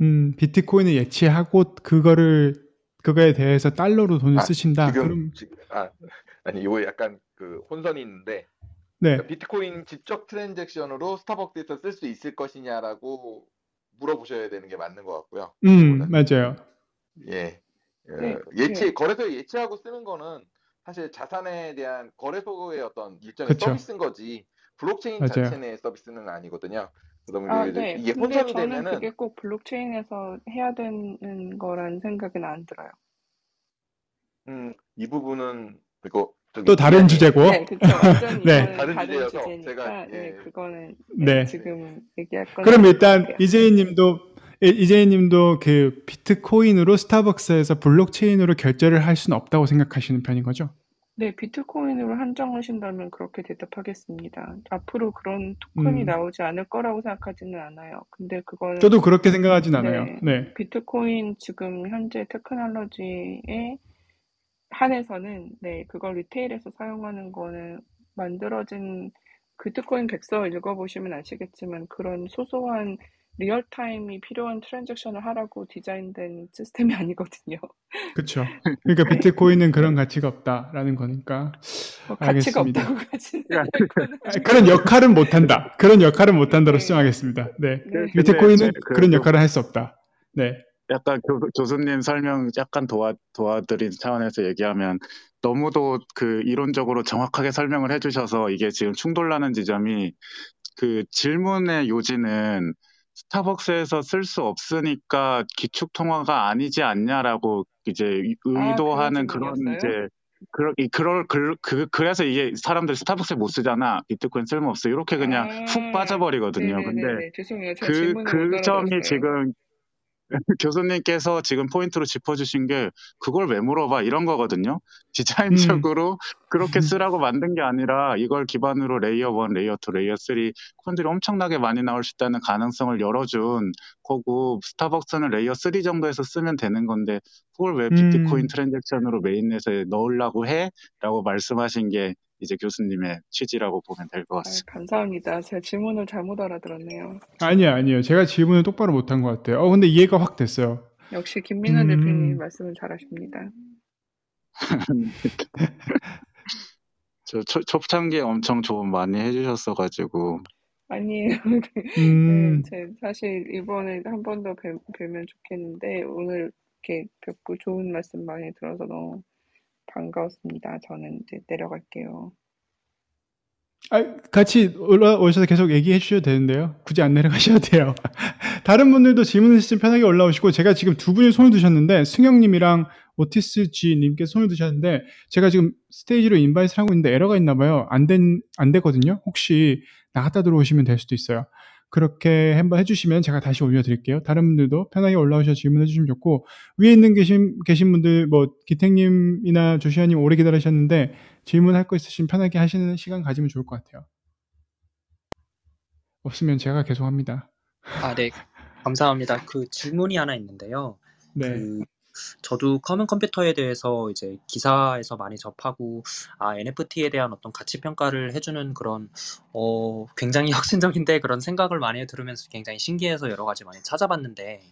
음, 비트코인을 예치하고 그거를 그거에 대해서 달러로 돈을 아, 쓰신다. 지금 그럼 지, 아 아니 이거 약간 그 혼선이 있는데 네, 그러니까 비트코인 지적 트랜잭션으로 스타벅스에서 쓸 수 있을 것이냐라고 물어보셔야 되는 게 맞는 것 같고요. 음, 그거는. 맞아요. 예. 어, 네, 예치 네. 거래소에 예치하고 쓰는 거는 사실 자산에 대한 거래소의 어떤 일종의 그쵸. 서비스인 거지 블록체인 맞아요. 자체 내 서비스는 아니거든요. 그러다 아, 보니 네. 이게 근데 혼선이 저는 되면은 그게 꼭 블록체인에서 해야 되는 거란 생각은 안 들어요. 음, 이 부분은 그리고 저기 또 다른 주제고. 네, 그쵸. 완전 네. 다른 다른 주제여서 주제니까 제가, 네, 예. 그거는 네. 네, 지금 얘기할 건 그럼 일단. 이재희님도 이재희님도 그 비트코인으로 스타벅스에서 블록체인으로 결제를 할 수는 없다고 생각하시는 편인 거죠? 네, 비트코인으로 한정하신다면 그렇게 대답하겠습니다. 앞으로 그런 토큰이 음. 나오지 않을 거라고 생각하지는 않아요. 근데 그거는 저도 그렇게 생각하진 않아요. 네. 네. 비트코인 지금 현재 테크놀로지에 한해서는 네, 그걸 retail에서 사용하는 거는 만들어진 비트코인 백서 읽어보시면 아시겠지만 그런 소소한 real-time이 필요한 transaction을 하라고 디자인된 시스템이 아니거든요. 그렇죠. 그러니까 비트코인은 그런 가치가 없다라는 거니까 뭐 가치가 알겠습니다. 없다고 가지는 아, 그런 역할은 못한다. 그런 역할은 못한다로 네. 수정하겠습니다. 네. 네. 비트코인은 제- 그- 그런 그- 역할을 할 수 없다. 네. 약간 교, 교수님 설명 약간 도와 도와드린 차원에서 얘기하면 너무도 그 이론적으로 정확하게 설명을 해주셔서 이게 지금 충돌나는 지점이 그 질문의 요지는 스타벅스에서 쓸 수 없으니까 기축 통화가 아니지 않냐라고 이제 의- 아, 의도하는 그런 그런 질문이었어요? 이제 그럴 이 그럴 그, 그 그래서 이게 사람들 스타벅스 못 쓰잖아 비트코인 쓸모 없어 이렇게 그냥 아, 훅 빠져버리거든요. 근데 네네네네. 죄송해요. 그, 그못 점이. 지금 교수님께서 지금 포인트로 짚어주신 게 그걸 왜 물어봐 이런 거거든요. 디자인적으로 그렇게 쓰라고 만든 게 아니라 이걸 기반으로 layer 1, layer 2, layer 3 코인들이 엄청나게 많이 나올 수 있다는 가능성을 열어준 거고 스타벅스는 layer 3 정도에서 쓰면 되는 건데 그걸 왜 비트코인 음. 트랜잭션으로 메인넷에 넣으려고 해? 라고 말씀하신 게 이제 교수님의 취지라고 보면 될것 아, 같습니다. 감사합니다. 제가 질문을 잘못 알아들었네요. 아니요, 아니요. 제가 질문을 똑바로 못한 것 같아요. 어, 근데 이해가 확 됐어요. 역시 김민호 음. 대표님 말씀을 잘하십니다. 저 초, 초창기에 엄청 조언 많이 해주셨어가지고 아니에요. 음, 네, 제 사실 이번에 한 번 더 뵈면 좋겠는데 오늘 이렇게 뵙고 좋은 말씀 많이 들어서 너무 반가웠습니다. 저는 이제 내려갈게요. 아, 같이 올라오셔서 계속 얘기해 주셔도 되는데요. 굳이 안 내려가셔도 돼요. 다른 분들도 질문 있으시면 편하게 올라오시고, 제가 지금 두 분이 손을 드셨는데, 승영님이랑 오티스 G님께 손을 드셨는데, 제가 지금 스테이지로 인바이트를 하고 있는데 에러가 있나 봐요. 안 된, 안 되거든요. 혹시 나갔다 들어오시면 될 수도 있어요. 그렇게 한번 해주시면 제가 다시 올려드릴게요. 다른 분들도 편하게 올라오셔서 질문해 주시면 좋고, 위에 있는 계신, 계신 분들, 뭐, 기택님이나 조시아님 오래 기다리셨는데, 질문할 거 있으시면 편하게 하시는 시간 가지면 좋을 것 같아요. 없으면 제가 계속 합니다. 아, 네. 감사합니다. 그 질문이 하나 있는데요. 네. 그 저도 커먼 컴퓨터에 대해서 이제 기사에서 많이 접하고 아 NFT에 대한 어떤 가치 평가를 해주는 그런 어 굉장히 혁신적인데 그런 생각을 많이 들으면서 굉장히 신기해서 여러 가지 많이 찾아봤는데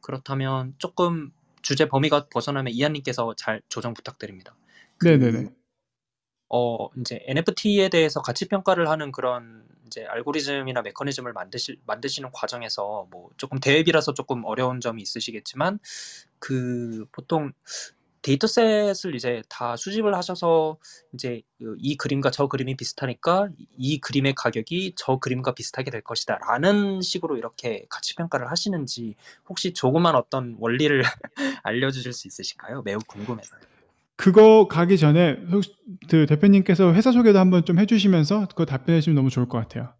그렇다면 조금 주제 범위가 벗어나면 이한님께서 잘 조정 부탁드립니다. 그, 네네네. 어 이제 NFT에 대해서 가치 평가를 하는 그런 이제 알고리즘이나 메커니즘을 만드시 만드시는 과정에서 뭐 조금 대입이라서 조금 어려운 점이 있으시겠지만 그 보통 dataset을 이제 다 수집을 하셔서 이제 그이 그림과 저 그림이 비슷하니까 이 그림의 가격이 저 그림과 비슷하게 될 것이다 라는 식으로 이렇게 가치 평가를 하시는지 혹시 조그만 어떤 원리를 알려주실 수 있으실까요? 매우 궁금해서요. 그거 가기 전에 그 대표님께서 회사 소개도 한번 좀 해주시면서 그거 답변해 주시면 너무 좋을 것 같아요.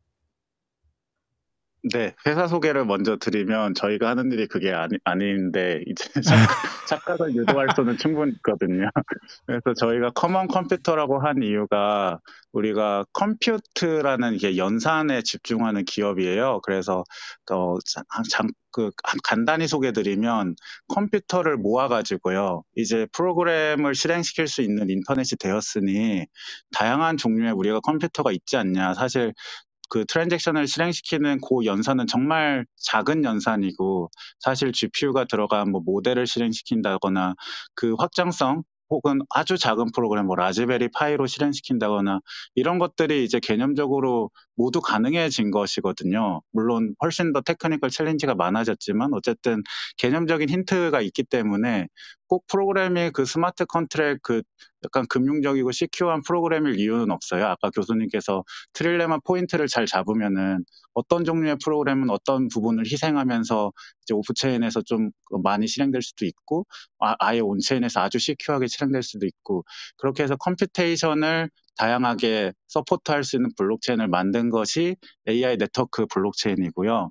네, 회사 소개를 먼저 드리면 저희가 하는 일이 그게 아니, 아닌데 이제 착각, 착각 을 유도할 수는 충분히 있거든요. 그래서 저희가 커먼 컴퓨터라고 한 이유가 우리가 compute라는 이게 연산에 집중하는 기업이에요. 그래서 어, 장, 그 간단히 소개드리면 컴퓨터를 모아가지고요. 이제 프로그램을 실행시킬 수 있는 인터넷이 되었으니 다양한 종류의 우리가 컴퓨터가 있지 않냐. 사실 그 transaction을 실행시키는 그 연산은 정말 작은 연산이고 사실 GPU가 들어간 뭐 모델을 실행시킨다거나 그 확장성 혹은 아주 작은 프로그램, 뭐 Raspberry Pi로 실행시킨다거나 이런 것들이 이제 개념적으로 모두 가능해진 것이거든요. 물론 훨씬 더 technical challenge가 많아졌지만 어쨌든 개념적인 힌트가 있기 때문에 꼭 프로그램이 그 smart contract 그 약간 금융적이고 secure한 프로그램일 이유는 없어요. 아까 교수님께서 trilemma 포인트를 잘 잡으면은 어떤 종류의 프로그램은 어떤 부분을 희생하면서 이제 off-chain에서 좀 많이 실행될 수도 있고 아, 예 on-chain에서 아주 시큐하게 실행될 수도 있고 그렇게 해서 computation을 다양하게 support할 수 있는 블록체인을 만든 것이 AI 네트워크 블록체인이고요.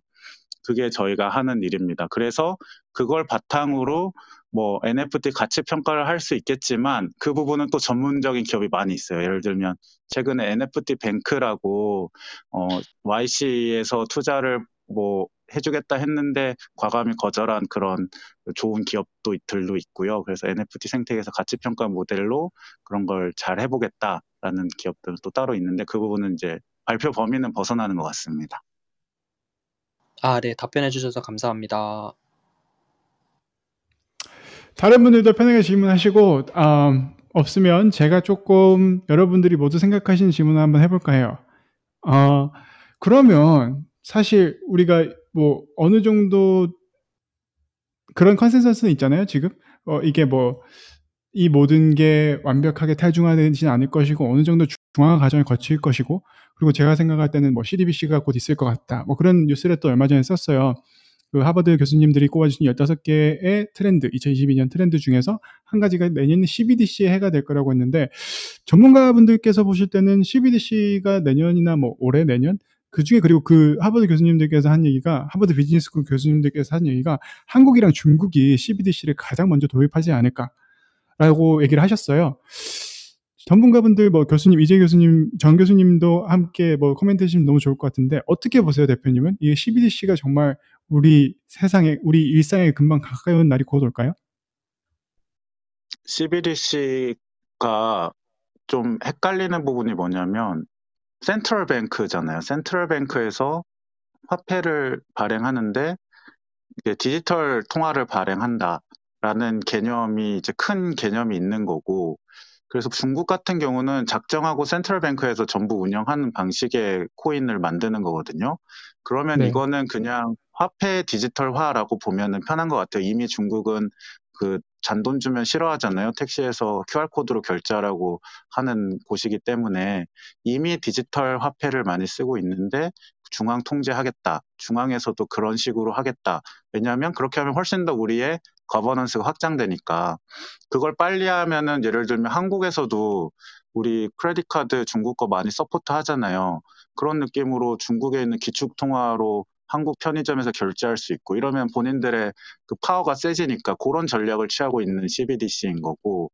그게 저희가 하는 일입니다. 그래서 그걸 바탕으로 뭐 NFT 가치 평가를 할 수 있겠지만 그 부분은 또 전문적인 기업이 많이 있어요. 예를 들면 최근에 NFT 뱅크라고 어 YC에서 투자를 뭐 해주겠다 했는데 과감히 거절한 그런 좋은 기업도 들도 있고요. 그래서 NFT 생태계에서 가치 평가 모델로 그런 걸 잘 해보겠다라는 기업들은 또 따로 있는데 그 부분은 이제 발표 범위는 벗어나는 것 같습니다. 아, 네, 답변해 주셔서 감사합니다. 다른 분들도 편하게 질문하시고 어, 없으면 제가 조금 여러분들이 모두 생각하시는 질문을 한번 해볼까 해요. 어, 그러면 사실 우리가 뭐 어느 정도 그런 consensus는 있잖아요. 지금 어, 이게 뭐 이 모든 게 완벽하게 탈중앙화되지는 않을 것이고 어느 정도 중앙화 과정을 거칠 것이고 그리고 제가 생각할 때는 뭐 CDBC가 곧 있을 것 같다. 뭐 그런 뉴스를 또 얼마 전에 썼어요. 그 하버드 교수님들이 꼽아주신 15개의 트렌드, 2022년 트렌드 중에서 한 가지가 내년 CBDC의 해가 될 거라고 했는데 전문가분들께서 보실 때는 CBDC가 내년이나 뭐 올해 내년 그 중에 그리고 그 하버드 교수님들께서 한 얘기가 하버드 비즈니스쿨 교수님들께서 한 얘기가 한국이랑 중국이 CBDC를 가장 먼저 도입하지 않을까라고 얘기를 하셨어요. 전문가분들 뭐 교수님 이재 교수님 정 교수님도 함께 뭐 코멘트 해주시면 너무 좋을 것 같은데 어떻게 보세요 대표님은 이 CBDC가 정말 우리 세상에 우리 일상에 금방 가까이 온 날이 곧 올까요? CBDC가 좀 헷갈리는 부분이 뭐냐면 센트럴 뱅크잖아요. 센트럴 뱅크에서 화폐를 발행하는데 이게 디지털 통화를 발행한다라는 개념이 이제 큰 개념이 있는 거고 그래서 중국 같은 경우는 작정하고 센트럴뱅크에서 전부 운영하는 방식의 코인을 만드는 거거든요. 그러면 네. 이거는 그냥 화폐 디지털화라고 보면은 편한 것 같아요. 이미 중국은 그 잔돈 주면 싫어하잖아요. 택시에서 QR코드로 결제하라고 하는 곳이기 때문에 이미 디지털 화폐를 많이 쓰고 있는데 중앙 통제하겠다. 중앙에서도 그런 식으로 하겠다. 왜냐하면 그렇게 하면 훨씬 더 우리의 governance가 확장되니까 그걸 빨리 하면은 예를 들면 한국에서도 우리 credit card 중국 거 많이 support 하잖아요. 그런 느낌으로 중국에 있는 기축 통화로 한국 편의점에서 결제할 수 있고 이러면 본인들의 그 파워가 세지니까 그런 전략을 취하고 있는 CBDC인 거고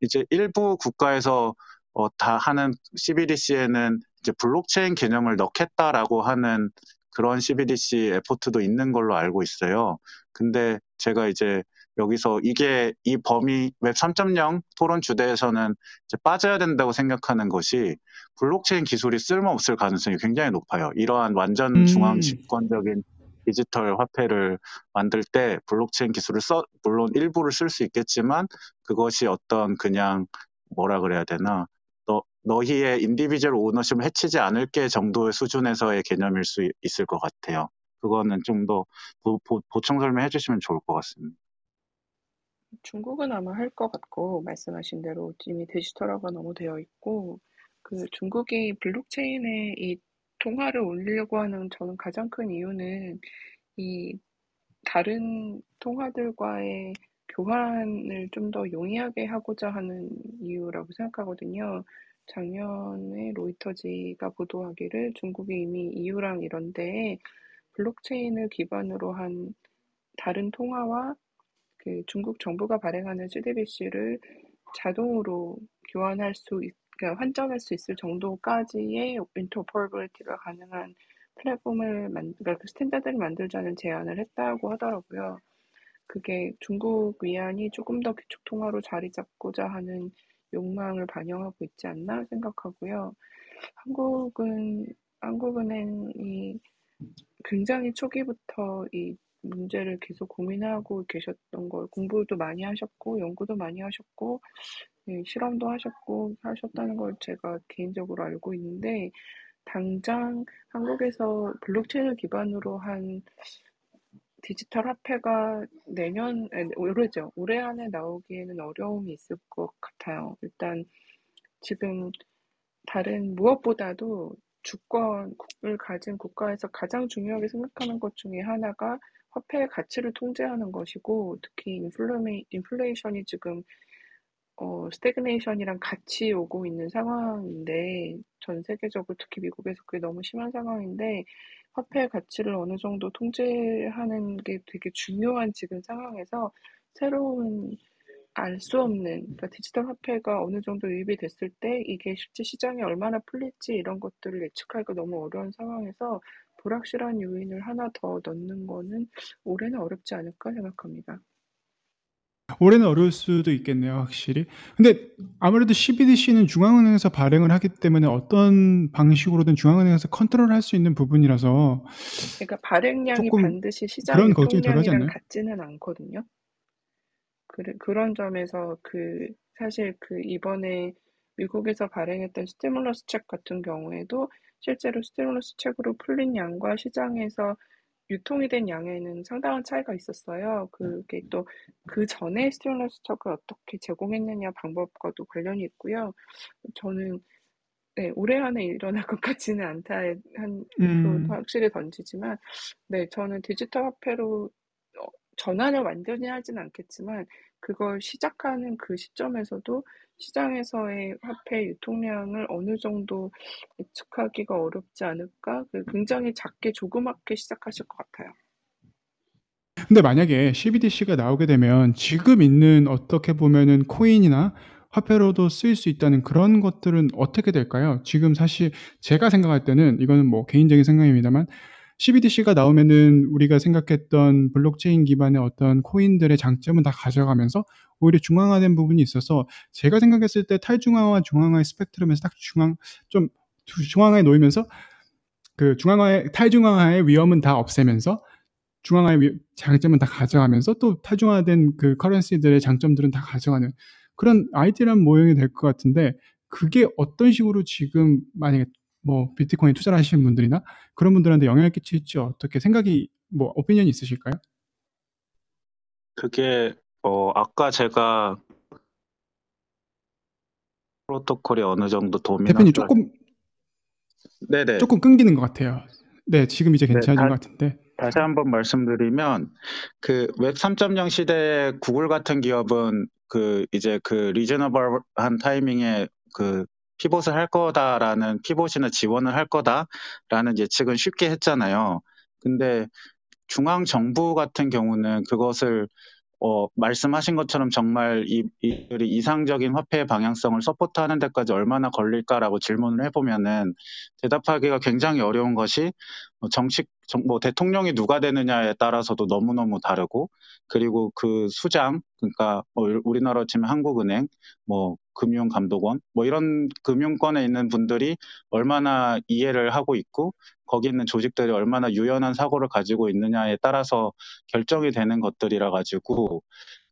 이제 일부 국가에서 어, 다 하는 CBDC에는 이제 블록체인 개념을 넣겠다라고 하는 그런 CBDC effort도 있는 걸로 알고 있어요. 근데 제가 이제 여기서 이게 이 범위 웹 3.0 토론 주제에서는 이제 빠져야 된다고 생각하는 것이 블록체인 기술이 쓸모없을 가능성이 굉장히 높아요. 이러한 완전 음. 중앙 집권적인 디지털 화폐를 만들 때 블록체인 기술을 써 물론 일부를 쓸 수 있겠지만 그것이 어떤 그냥 뭐라 그래야 되나 너 너희의 individual ownership을 해치지 않을 게 정도의 수준에서의 개념일 수 있을 것 같아요. 그거는 좀 더 보충 설명해 주시면 좋을 것 같습니다. 중국은 아마 할 것 같고 말씀하신 대로 이미 디지털화가 너무 되어 있고 그 중국이 블록체인에 이 통화를 올리려고 하는 저는 가장 큰 이유는 이 다른 통화들과의 교환을 좀 더 용이하게 하고자 하는 이유라고 생각하거든요. 작년에 로이터지가 보도하기를 중국이 이미 EU랑 이런데 블록체인을 기반으로 한 다른 통화와 그 중국 정부가 발행하는 CDBC를 자동으로 교환할 수, 있, 그러니까 환전할 수 있을 정도까지의 interoperability가 가능한 플랫폼을 만, 그러니까 그 standard를 만들자는 제안을 했다고 하더라고요. 그게 중국 위안이 조금 더 기축 통화로 자리 잡고자 하는 욕망을 반영하고 있지 않나 생각하고요. 한국은 한국은행이 굉장히 초기부터 이 문제를 계속 고민하고 계셨던 걸 공부도 많이 하셨고 연구도 많이 하셨고 예, 실험도 하셨고 하셨다는 걸 제가 개인적으로 알고 있는데 당장 한국에서 블록체인을 기반으로 한 디지털 화폐가 내년 올해죠 올해 안에 나오기에는 어려움이 있을 것 같아요. 일단 지금 다른 무엇보다도 주권을 가진 국가에서 가장 중요하게 생각하는 것 중에 하나가 화폐의 가치를 통제하는 것이고 특히 인플레, 인플레이션이 지금 어, stagnation이랑 같이 오고 있는 상황인데 전 세계적으로 특히 미국에서 그게 너무 심한 상황인데 화폐의 가치를 어느 정도 통제하는 게 되게 중요한 지금 상황에서 새로운 알 수 없는 그러니까 디지털 화폐가 어느 정도 유입이 됐을 때 이게 실제 시장에 얼마나 풀릴지 이런 것들을 예측하기가 너무 어려운 상황에서 불확실한 요인을 하나 더 넣는 거는 올해는 어렵지 않을까 생각합니다. 올해는 어려울 수도 있겠네요, 확실히. 근데 아무래도 CBDC는 중앙은행에서 발행을 하기 때문에 어떤 방식으로든 중앙은행에서 컨트롤할 수 있는 부분이라서 그러니까 발행량이 반드시 시장 그런 걱정이 덜 하지 유통량이랑 않나요? 같지는 않거든요. 그, 그런 점에서 그 사실 그 이번에 미국에서 발행했던 stimulus check 같은 경우에도 실제로 stimulus check으로 풀린 양과 시장에서 유통이 된 양에는 상당한 차이가 있었어요. 그게 또 그 전에 스티뮬러스 책을 어떻게 제공했느냐 방법과도 관련이 있고요. 저는 네, 올해 안에 일어날 것 같지는 않다 한 음. 확실히 던지지만 네, 저는 디지털 화폐로 어, 전환을 완전히 하진 않겠지만 그걸 시작하는 그 시점에서도 시장에서의 화폐 유통량을 어느 정도 예측하기가 어렵지 않을까? 그 굉장히 작게 조그맣게 시작하실 것 같아요. 근데 만약에 CBDC가 나오게 되면 지금 있는 어떻게 보면은 코인이나 화폐로도 쓰일 수 있다는 그런 것들은 어떻게 될까요? 지금 사실 제가 생각할 때는 이거는 뭐 개인적인 생각입니다만 CBDC가 나오면은 우리가 생각했던 블록체인 기반의 어떤 코인들의 장점은 다 가져가면서 오히려 중앙화된 부분이 있어서 제가 생각했을 때 탈중앙화 중앙화의 스펙트럼에서 딱 중앙 좀 중앙화에 놓이면서 그 중앙화의 탈중앙화의 위험은 다 없애면서 중앙화의 위, 장점은 다 가져가면서 또 탈중화된 그 커런시들의 장점들은 다 가져가는 그런 아이디란 모형이 될 것 같은데 그게 어떤 식으로 지금 만약에 뭐 비트코인 투자를 하시는 분들이나 그런 분들한테 영향을 끼칠지 어떻게 생각이 뭐 오피니언이 있으실까요? 그게 어 아까 제가 프로토콜이 어느 정도 dominant 대표님 조금 네네 조금 끊기는 것 같아요. 네, 지금 이제 네, 괜찮아진 다- 것 같은데. 다시 한번 말씀드리면 그 웹 3.0 시대에 구글 같은 기업은 그 이제 그 reasonable한 타이밍에 그 pivot을 할 거다라는 pivot이나 지원을 할 거다라는 예측은 쉽게 했잖아요. 근데 중앙 정부 같은 경우는 그것을 어, 말씀하신 것처럼 정말 이, 이들이 이상적인 화폐의 방향성을 서포트하는 데까지 얼마나 걸릴까라고 질문을 해보면은 대답하기가 굉장히 어려운 것이 뭐 정치, 정, 뭐 대통령이 누가 되느냐에 따라서도 너무너무 다르고 그리고 그 수장, 그러니까 뭐 우리나라 치면 한국은행, 뭐 금융감독원, 뭐 이런 금융권에 있는 분들이 얼마나 이해를 하고 있고 거기 있는 조직들이 얼마나 유연한 사고를 가지고 있느냐에 따라서 결정이 되는 것들이라 가지고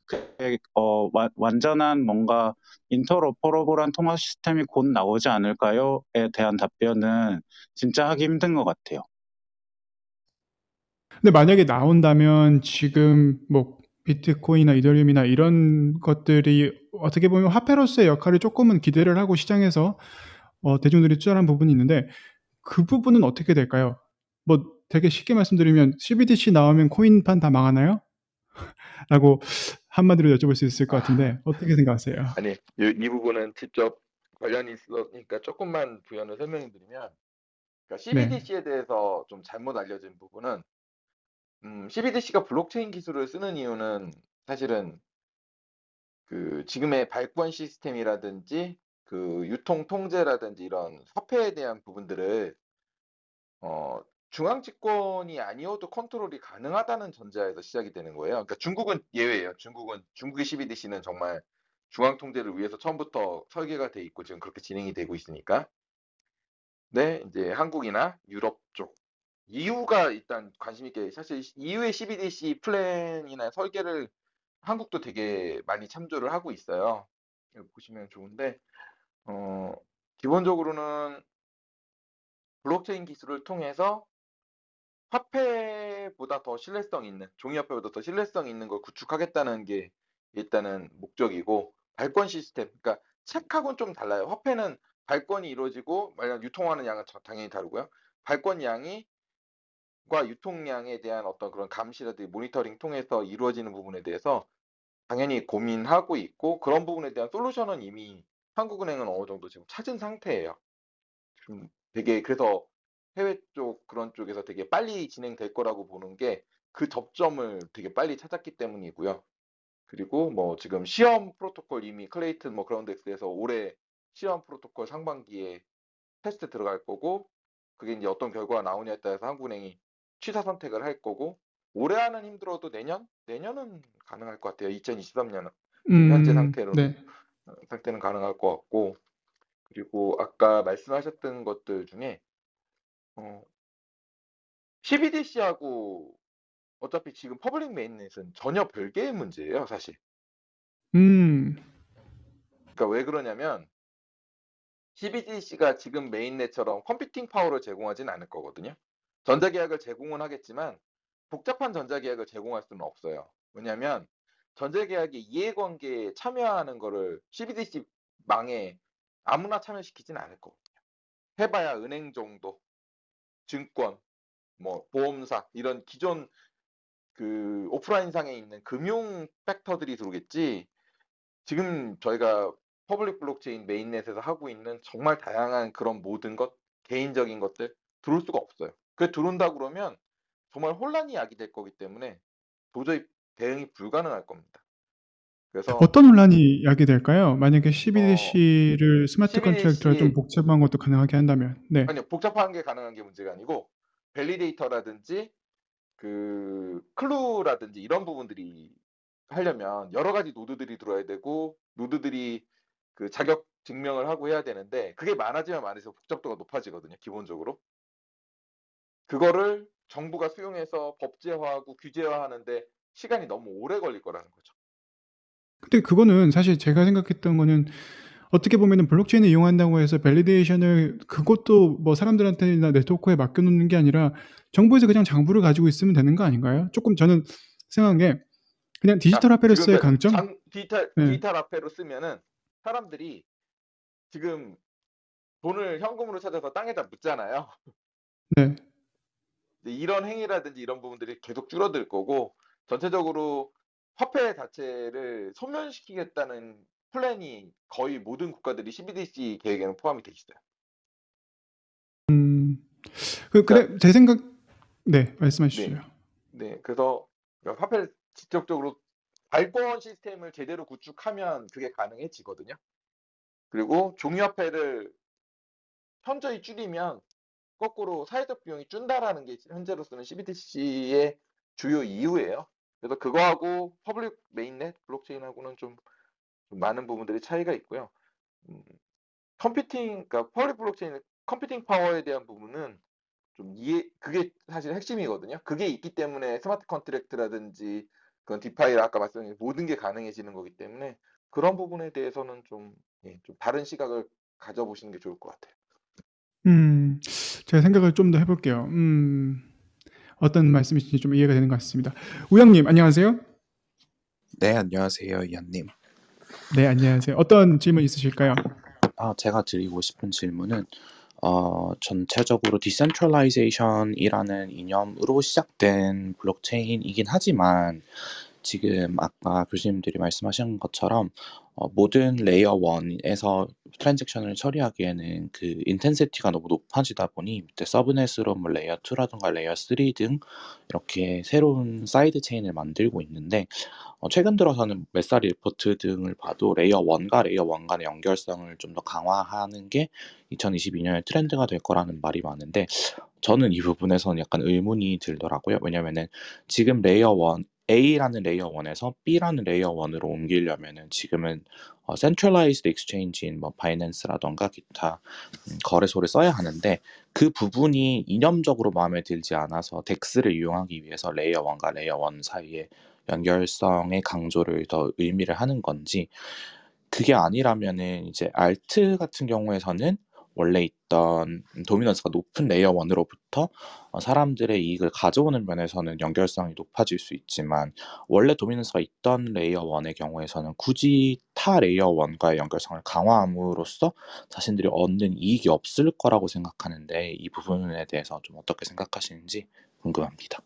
그게 어, 와, 완전한 뭔가 인터로퍼러블한 통화 시스템이 곧 나오지 않을까요?에 대한 답변은 진짜 하기 힘든 것 같아요. 근데 만약에 나온다면 지금 뭐 비트코인이나 이더리움이나 이런 것들이 어떻게 보면 화폐로서의 역할을 조금은 기대를 하고 시장에서 어, 대중들이 투자하는 부분이 있는데 그 부분은 어떻게 될까요? 뭐 되게 쉽게 말씀드리면 CBDC 나오면 코인판 다 망하나요? 라고 한마디로 여쭤볼 수 있을 것 같은데 어떻게 생각하세요? 아니 이, 이 부분은 직접 관련이 있으니까 조금만 부연을 설명해 드리면 그러니까 네. CBDC에 대해서 좀 잘못 알려진 부분은 음, CBDC가 블록체인 기술을 쓰는 이유는 사실은 그 지금의 발권 시스템이라든지 그 유통 통제라든지 이런 화폐에 대한 부분들을 어, 중앙 집권이 아니어도 컨트롤이 가능하다는 전제하에서 시작이 되는 거예요. 그러니까 중국은 예외예요. 중국은 중국의 CBDC는 정말 중앙 통제를 위해서 처음부터 설계가 돼 있고 지금 그렇게 진행이 되고 있으니까. 네, 이제 한국이나 유럽 쪽 EU가 일단 관심 있게 사실 EU의 CBDC 플랜이나 설계를 한국도 되게 많이 참조를 하고 있어요. 여기 보시면 좋은데 어, 기본적으로는 블록체인 기술을 통해서 화폐보다 더 신뢰성 있는 종이화폐보다 더 신뢰성 있는 걸 구축하겠다는 게 일단은 목적이고 발권 시스템 그러니까 책하고는 좀 달라요. 화폐는 발권이 이루어지고 만약 유통하는 양은 저- 당연히 다르고요. 발권 양이 과 유통량에 대한 어떤 그런 감시라든지 모니터링 통해서 이루어지는 부분에 대해서 당연히 고민하고 있고 그런 부분에 대한 솔루션은 이미 한국은행은 어느 정도 지금 찾은 상태예요. 좀 되게 그래서 해외 쪽 그런 쪽에서 되게 빨리 진행될 거라고 보는 게 그 접점을 되게 빨리 찾았기 때문이고요. 그리고 뭐 지금 시험 프로토콜 이미 클레이튼 뭐 그라운드엑스에서 올해 시험 프로토콜 상반기에 테스트 들어갈 거고 그게 이제 어떤 결과가 나오냐에 따라서 한국은행이 취사 선택을 할 거고 올해 하는 힘들어도 내년 내년은 가능할 것 같아요. 2023년은 현재 음, 상태로 네. 어, 상태는 가능할 것 같고 그리고 아까 말씀하셨던 것들 중에 어, CBDC하고 어차피 지금 public mainnet은 전혀 별개의 문제예요, 사실. 음, 그러니까 왜 그러냐면 CBDC가 지금 메인넷처럼 컴퓨팅 파워를 제공하진 않을 거거든요. 전자계약을 제공은 하겠지만 복잡한 전자계약을 제공할 수는 없어요. 왜냐하면 전자계약의 이해관계에 참여하는 거를 CBDC 망에 아무나 참여시키진 않을 거거든요. 해봐야 은행 정도, 증권, 뭐 보험사 이런 기존 그 오프라인상에 있는 금융 팩터들이 들어오겠지. 지금 저희가 public 블록체인 mainnet에서 하고 있는 정말 다양한 그런 모든 것, 개인적인 것들 들어올 수가 없어요. 그 들어온다 그러면 정말 혼란이 야기될 거기 때문에 도저히 대응이 불가능할 겁니다. 그래서 어떤 논란이 야기될까요? 만약에 어, CBDC를 smart contract가 좀 복잡한 것도 가능하게 한다면, 네. 아니요 복잡한 게 가능한 게 문제가 아니고 validator라든지 그 클루라든지 이런 부분들이 하려면 여러 가지 노드들이 들어야 되고 노드들이 그 자격 증명을 하고 해야 되는데 그게 많아지면 많아질수록 복잡도가 높아지거든요 기본적으로 그거를 정부가 수용해서 법제화하고 규제화하는데 시간이 너무 오래 걸릴 거라는 거죠. 근데 그거는 사실 제가 생각했던 거는 어떻게 보면은 블록체인을 이용한다고 해서 validation을 그것도 뭐 사람들한테나 네트워크에 맡겨놓는 게 아니라 정부에서 그냥 장부를 가지고 있으면 되는 거 아닌가요? 조금 저는 생각한 게 그냥 자, 디지털 화폐로서의 그 강점? 장, 디지털 네, 디지털 화폐로 쓰면은 사람들이 지금 돈을 현금으로 찾아서 땅에다 묻잖아요. 네. 이런 행위라든지 이런 부분들이 계속 줄어들 거고 전체적으로 화폐 자체를 소멸시키겠다는 플랜이 거의 모든 국가들이 CBDC 계획에는 포함이 돼 있어요. 음, 그, 그러니까 그래, 제 생각, 네, 말씀하시죠. 네, 네, 그래서 화폐를 직접적으로 발권 시스템을 제대로 구축하면 그게 가능해지거든요. 그리고 종이화폐를 현저히 줄이면 거꾸로 사회적 비용이 준다라는 게 현재로서는 CBDC의 주요 이유예요. 그래서 그거하고 public mainnet 블록체인하고는 좀, 좀 많은 부분들이 차이가 있고요. 음, computing, 그러니까 public 블록체인 computing power에 대한 부분은 좀 이해, 그게 사실 핵심이거든요. 그게 있기 때문에 smart contract라든지 그런 DeFi 아까 말씀드린 모든 게 가능해지는 거기 때문에 그런 부분에 대해서는 좀, 예, 좀 다른 시각을 가져보시는 게 좋을 것 같아요. 음, 제가 생각을 좀 더 해 볼게요. 음, 어떤 말씀이신지 좀 이해가 되는 것 같습니다. 우영 님, 안녕하세요. 네, 안녕하세요, 이한 님. 네, 안녕하세요. 어떤 질문 있으실까요? 아, 제가 드리고 싶은 질문은 어, 전체적으로 decentralization이라는 이념으로 시작된 블록체인이긴 하지만 지금 아까 교수님들이 말씀하신 것처럼 어, 모든 layer 1에서 transaction을 처리하기에는 그 intensity가 너무 높아지다 보니 밑에 subnet으로 뭐 layer 2라든가 layer 3 등 이렇게 새로운 side chain을 만들고 있는데 어, 최근 들어서는 Messari 리포트 등을 봐도 layer 1과 layer 1 간의 연결성을 좀 더 강화하는 게 2022년의 트렌드가 될 거라는 말이 많은데 저는 이 부분에서는 약간 의문이 들더라고요. 왜냐면은 지금 layer 1 A라는 layer 1에서 B라는 layer 1으로 옮기려면은 지금은 어, centralized exchange인 뭐 바이낸스라던가 기타 음, 거래소를 써야 하는데 그 부분이 이념적으로 마음에 들지 않아서 DEX를 이용하기 위해서 layer 1과 layer 1 사이에 연결성의 강조를 더 의미를 하는 건지 그게 아니라면은 이제 alt 같은 경우에서는 원래 있던 dominance가 높은 layer 1으로부터 어, 사람들의 이익을 가져오는 면에서는 연결성이 높아질 수 있지만 원래 dominance가 있던 layer 1의 경우에서는 굳이 타 layer 1과의 연결성을 강화함으로써 자신들이 얻는 이익이 없을 거라고 생각하는데 이 부분에 대해서 좀 어떻게 생각하시는지 궁금합니다.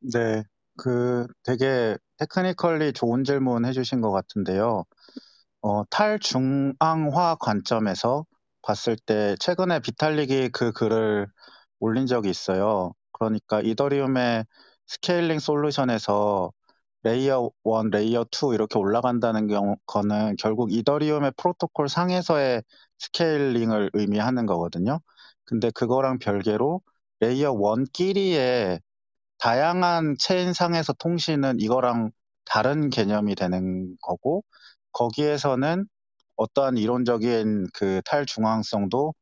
네, 그 되게 technically 좋은 질문 해주신 것 같은데요. 어, 탈중앙화 관점에서 봤을 때 최근에 비탈릭이 그 글을 올린 적이 있어요. 그러니까 이더리움의 scaling solution에서 layer 1, layer 2 이렇게 올라간다는 경우, 거는 결국 이더리움의 프로토콜 상에서의 scaling을 의미하는 거거든요. 근데 그거랑 별개로 layer 1끼리의 다양한 체인 상에서 통신은 이거랑 다른 개념이 되는 거고 거기에서는 어떠한 이론적인 그 탈중앙성도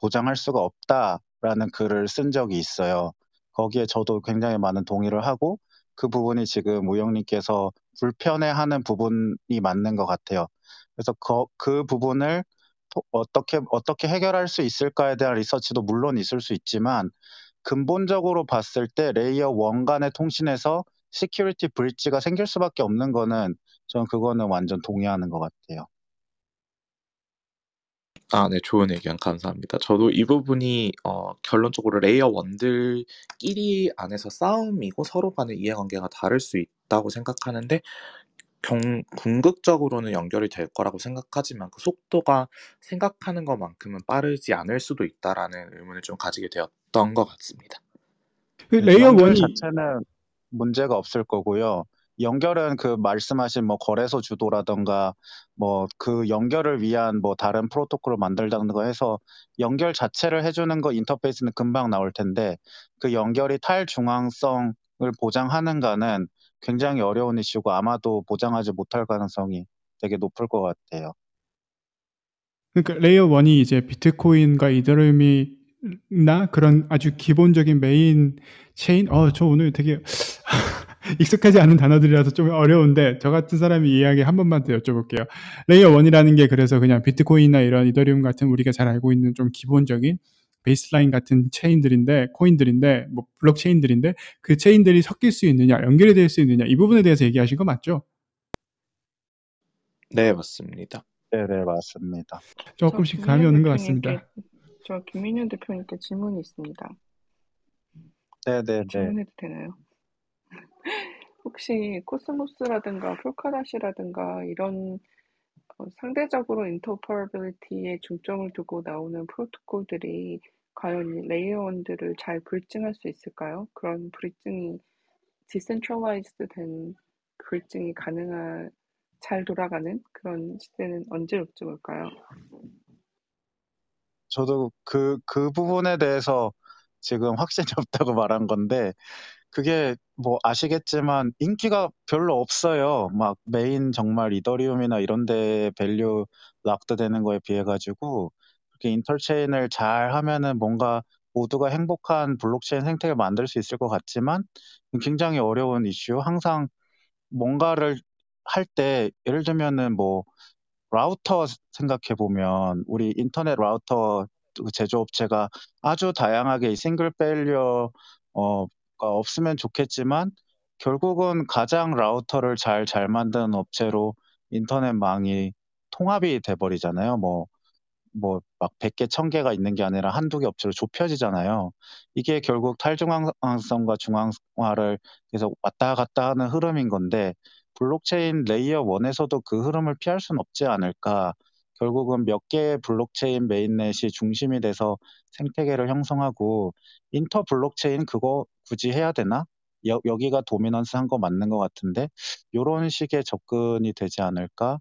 보장할 수가 없다라는 글을 쓴 적이 있어요. 거기에 저도 굉장히 많은 동의를 하고 그 부분이 지금 우영님께서 불편해하는 부분이 맞는 것 같아요. 그래서 그, 그 부분을 어떻게 어떻게 해결할 수 있을까에 대한 리서치도 물론 있을 수 있지만 근본적으로 봤을 때 layer 1 간의 통신에서 security breach가 생길 수밖에 없는 거는 저는 그거는 완전 동의하는 것 같아요. 아, 네, 좋은 의견 감사합니다. 저도 이 부분이 어, 결론적으로 layer 1들끼리 안에서 싸움이고 서로 간의 이해관계가 다를 수 있다고 생각하는데 경, 궁극적으로는 연결이 될 거라고 생각하지만 그 속도가 생각하는 것만큼은 빠르지 않을 수도 있다라는 의문을 좀 가지게 되었던 것 같습니다. 그 layer 연결 원이 자체는 문제가 없을 거고요. 연결은 그 말씀하신 뭐 거래소 주도라던가 뭐 그 연결을 위한 뭐 다른 프로토콜을 만들다든가 해서 연결 자체를 해주는 거 인터페이스는 금방 나올 텐데 그 연결이 탈중앙성을 보장하는가는 굉장히 어려운 이슈고 아마도 보장하지 못할 가능성이 되게 높을 것 같아요. 그러니까 layer 1이 이제 비트코인과 이더리움이 나 그런 아주 기본적인 main chain 어 저 오늘 되게 익숙하지 않은 단어들이라서 좀 어려운데 저 같은 사람이 이야기 한 번만 더 여쭤볼게요. layer 1이라는 게 그래서 그냥 비트코인이나 이런 이더리움 같은 우리가 잘 알고 있는 좀 기본적인 베이스라인 같은 체인들인데 코인들인데 뭐 블록체인들인데 그 체인들이 섞일 수 있느냐 연결이 될 수 있느냐 이 부분에 대해서 얘기하신 거 맞죠? 네, 맞습니다. 네, 네, 맞습니다. 조금씩 감이 오는 것 같습니다. 저 김민현 대표님께 질문이 있습니다. 네, 네, 네. 질문해도 되나요? 혹시 코스모스라든가 폴카닷이라든가 이런 어, 상대적으로 interoperability에 중점을 두고 나오는 프로토콜들이 과연 layer one들을 잘 bridging할 수 있을까요? 그런 bridging이 decentralized 된 bridging이 가능한 잘 돌아가는 그런 시대는 언제쯤 올까요? 저도 그, 그 부분에 대해서 지금 확신이 없다고 말한 건데, 그게 뭐 아시겠지만 인기가 별로 없어요. 막 메인 정말 이더리움이나 이런 데 value locked 되는 거에 비해 가지고 그렇게 interchain을 잘 하면은 뭔가 모두가 행복한 블록체인 생태를 만들 수 있을 것 같지만 굉장히 어려운 이슈. 항상 뭔가를 할 때 예를 들면은 뭐 라우터 생각해 보면 우리 인터넷 라우터 그 제조업체가 아주 다양하게 이 single failure 어 없으면 좋겠지만 결국은 가장 라우터를 잘, 잘 만드는 업체로 인터넷망이 통합이 돼버리잖아요. 뭐, 뭐 막 100개, 1000개가 있는 게 아니라 한두 개 업체로 좁혀지잖아요. 이게 결국 탈중앙성과 중앙화를 계속 왔다 갔다 하는 흐름인 건데 블록체인 layer 1에서도 그 흐름을 피할 수는 없지 않을까. 결국은 몇 개의 블록체인 mainnet이 중심이 돼서 생태계를 형성하고 inter 블록체인 그거 굳이 해야 되나? 여, 여기가 dominance 한 거 맞는 것 같은데 요런 식의 접근이 되지 않을까?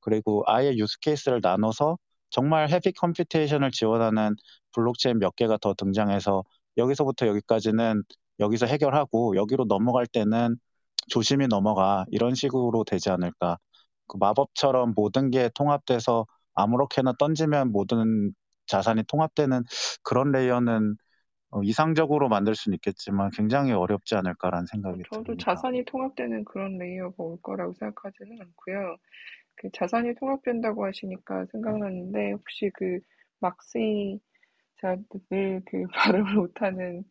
그리고 아예 use case를 나눠서 정말 heavy computation을 지원하는 블록체인 몇 개가 더 등장해서 여기서부터 여기까지는 여기서 해결하고 여기로 넘어갈 때는 조심히 넘어가 이런 식으로 되지 않을까. 그 마법처럼 모든 게 통합돼서 아무렇게나 던지면 모든 자산이 통합되는 그런 layer는 어, 이상적으로 만들 수는 있겠지만 굉장히 어렵지 않을까라는 생각이 저도 듭니다. 자산이 통합되는 그런 layer가 올 거라고 생각하지는 않고요. 그 자산이 통합된다고 하시니까 생각났는데 혹시 그 막시 제가 늘 그 발음을 못하는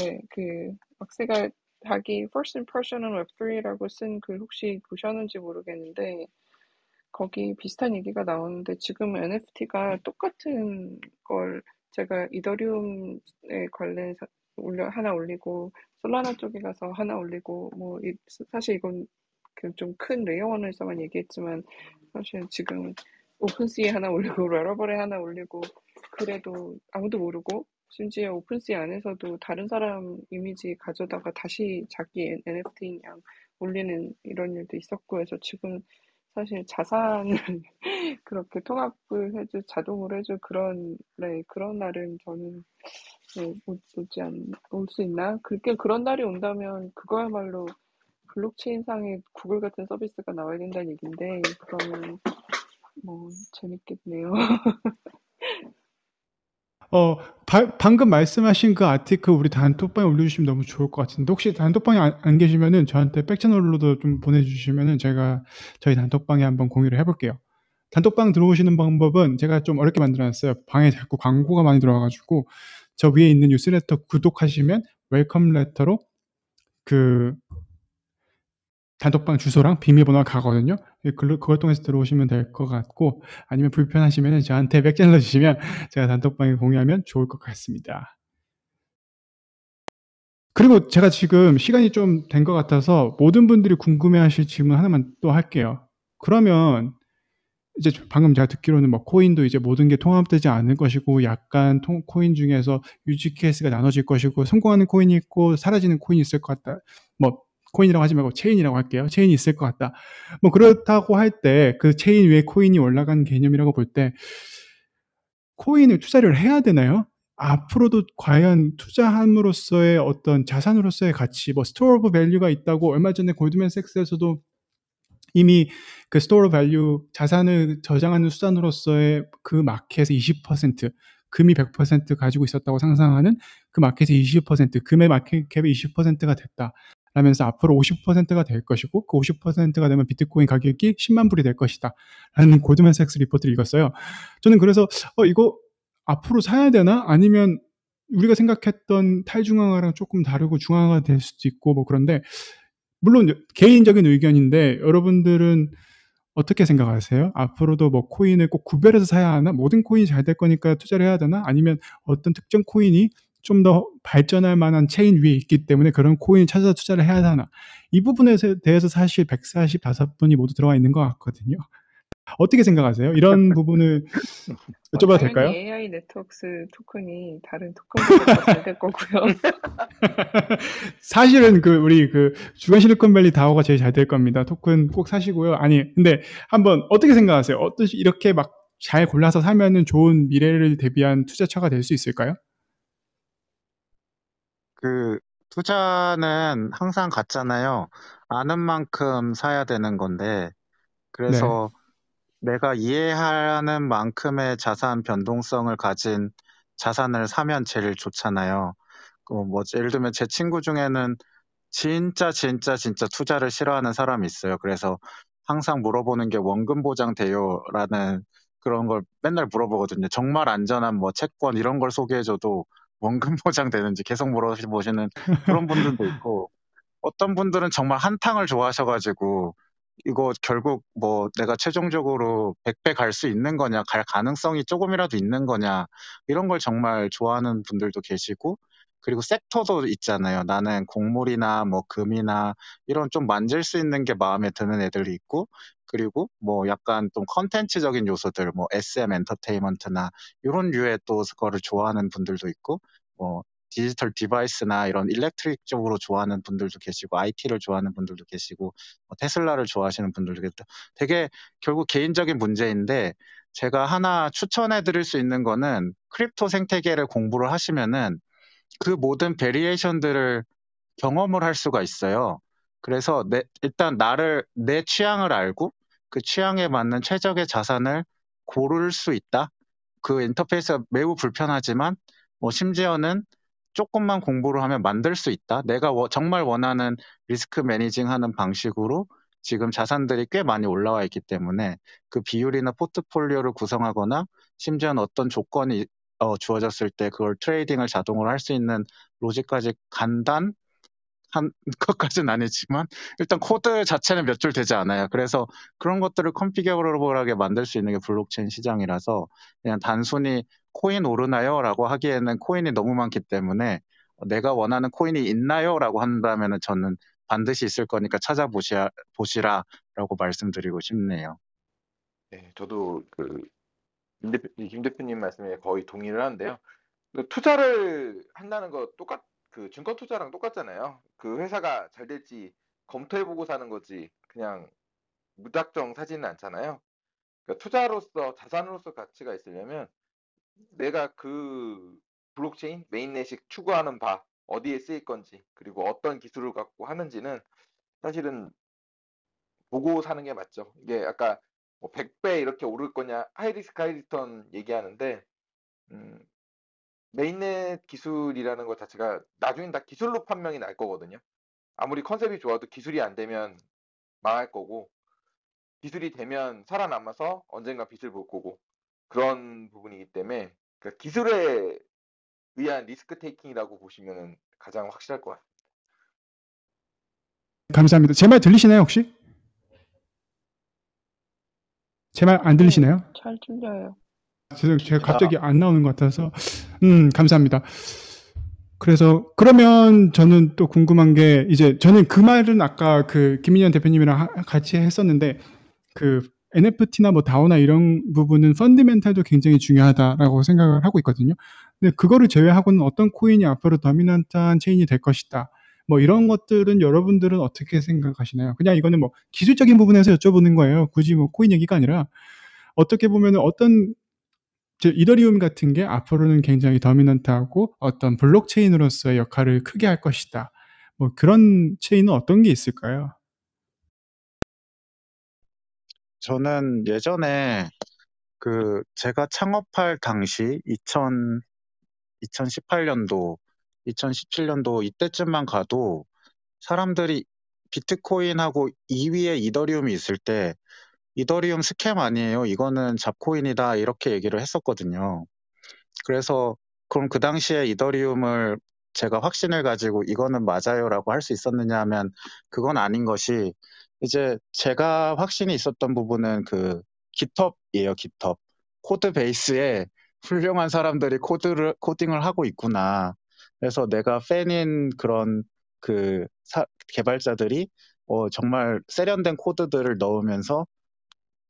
예, 그 막시가 자기 First Impression on Web3라고 쓴 글 혹시 보셨는지 모르겠는데 거기 비슷한 얘기가 나오는데 지금 NFT가 똑같은 걸 제가 이더리움에 관련해서 올려 하나 올리고 솔라나 쪽에 가서 하나 올리고 뭐 이, 사실 이건 그 좀 큰 layer one에서만 얘기했지만 사실 지금 오픈시에 하나 올리고 러러블에 하나 올리고 그래도 아무도 모르고 심지어 오픈시 안에서도 다른 사람 이미지 가져다가 다시 자기 NFT 양 올리는 이런 일도 있었고 해서 지금 사실 자산을 그렇게 통합을 해줄 자동으로 해줄 그런 네 그런 날은 저는 네, 못, 오지 않, 올 수 있나? 그렇게 그런 날이 온다면 그거야말로 블록체인상에 구글 같은 서비스가 나와야 된다는 얘긴데 그러면 뭐 재밌겠네요. 어, 바, 방금 말씀하신 그 아티클 우리 단톡방에 올려주시면 너무 좋을 것 같은데 혹시 단톡방에 안, 안 계시면은 저한테 백채널로도 좀 보내주시면은 제가 저희 단톡방에 한번 공유를 해볼게요. 단톡방 들어오시는 방법은 제가 좀 어렵게 만들어놨어요. 방에 자꾸 광고가 많이 들어와가지고 저 위에 있는 뉴스레터 구독하시면 welcome letter로 그 단톡방 주소랑 비밀번호가 가거든요. 그, 그걸 통해서 들어오시면 될 것 같고 아니면 불편하시면 저한테 back channel 주시면 제가 단톡방에 공유하면 좋을 것 같습니다. 그리고 제가 지금 시간이 좀 된 것 같아서 모든 분들이 궁금해하실 질문 하나만 또 할게요. 그러면 이제 방금 제가 듣기로는 뭐 코인도 이제 모든 게 통합되지 않을 것이고 약간 통, 코인 중에서 use case가 나눠질 것이고 성공하는 코인이 있고 사라지는 코인이 있을 것 같다. 뭐 코인이라고 하지 말고 체인이라고 할게요. 체인이 있을 것 같다. 뭐 그렇다고 할 때 그 체인 위에 코인이 올라간 개념이라고 볼 때 코인을 투자를 해야 되나요? 앞으로도 과연 투자함으로써의 어떤 자산으로서의 가치, 뭐 store of value가 있다고 얼마 전에 골드맨색스에서도 이미 그 store value 자산을 저장하는 수단으로서의 그 마켓의 20% 금이 100% 가지고 있었다고 상상하는 그 마켓의 20% 금의 market cap의 20%가 됐다. 라면서 앞으로 50%가 될 것이고 그 50%가 되면 비트코인 가격이 10만 불이 될 것이다. 라는 골드맨삭스 리포트를 읽었어요. 저는 그래서 어 이거 앞으로 사야 되나? 아니면 우리가 생각했던 탈중앙화랑 조금 다르고 중앙화가 될 수도 있고 뭐 그런데 물론 개인적인 의견인데 여러분들은 어떻게 생각하세요? 앞으로도 뭐 코인을 꼭 구별해서 사야 하나? 모든 코인이 잘 될 거니까 투자를 해야 되나? 아니면 어떤 특정 코인이 좀 더 발전할 만한 체인 위에 있기 때문에 그런 코인을 찾아서 투자를 해야 하나? 이 부분에 대해서 사실 145분이 모두 들어와 있는 것 같거든요. 어떻게 생각하세요? 이런 부분을 여쭤봐도 될까요? 당연히 AI 네트워크스 토큰이 다른 토큰보다 잘될 거고요. 사실은 그 우리 그 주간 실리콘밸리 다오가 제일 잘 될 겁니다. 토큰 꼭 사시고요. 아니 근데 한번 어떻게 생각하세요? 어떠시 이렇게 막 잘 골라서 사면은 좋은 미래를 대비한 투자처가 될 수 있을까요? 그 투자는 항상 같잖아요. 아는 만큼 사야 되는 건데 그래서 내가 이해하는 만큼의 자산 변동성을 가진 자산을 사면 제일 좋잖아요. 그뭐 예를 들면 제 친구 중에는 진짜 진짜 진짜 투자를 싫어하는 사람이 있어요. 그래서 항상 물어보는 게 원금 보장 돼요라는 그런 걸 맨날 물어보거든요. 정말 안전한 뭐 채권 이런 걸 소개해줘도 원금 보장 되는지 계속 물어보시는 그런 분들도 있고 어떤 분들은 정말 한탕을 좋아하셔가지고 이거 결국 뭐 내가 최종적으로 100배 갈 수 있는 거냐, 갈 가능성이 조금이라도 있는 거냐, 이런 걸 정말 좋아하는 분들도 계시고, 그리고 섹터도 있잖아요. 나는 곡물이나 뭐 금이나 이런 좀 만질 수 있는 게 마음에 드는 애들이 있고, 그리고 뭐 약간 좀 컨텐츠적인 요소들, 뭐 SM 엔터테인먼트나 이런 류의 또 그거를 좋아하는 분들도 있고, 뭐 디지털 device나 이런 electric 쪽으로 좋아하는 분들도 계시고, IT를 좋아하는 분들도 계시고, 뭐 테슬라를 좋아하시는 분들도 계시고, 되게 결국 개인적인 문제인데, 제가 하나 추천해 드릴 수 있는 거는 crypto 생태계를 공부를 하시면은 그 모든 variation들을 경험을 할 수가 있어요. 그래서 내, 일단 나를 내 취향을 알고 그 취향에 맞는 최적의 자산을 고를 수 있다. 그 인터페이스가 매우 불편하지만 뭐 심지어는 조금만 공부를 하면 만들 수 있다. 내가 워, 정말 원하는 risk managing하는 방식으로 지금 자산들이 꽤 많이 올라와 있기 때문에 그 비율이나 포트폴리오를 구성하거나 심지어는 어떤 조건이 어, 주어졌을 때 그걸 trading을 자동으로 할 수 있는 logic까지 간단 한 것까지는 아니지만 일단 코드 자체는 몇 줄 되지 않아요. 그래서 그런 것들을 configurable하게 만들 수 있는 게 블록체인 시장이라서 그냥 단순히 코인 오르나요? 라고 하기에는 코인이 너무 많기 때문에 내가 원하는 코인이 있나요? 라고 한다면 저는 반드시 있을 거니까 찾아보시라 보시라라고 말씀드리고 싶네요. 네, 저도 그 김, 대표, 김 대표님 말씀에 거의 동의를 하는데요. 투자를 한다는 거 똑같 그 증권 투자랑 똑같잖아요. 그 회사가 잘 될지 검토해보고 사는 거지 그냥 무작정 사지는 않잖아요. 그러니까 투자로서 자산으로서 가치가 있으려면 내가 그 블록체인 mainnet이 추구하는 바 어디에 쓰일 건지 그리고 어떤 기술을 갖고 하는지는 사실은 보고 사는 게 맞죠. 이게 아까 뭐 100배 이렇게 오를 거냐 high risk high return 얘기하는데 음, mainnet 기술이라는 것 자체가 나중엔 다 기술로 판명이 날 거거든요. 아무리 컨셉이 좋아도 기술이 안 되면 망할 거고 기술이 되면 살아남아서 언젠가 빚을 볼 거고 그런 부분이기 때문에 그 기술에 의한 리스크 테이킹이라고 보시면 가장 확실할 것 같습니다. 감사합니다. 제 말 들리시나요 혹시? 제 말 안 들리시나요? 네, 잘 들려요. 죄송 제가 갑자기 안 나오는 것 같아서 음 감사합니다. 그래서 그러면 저는 또 궁금한 게 이제 저는 그 말은 아까 그 김민현 대표님이랑 하, 같이 했었는데 그 NFT나 뭐 다오나 이런 부분은 펀드멘탈도 굉장히 중요하다라고 생각을 하고 있거든요. 근데 그거를 제외하고는 어떤 코인이 앞으로 더미넌트한 체인이 될 것이다. 뭐 이런 것들은 여러분들은 어떻게 생각하시나요? 그냥 이거는 뭐 기술적인 부분에서 여쭤보는 거예요. 굳이 뭐 코인 얘기가 아니라 어떻게 보면 어떤 이더리움 같은 게 앞으로는 굉장히 더미넌트하고 어떤 블록체인으로서의 역할을 크게 할 것이다. 뭐 그런 체인은 어떤 게 있을까요? 저는 예전에 그 제가 창업할 당시 2000 2018년도, 2017년도 이때쯤만 가도 사람들이 비트코인하고 2위에 이더리움이 있을 때 이더리움 스캠 아니에요. 이거는 잡코인이다. 이렇게 얘기를 했었거든요. 그래서 그럼 그 당시에 이더리움을 제가 확신을 가지고 이거는 맞아요라고 할 수 있었느냐 하면 그건 아닌 것이 이제 제가 확신이 있었던 부분은 그 GitHub이에요. GitHub. code base에 훌륭한 사람들이 코드를 코딩을 하고 있구나. 그래서 내가 팬인 그런 그 사, 개발자들이 어, 정말 세련된 코드들을 넣으면서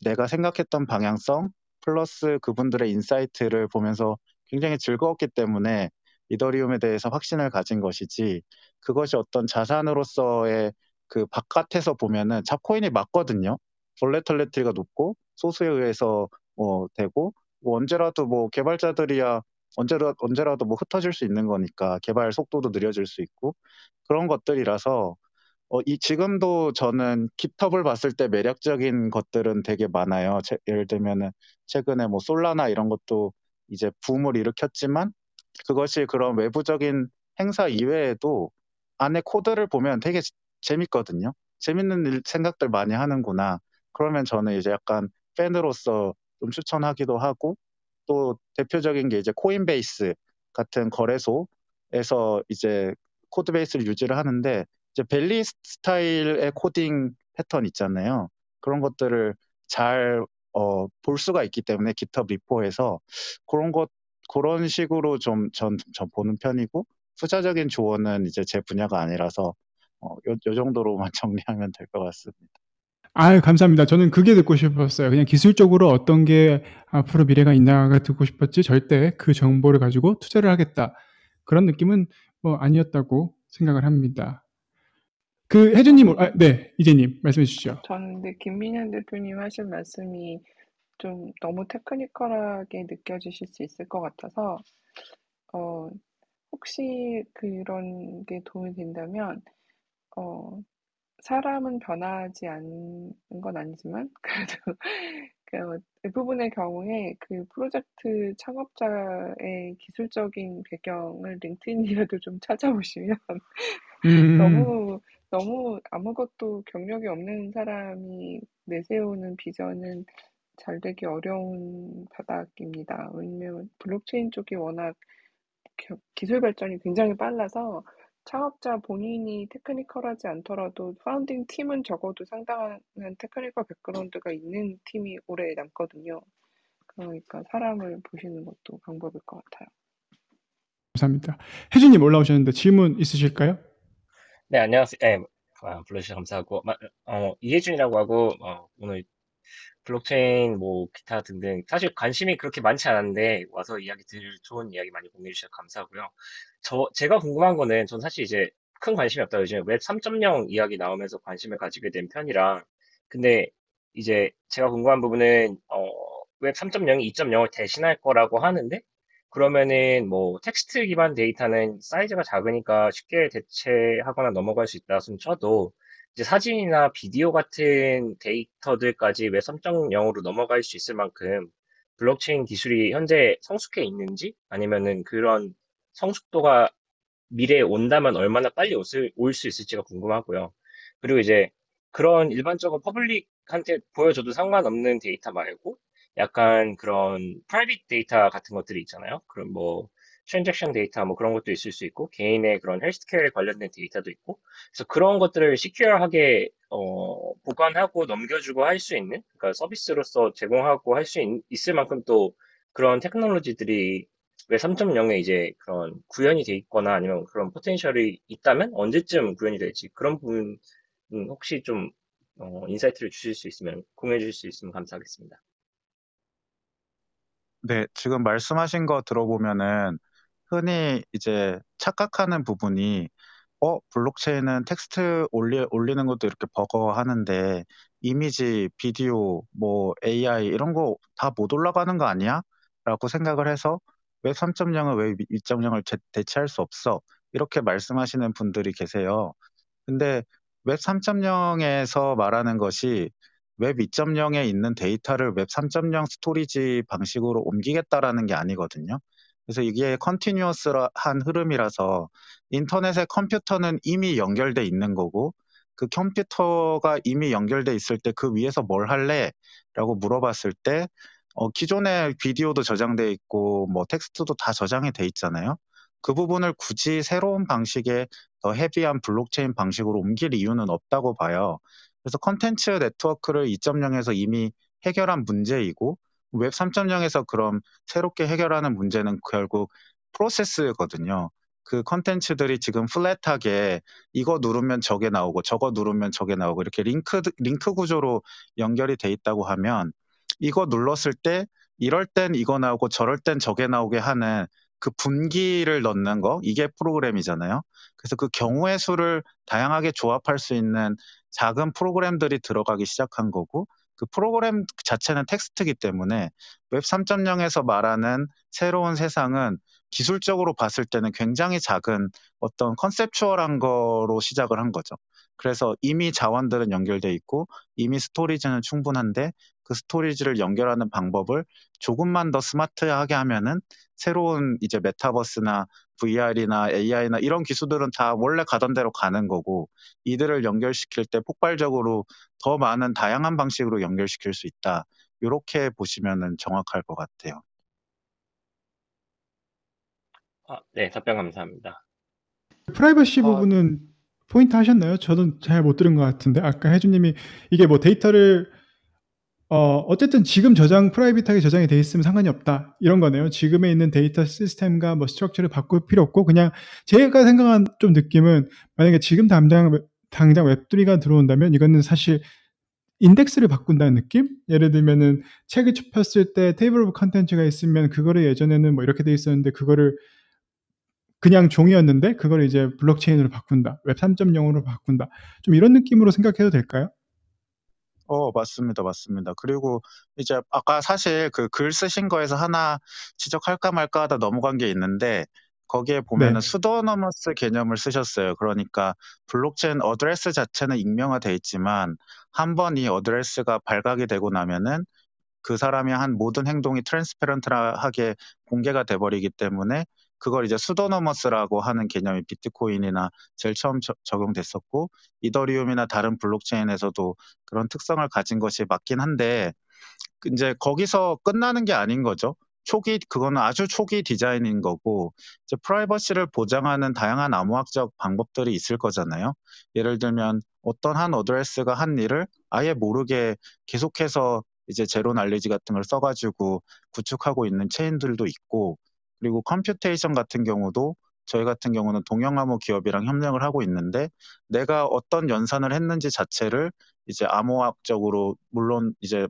내가 생각했던 방향성 플러스 그분들의 insight를 보면서 굉장히 즐거웠기 때문에 이더리움에 대해서 확신을 가진 것이지 그것이 어떤 자산으로서의 그 바깥에서 보면은 잡코인이 맞거든요. volatility가 높고 소수에 의해서 어, 되고 뭐 언제라도 뭐 개발자들이야 언제라, 언제라도 뭐 흩어질 수 있는 거니까 개발 속도도 느려질 수 있고 그런 것들이라서 어, 이 지금도 저는 깃허브를 봤을 때 매력적인 것들은 되게 많아요. 제, 예를 들면은 최근에 뭐 솔라나 이런 것도 이제 붐을 일으켰지만 그것이 그런 외부적인 행사 이외에도 안에 코드를 보면 되게 재밌거든요. 재밌는 일, 생각들 많이 하는구나. 그러면 저는 이제 약간 팬으로서 좀 추천하기도 하고 또 대표적인 게 이제 코인베이스 같은 거래소에서 이제 code base를 유지를 하는데 이제 Valley 스타일의 코딩 패턴 있잖아요. 그런 것들을 잘 어, 볼 수가 있기 때문에 GitHub repo에서 그런 것 그런 식으로 좀 전 전 보는 편이고 투자적인 조언은 이제 제 분야가 아니라서 어, 요, 요 정도로만 정리하면 될 것 같습니다. 아유, 감사합니다. 저는 그게 듣고 싶었어요. 그냥 기술적으로 어떤 게 앞으로 미래가 있나가 듣고 싶었지 절대 그 정보를 가지고 투자를 하겠다. 그런 느낌은 뭐 아니었다고 생각을 합니다. 그 혜준님, 아, 네, 이재님 말씀해 주시죠. 저는 근데 김민현 대표님 하신 말씀이 좀 너무 테크니컬하게 느껴지실 수 있을 것 같아서 어, 혹시 그런 게 도움이 된다면 어, 사람은 변하지 않는 건 아니지만 그래도 그 대부분의 경우에 그 프로젝트 창업자의 기술적인 배경을 링크인이라도 좀 찾아보시면 음, 너무 너무 아무것도 경력이 없는 사람이 내세우는 비전은 잘 되기 어려운 바닥입니다. 왜냐면 블록체인 쪽이 워낙 겨- 기술 발전이 굉장히 빨라서 창업자 본인이 technical하지 않더라도 founding team은 적어도 상당한 technical background가 있는 팀이 오래 남거든요. 그러니까 사람을 보시는 것도 방법일 것 같아요. 감사합니다. 혜준님 올라오셨는데 질문 있으실까요? 네, 안녕하세요. 네, 아, 불러주셔서 감사하고, 마- 어, 이혜준이라고 하고, 어, 오늘 블록체인, 뭐, 기타 등등, 사실 관심이 그렇게 많지 않았는데, 와서 이야기 들, 좋은 이야기 많이 공유해 주셔서 감사하고요. 저, 제가 궁금한 거는, 전 사실 이제 큰 관심이 없다. 요즘 웹3.0 이야기 나오면서 관심을 가지게 된 편이라, 근데 이제 제가 궁금한 부분은, 어, 웹 3.0이 2.0을 대신할 거라고 하는데, 그러면은 뭐 텍스트 기반 데이터는 사이즈가 작으니까 쉽게 대체하거나 넘어갈 수 있다 손 쳐도 이제 사진이나 비디오 같은 데이터들까지 웹 3.0으로 넘어갈 수 있을 만큼 블록체인 기술이 현재 성숙해 있는지 아니면은 그런 성숙도가 미래에 온다면 얼마나 빨리 올 수 있을지가 궁금하고요. 그리고 이제 그런 일반적으로 public한테 보여줘도 상관없는 데이터 말고 약간 그런 private 데이터 같은 것들이 있잖아요. 그런 뭐 transaction 데이터 뭐 그런 것도 있을 수 있고 개인의 그런 헬스케어에 관련된 데이터도 있고 그래서 그런 것들을 시큐어하게 어, 보관하고 넘겨주고 할 수 있는 그러니까 서비스로서 제공하고 할 수 있을 만큼 또 그런 테크놀로지들이 웹 3.0에 이제 그런 구현이 돼 있거나 아니면 그런 potential이 있다면 언제쯤 구현이 될지 그런 부분 혹시 좀 어, insight를 주실 수 있으면 공유해 주실 수 있으면 감사하겠습니다. 네, 지금 말씀하신 거 들어보면은 흔히 이제 착각하는 부분이 어, 블록체인은 텍스트 올리, 올리는 것도 이렇게 버거워하는데 이미지, 비디오, 뭐 AI 이런 거 다 못 올라가는 거 아니야? 라고 생각을 해서 웹 3.0은 웹 2.0을 대체할 수 없어? 이렇게 말씀하시는 분들이 계세요. 근데 웹 3.0에서 말하는 것이 웹 2.0에 있는 데이터를 웹 3.0 storage 방식으로 옮기겠다라는 게 아니거든요. 그래서 이게 continuous한 흐름이라서 인터넷의 컴퓨터는 이미 연결돼 있는 거고 그 컴퓨터가 이미 연결돼 있을 때 그 위에서 뭘 할래? 라고 물어봤을 때 어, 기존의 비디오도 저장돼 있고 뭐 텍스트도 다 저장이 돼 있잖아요. 그 부분을 굳이 새로운 방식의 더 heavy한 블록체인 방식으로 옮길 이유는 없다고 봐요. 그래서 컨텐츠 네트워크는 2.0에서 이미 해결한 문제이고 웹 3.0에서 그럼 새롭게 해결하는 문제는 결국 프로세스거든요. 그 컨텐츠들이 지금 flat하게 이거 누르면 저게 나오고 저거 누르면 저게 나오고 이렇게 링크 링크 구조로 연결이 돼 있다고 하면 이거 눌렀을 때 이럴 땐 이거 나오고 저럴 땐 저게 나오게 하는 그 분기를 넣는 거 이게 프로그램이잖아요. 그래서 그 경우의 수를 다양하게 조합할 수 있는 작은 프로그램들이 들어가기 시작한 거고 그 프로그램 자체는 텍스트이기 때문에 웹 3.0에서 말하는 새로운 세상은 기술적으로 봤을 때는 굉장히 작은 어떤 conceptual한 거로 시작을 한 거죠. 그래서 이미 자원들은 연결돼 있고 이미 storage는 충분한데 그 storage를 연결하는 방법을 조금만 더 스마트하게 하면은 새로운 이제 메타버스나 VR이나 AI나 이런 기술들은 다 원래 가던 대로 가는 거고 이들을 연결시킬 때 폭발적으로 더 많은 다양한 방식으로 연결시킬 수 있다. 이렇게 보시면은 정확할 것 같아요. 아, 네, 답변 감사합니다. 프라이버시 어, 부분은 포인트 하셨나요? 저는 잘 못 들은 것 같은데 아까 혜주님이 이게 뭐 데이터를 어, 어쨌든 지금 저장 private하게 저장이 돼 있으면 상관이 없다 이런 거네요. 지금에 있는 데이터 시스템과 뭐 structure를 바꿀 필요 없고 그냥 제가 생각한 좀 느낌은 만약에 지금 당장 당장 웹3가 들어온다면 이거는 사실 인덱스를 바꾼다는 느낌? 예를 들면은 책을 폈을 때 table of contents가 있으면 그거를 예전에는 뭐 이렇게 돼 있었는데 그거를 그냥 종이었는데 그걸 이제 블록체인으로 바꾼다. 웹 3.0으로 바꾼다. 좀 이런 느낌으로 생각해도 될까요? 어, 맞습니다. 맞습니다. 그리고 이제 아까 사실 그 글 쓰신 거에서 하나 지적할까 말까 하다 넘어간 게 있는데 거기에 보면은 네. pseudonymous 개념을 쓰셨어요. 그러니까 블록체인 어드레스 자체는 익명화돼 있지만 한 번 이 어드레스가 발각이 되고 나면은 그 사람이 한 모든 행동이 transparent하게 공개가 돼 버리기 때문에 그걸 이제 pseudonymous라고 하는 개념이 비트코인이나 제일 처음 저- 적용됐었고 이더리움이나 다른 블록체인에서도 그런 특성을 가진 것이 맞긴 한데 이제 거기서 끝나는 게 아닌 거죠. 초기 그거는 아주 초기 디자인인 거고 이제 프라이버시를 보장하는 다양한 암호학적 방법들이 있을 거잖아요. 예를 들면 어떤 한 어드레스가 한 일을 아예 모르게 계속해서 이제 zero knowledge 같은 걸 써가지고 구축하고 있는 체인들도 있고 그리고 computation 같은 경우도 저희 같은 경우는 동형암호 기업이랑 협력을 하고 있는데 내가 어떤 연산을 했는지 자체를 이제 암호학적으로 물론 이제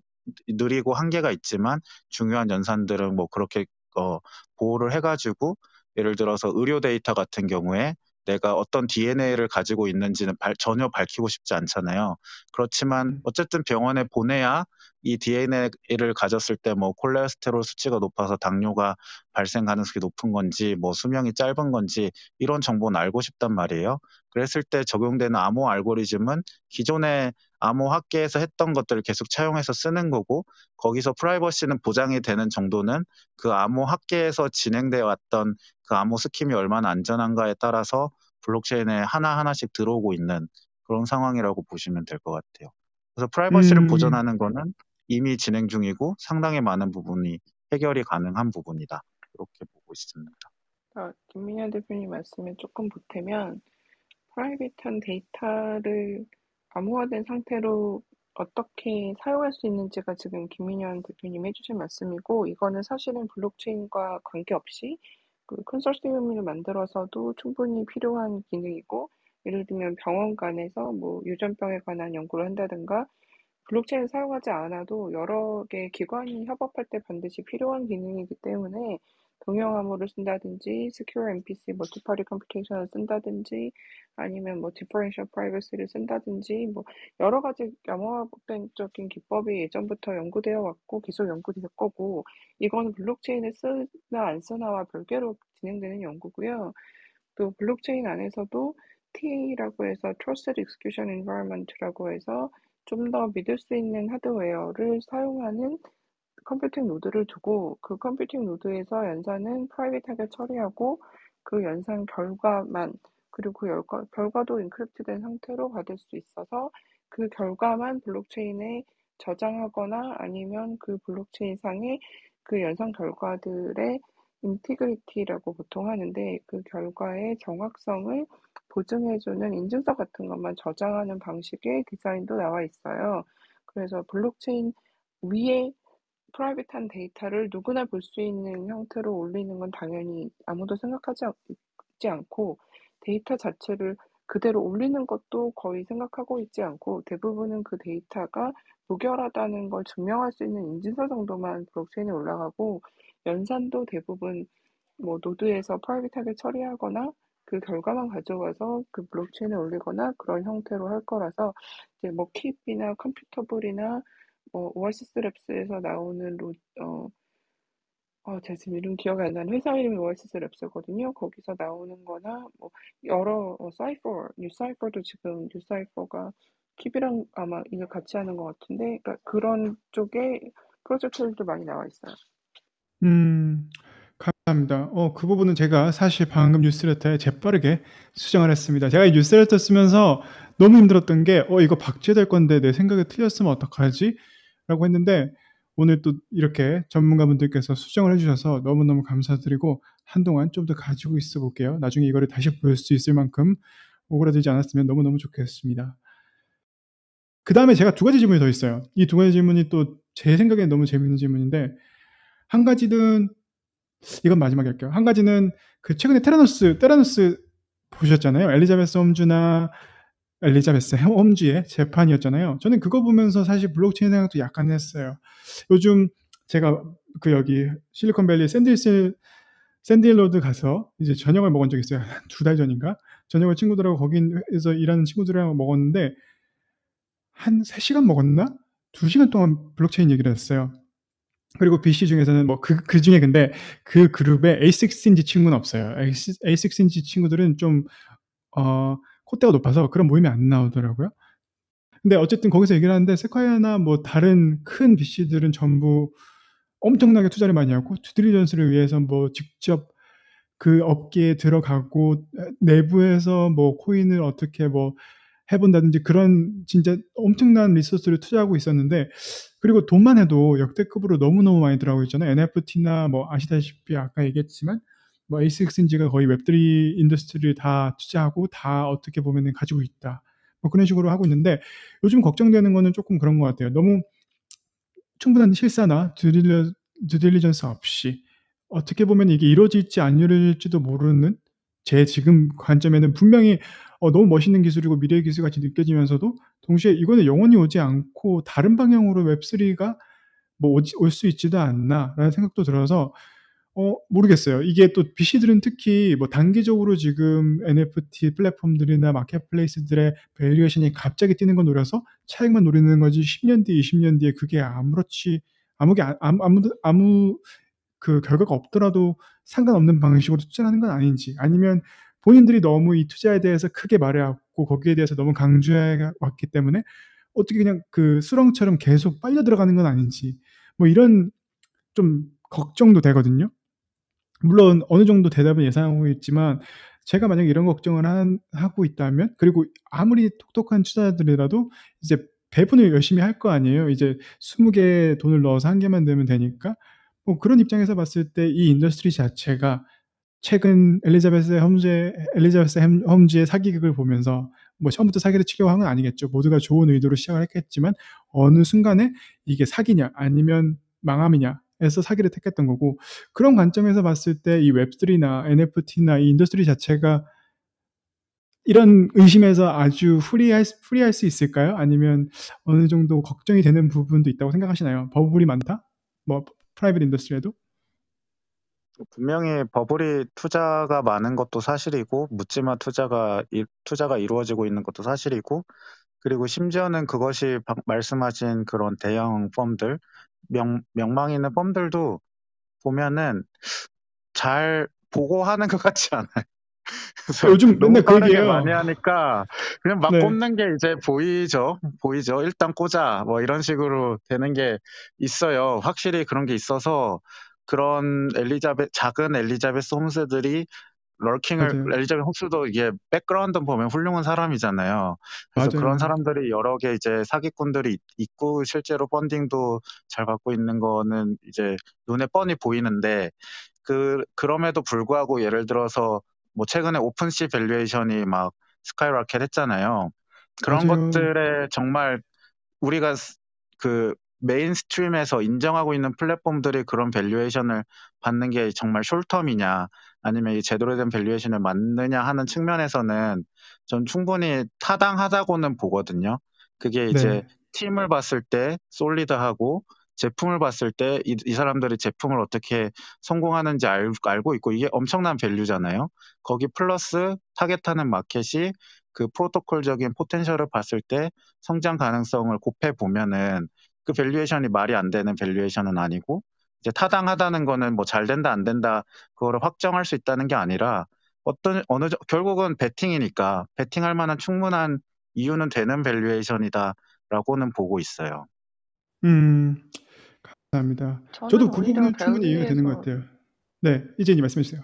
느리고 한계가 있지만 중요한 연산들은 뭐 그렇게 어, 보호를 해가지고 예를 들어서 의료 데이터 같은 경우에 내가 어떤 DNA를 가지고 있는지는 발- 전혀 밝히고 싶지 않잖아요. 그렇지만 음. 어쨌든 병원에 보내야 이 DNA를 가졌을 때 뭐 콜레스테롤 수치가 높아서 당뇨가 발생 가능성이 높은 건지 뭐 수명이 짧은 건지 이런 정보는 알고 싶단 말이에요. 그랬을 때 적용되는 암호 알고리즘은 기존의 암호 학계에서 했던 것들을 계속 차용해서 쓰는 거고 거기서 프라이버시는 보장이 되는 정도는 그 암호 학계에서 진행되어 왔던 그 암호 스킴이 얼마나 안전한가에 따라서 블록체인에 하나하나씩 들어오고 있는 그런 상황이라고 보시면 될 것 같아요. 그래서 프라이버시를 음. 보존하는 거는 이미 진행 중이고 상당히 많은 부분이 해결이 가능한 부분이다. 이렇게 보고 있습니다. 아, 김민현 대표님 말씀에 조금 보태면 private한 데이터를 암호화된 상태로 어떻게 사용할 수 있는지가 지금 김민현 대표님 해주신 말씀이고 이거는 사실은 블록체인과 관계없이 그 컨소시엄을 만들어서도 충분히 필요한 기능이고 예를 들면 병원 간에서 뭐 유전병에 관한 연구를 한다든가 블록체인을 사용하지 않아도 여러 개 기관이 협업할 때 반드시 필요한 기능이기 때문에 동형 암호를 쓴다든지 Secure MPC multi-party computation을 쓴다든지 아니면 뭐 Differential Privacy를 쓴다든지 뭐 여러 가지 암호학적인 기법이 예전부터 연구되어 왔고 계속 연구될 거고 이거는 블록체인을 쓰나 안 쓰나와 별개로 진행되는 연구고요. 또 블록체인 안에서도 TEE라고 해서 Trusted Execution Environment라고 해서 좀 더 믿을 수 있는 하드웨어를 사용하는 컴퓨팅 노드를 두고 그 컴퓨팅 노드에서 연산은 private하게 처리하고 그 연산 결과만 그리고 그 결과, 결과도 encrypt된 상태로 받을 수 있어서 그 결과만 블록체인에 저장하거나 아니면 그 블록체인 상에 그 연산 결과들의 integrity라고 보통 하는데 그 결과의 정확성을 보증해주는 인증서 같은 것만 저장하는 방식의 디자인도 나와 있어요. 그래서 블록체인 위에 private한 데이터를 누구나 볼 수 있는 형태로 올리는 건 당연히 아무도 생각하지 않고 데이터 자체를 그대로 올리는 것도 거의 생각하고 있지 않고 대부분은 그 데이터가 무결하다는 걸 증명할 수 있는 인증서 정도만 블록체인에 올라가고 연산도 대부분 뭐 노드에서 private하게 처리하거나 그 결과만 가져와서 그 블록체인에 올리거나 그런 형태로 할 거라서 이제 뭐 Keep이나 Computable이나 뭐 Oasis Labs에서 나오는 로, 어, 어, 제가 지금 이름 기억이 안 나는 회사 이름이 Oasis Labs거든요. 거기서 나오는 거나 뭐 여러 어, Cypher, NuCypher도 지금 NuCypher가 Keep이랑 아마 이걸 같이 하는 것 같은데 그러니까 그런 쪽에 프로젝트들도 많이 나와 있어요. 음, 감사합니다. 어, 그 부분은 제가 사실 방금 뉴스레터에 재빠르게 수정을 했습니다. 제가 이 뉴스레터 쓰면서 너무 힘들었던 게, 어, 이거 박제될 건데 내 생각이 틀렸으면 어떡하지? 라고 했는데, 오늘 또 이렇게 전문가분들께서 수정을 해주셔서 너무너무 감사드리고, 한동안 좀 더 가지고 있어 볼게요. 나중에 이거를 다시 볼수 있을 만큼 오그라들지 않았으면 너무너무 좋겠습니다. 그 다음에 제가 두 가지 질문이 더 있어요. 이 두 가지 질문이 또 제 생각에 너무 재밌는 질문인데 한 가지는 이건 마지막에 할게요. 한 가지는 그 최근에 Theranos Theranos 보셨잖아요. 엘리자베스 홈즈나 엘리자베스 홈즈의 재판이었잖아요. 저는 그거 보면서 사실 블록체인 생각도 약간 했어요. 요즘 제가 그 여기 실리콘밸리 Sand Hills Sand Hill Road 가서 이제 저녁을 먹은 적이 있어요. 두 달 전인가? 저녁을 친구들하고 거기서 일하는 친구들이랑 먹었는데 한 3시간 먹었나? 2시간 동안 블록체인 얘기를 했어요. 그리고 VC 중에서는 뭐 그 그 중에 근데 그 그룹에 a16z 친구는 없어요. a16z 친구들은 좀 어, 콧대가 높아서 그런 모임에 안 나오더라고요. 근데 어쨌든 거기서 얘기를 하는데 Sequoia나 뭐 다른 큰 VC들은 전부 엄청나게 투자를 많이 하고 due diligence를 위해서 뭐 직접 그 업계에 들어가고 내부에서 뭐 코인을 어떻게 뭐 해본다든지 그런 진짜 엄청난 resource를 투자하고 있었는데 그리고 돈만 해도 역대급으로 너무너무 많이 들어가고 있잖아요. NFT나 뭐 아시다시피 아까 얘기했지만 뭐 a16z가 거의 Web3 industry를 다 투자하고 다 어떻게 보면은 가지고 있다. 뭐 그런 식으로 하고 있는데 요즘 걱정되는 거는 조금 그런 것 같아요. 너무 충분한 실사나 due dili-, due diligence 없이 어떻게 보면 이게 이루어질지 안 이루어질지도 모르는 제 지금 관점에는 분명히 어, 너무 멋있는 기술이고 미래의 기술 같이 느껴지면서도 동시에 이거는 영원히 오지 않고 다른 방향으로 Web3가 뭐 올 수 있지도 않나라는 생각도 들어서 어, 모르겠어요. 이게 또 VC들은 특히 뭐 단기적으로 지금 NFT 플랫폼들이나 marketplace들의 valuation이 갑자기 뛰는 걸 노려서 차익만 노리는 거지 10년 뒤, 20년 뒤에 그게 아무렇지 아무게 아무 아무 아무 그 결과가 없더라도 상관없는 방식으로 투자하는 건 아닌지 아니면 본인들이 너무 이 투자에 대해서 크게 말해왔고 거기에 대해서 너무 강조해 왔기 때문에 어떻게 그냥 그 수렁처럼 계속 빨려 들어가는 건 아닌지 뭐 이런 좀 걱정도 되거든요. 물론 어느 정도 대답은 예상하고 있지만 제가 만약에 이런 걱정을 한, 하고 있다면 그리고 아무리 똑똑한 투자자들이라도 이제 배분을 열심히 할 거 아니에요. 이제 20개 돈을 넣어서 한 개만 되면 되니까 뭐 그런 입장에서 봤을 때 이 industry 자체가 최근 엘리자베스 홈즈의 엘리자베스 홈즈의 사기극을 보면서 뭐 처음부터 사기를 치려고 한 건 아니겠죠. 모두가 좋은 의도로 시작을 했겠지만 어느 순간에 이게 사기냐 아니면 망함이냐에서 사기를 택했던 거고 그런 관점에서 봤을 때 이 Web3나 NFT나 이 industry 자체가 이런 의심에서 아주 free할, free할 수 있을까요? 아니면 어느 정도 걱정이 되는 부분도 있다고 생각하시나요? bubble이 많다? 뭐 private industry에도? 분명히 bubble이 투자가 많은 것도 사실이고 묻지마 투자가 투자가 이루어지고 있는 것도 사실이고 그리고 심지어는 그것이 말씀하신 그런 대형 firm들 명, 명망 있는 firm들도 보면은 잘 보고 하는 것 같지 않아요. 요즘 맨날 그 얘기해요. 많이 하니까 그냥 막 네. 꼽는 게 이제 보이죠. 보이죠. 일단 꽂아 뭐 이런 식으로 되는 게 있어요. 확실히 그런 게 있어서 그런 엘리자베 작은 엘리자베스 홈스들이 lurking을 맞아요. 엘리자베스 홈스도 이게 background 보면 훌륭한 사람이잖아요. 그래서 맞아요. 그런 사람들이 여러 개 이제 사기꾼들이 있- 있고 실제로 funding도 잘 받고 있는 거는 이제 눈에 뻔히 보이는데 그 그럼에도 불구하고 예를 들어서 뭐 최근에 OpenSea valuation이 막 skyrocket 했잖아요. 그런 맞아요. 것들에 정말 우리가 스- 그 mainstream에서 인정하고 있는 플랫폼들이 그런 valuation을 받는 게 정말 short-term이냐 아니면 이 제대로 된 valuation을 맞느냐 하는 측면에서는 전 충분히 타당하다고는 보거든요. 그게 이제 네. 팀을 봤을 때 solid하고 제품을 봤을 때이 사람들이 제품을 어떻게 성공하는지 알, 알고 있고 이게 엄청난 value잖아요. 거기 플러스 타겟하는 마켓이 그 프로토콜적인 potential을 봤을 때 성장 가능성을 곱해 보면은 그 valuation이 말이 안 되는 valuation은 아니고 이제 타당하다는 거는 뭐 잘 된다 안 된다 그거를 확정할 수 있다는 게 아니라 어떤 어느 정- 결국은 베팅이니까 베팅할 만한 충분한 이유는 되는 valuation이다라고는 보고 있어요. 음, 감사합니다. 저도 그 부분은 충분히 이해가 되는 것 같아요. 네, 이제 말씀해 주세요.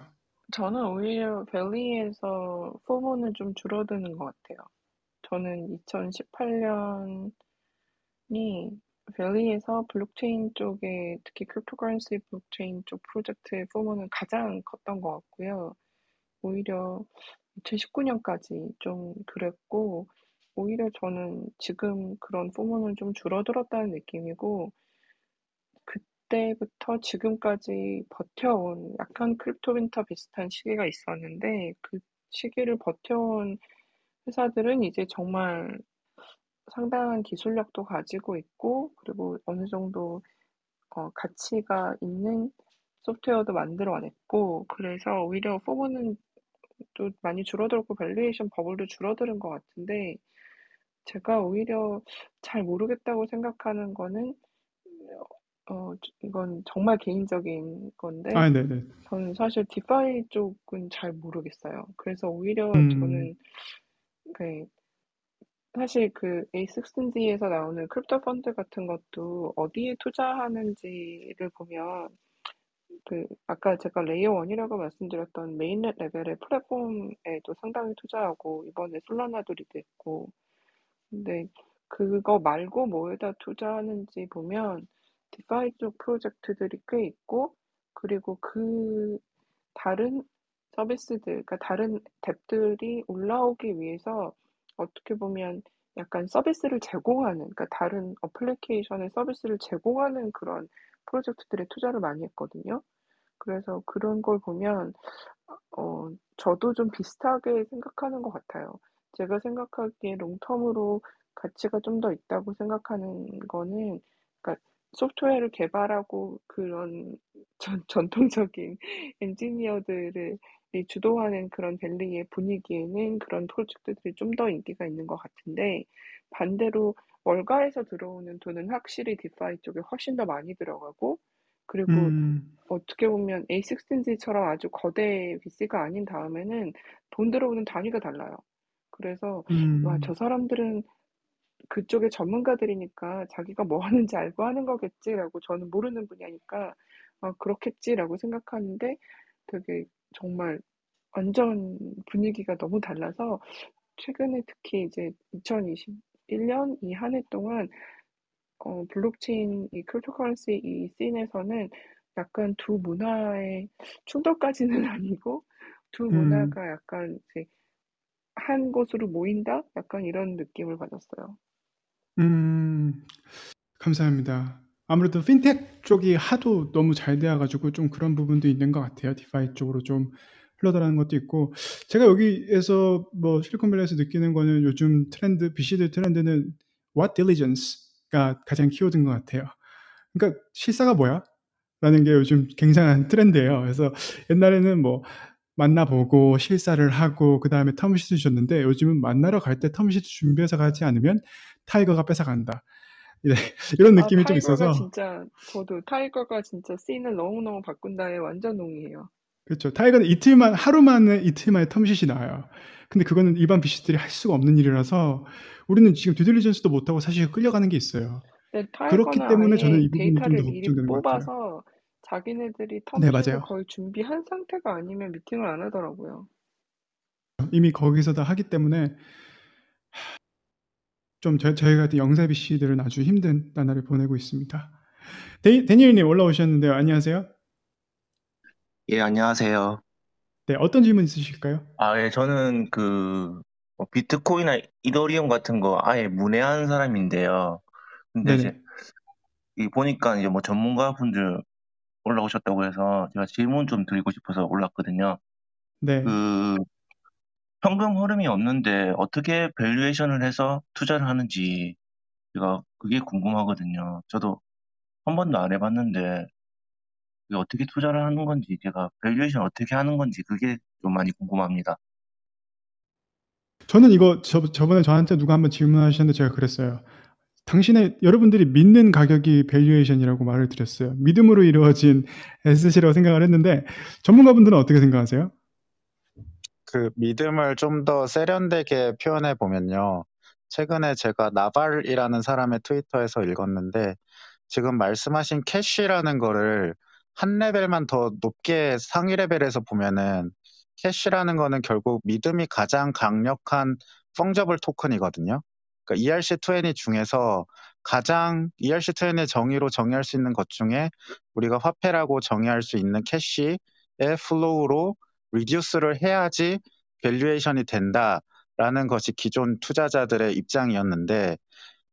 저는 오히려 밸리에서 FOMO는 좀 줄어드는 것 같아요. 저는 2018년이 밸리에서 블록체인 쪽에 특히 cryptocurrency 블록체인 쪽 프로젝트의 FOMO는 가장 컸던 것 같고요. 오히려 2019년까지 좀 그랬고 오히려 저는 지금 그런 FOMO는 좀 줄어들었다는 느낌이고 그때부터 지금까지 버텨온 약간 crypto winter 비슷한 시기가 있었는데 그 시기를 버텨온 회사들은 이제 정말 상당한 기술력도 가지고 있고 그리고 어느 정도 어, 가치가 있는 소프트웨어도 만들어냈고 그래서 오히려 FOMO는 또 많이 줄어들었고 valuation 버블도 줄어드는 것 같은데 제가 오히려 잘 모르겠다고 생각하는 거는 어 이건 정말 개인적인 건데 아, 네네. 저는 사실 DeFi 쪽은 잘 모르겠어요. 그래서 오히려 음, 저는 그 사실 그 a16z에서 나오는 crypto 펀드 같은 것도 어디에 투자하는지를 보면 그 아까 제가 layer 1이라고 말씀드렸던 mainnet 레벨의 플랫폼에도 상당히 투자하고 이번에 솔라나도 리드했고. 근데 그거 말고 뭐에다 투자하는지 보면 DeFi 쪽 프로젝트들이 꽤 있고 그리고 그 다른 서비스들 그러니까 다른 dApp들이 올라오기 위해서 어떻게 보면 약간 서비스를 제공하는 그러니까 다른 어플리케이션의 서비스를 제공하는 그런 프로젝트들에 투자를 많이 했거든요. 그래서 그런 걸 보면 어 저도 좀 비슷하게 생각하는 것 같아요. 제가 생각하기에 롱텀으로 가치가 좀 더 있다고 생각하는 거는 그러니까 소프트웨어를 개발하고 그런 전, 전통적인 엔지니어들을 주도하는 그런 밸리의 분위기에는 그런 프로젝트들이 좀 더 인기가 있는 것 같은데 반대로 월가에서 들어오는 돈은 확실히 디파이 쪽에 훨씬 더 많이 들어가고 그리고 음, 어떻게 보면 A16D처럼 아주 거대 VC가 아닌 다음에는 돈 들어오는 단위가 달라요. 그래서 와, 음, 저 사람들은 그쪽의 전문가들이니까 자기가 뭐 하는지 알고 하는 거겠지라고 저는 모르는 분야니까 아, 그렇겠지라고 생각하는데 되게 정말 완전 분위기가 너무 달라서 최근에 특히 이제 2021년 이 한 해 동안 어, 블록체인 이 cryptocurrency 이 scene에서는 약간 두 문화의 충돌까지는 아니고 두 음, 문화가 약간 이제 한 곳으로 모인다? 약간 이런 느낌을 받았어요. 음, 감사합니다. 아무래도 핀텍 쪽이 하도 너무 잘 되어가지고 좀 그런 부분도 있는 것 같아요. DeFi 쪽으로 좀 흘러들어가는 것도 있고 제가 여기에서 뭐 실리콘밸리에서 느끼는 거는 요즘 트렌드, VC들 트렌드는 what diligence가 가장 키워드인 것 같아요. 그러니까 실사가 뭐야? 라는 게 요즘 굉장한 트렌드예요. 그래서 옛날에는 뭐 만나보고 실사를 하고 그 다음에 term sheet 주셨는데 요즘은 만나러 갈 때 term sheet 준비해서 가지 않으면 타이거가 뺏어간다. 네, 이런 아, 느낌이 좀 타이거가 있어서 진짜 저도 타이거가 진짜 scene을 너무너무 바꾼다에 완전 동의해요. 그렇죠. 타이거는 이틀만 하루 만에 이틀 만에 텀시트이 나와요. 근데 그거는 일반 비시들이 할 수가 없는 일이라서 우리는 지금 듀딜리전스도 못하고 사실 끌려가는 게 있어요. 근데 그렇기 때문에 저는 이 부분이 좀 더 걱정되는 것 같아요. 뽑아서 자기네들이 네, 텀시트를 맞아요. 거의 준비한 상태가 아니면 미팅을 안 하더라고요. 이미 거기서 다 하기 때문에 좀 저, 저희 같은 영세 비 씨들은 아주 힘든 나날을 보내고 있습니다. 데, 데니엘님 올라오셨는데요. 안녕하세요. 예, 안녕하세요. 네, 어떤 질문 있으실까요? 아, 예, 저는 그, 뭐 비트코인이나 이더리움 같은 거 아예 문외한 사람인데요. 근데 이제. 이 보니까 이제 뭐 전문가분들 올라오셨다고 해서 제가 질문 좀 드리고 싶어서 올랐거든요. 네. 그, 현금 흐름이 없는데 어떻게 valuation을 해서 투자를 하는지 제가 그게 궁금하거든요. 저도 한 번도 안 해봤는데 그게 어떻게 투자를 하는 건지 제가 valuation 어떻게 하는 건지 그게 좀 많이 궁금합니다. 저는 이거 저, 저번에 저한테 누가 한번 질문하셨는데 제가 그랬어요. 당신의 여러분들이 믿는 가격이 valuation이라고 말을 드렸어요. 믿음으로 이루어진 asset이라고 생각을 했는데 전문가분들은 어떻게 생각하세요? 그 믿음을 좀 더 세련되게 표현해 보면요. 최근에 제가 나발이라는 사람의 트위터에서 읽었는데 지금 말씀하신 cash라는 거를 한 레벨만 더 높게 상위 레벨에서 보면은 cash라는 거는 결국 믿음이 가장 강력한 fungible token이거든요. 그러니까 ERC20 중에서 가장 ERC20의 정의로 정의할 수 있는 것 중에 우리가 화폐라고 정의할 수 있는 cash의 flow로 reduce를 해야지 valuation이 된다라는 것이 기존 투자자들의 입장이었는데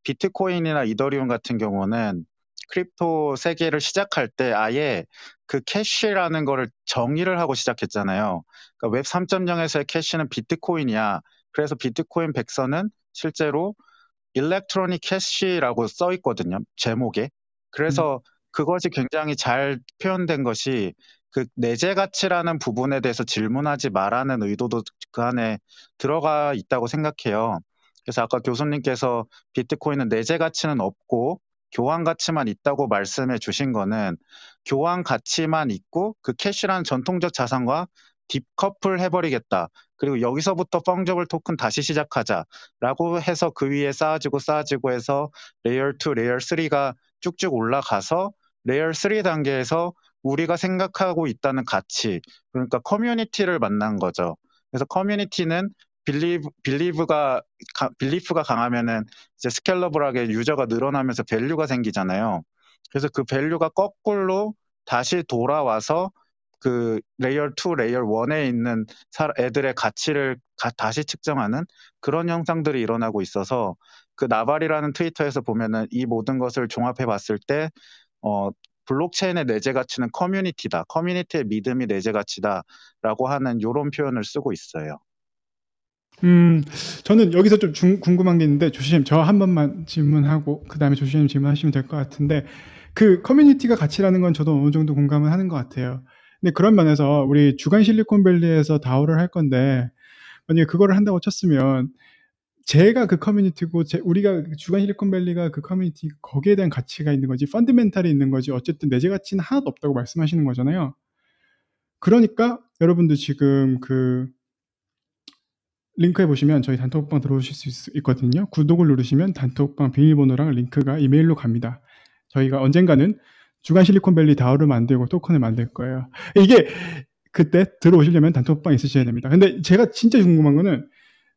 비트코인이나 이더리움 같은 경우는 crypto 세계를 시작할 때 아예 그 cash라는 거를 정의를 하고 시작했잖아요. 그러니까 웹 3.0에서의 cash는 비트코인이야. 그래서 비트코인 백서는 실제로 electronic cash라고 써 있거든요. 제목에. 그래서 그것이 굉장히 잘 표현된 것이 그 내재 가치라는 부분에 대해서 질문하지 말라는 의도도 그 안에 들어가 있다고 생각해요. 그래서 아까 교수님께서 비트코인은 내재 가치는 없고 교환 가치만 있다고 말씀해 주신 거는 교환 가치만 있고 그 cash라는 전통적 자산과 decouple 해버리겠다. 그리고 여기서부터 fungible token 다시 시작하자라고 해서 그 위에 쌓아지고 쌓아지고 해서 layer 2, layer 3가 쭉쭉 올라가서 layer 3 단계에서 우리가 생각하고 있다는 가치, 그러니까 커뮤니티를 만난 거죠. 그래서 커뮤니티는 believe, believe가, belief가 강하면은 이제 scalable하게 user가 늘어나면서 value가 생기잖아요. 그래서 그 value가 거꾸로 다시 돌아와서 그 layer 2, layer 1에 있는 애들의 가치를 가, 다시 측정하는 그런 현상들이 일어나고 있어서 그 나발이라는 트위터에서 보면은 이 모든 것을 종합해 봤을 때 어, 블록체인의 내재 가치는 커뮤니티다. 커뮤니티의 믿음이 내재 가치다라고 하는 이런 표현을 쓰고 있어요. 음, 저는 여기서 좀 중, 궁금한 게 있는데 조심 저한 번만 질문하고 그 다음에 조심 질문하시면 될 것 같은데 그 커뮤니티가 가치라는 건 저도 어느 정도 공감을 하는 것 같아요. 근데 그런 면에서 우리 주간 실리콘밸리에서 다오를 할 건데 만약에 그거를 한다고 쳤으면 제가 그 커뮤니티고 제, 우리가 주간 실리콘밸리가 그 커뮤니티 거기에 대한 가치가 있는 거지 펀드멘탈이 있는 거지 어쨌든 내재 가치는 하나도 없다고 말씀하시는 거잖아요. 그러니까 여러분도 지금 그 링크에 보시면 저희 단톡방 들어오실 수 있, 거든요 구독을 누르시면 단톡방 비밀번호랑 링크가 이메일로 갑니다. 저희가 언젠가는 주간 실리콘밸리 다오를 만들고 토큰을 만들 거예요. 이게 그때 들어오시려면 단톡방 있으셔야 됩니다. 근데 제가 진짜 궁금한 거는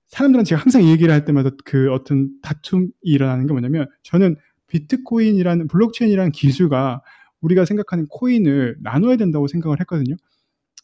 사람들은 제가 항상 이 얘기를 할 때마다 그 어떤 다툼이 일어나는 게 뭐냐면 저는 비트코인이라는 블록체인이라는 기술과 우리가 생각하는 코인을 나눠야 된다고 생각을 했거든요.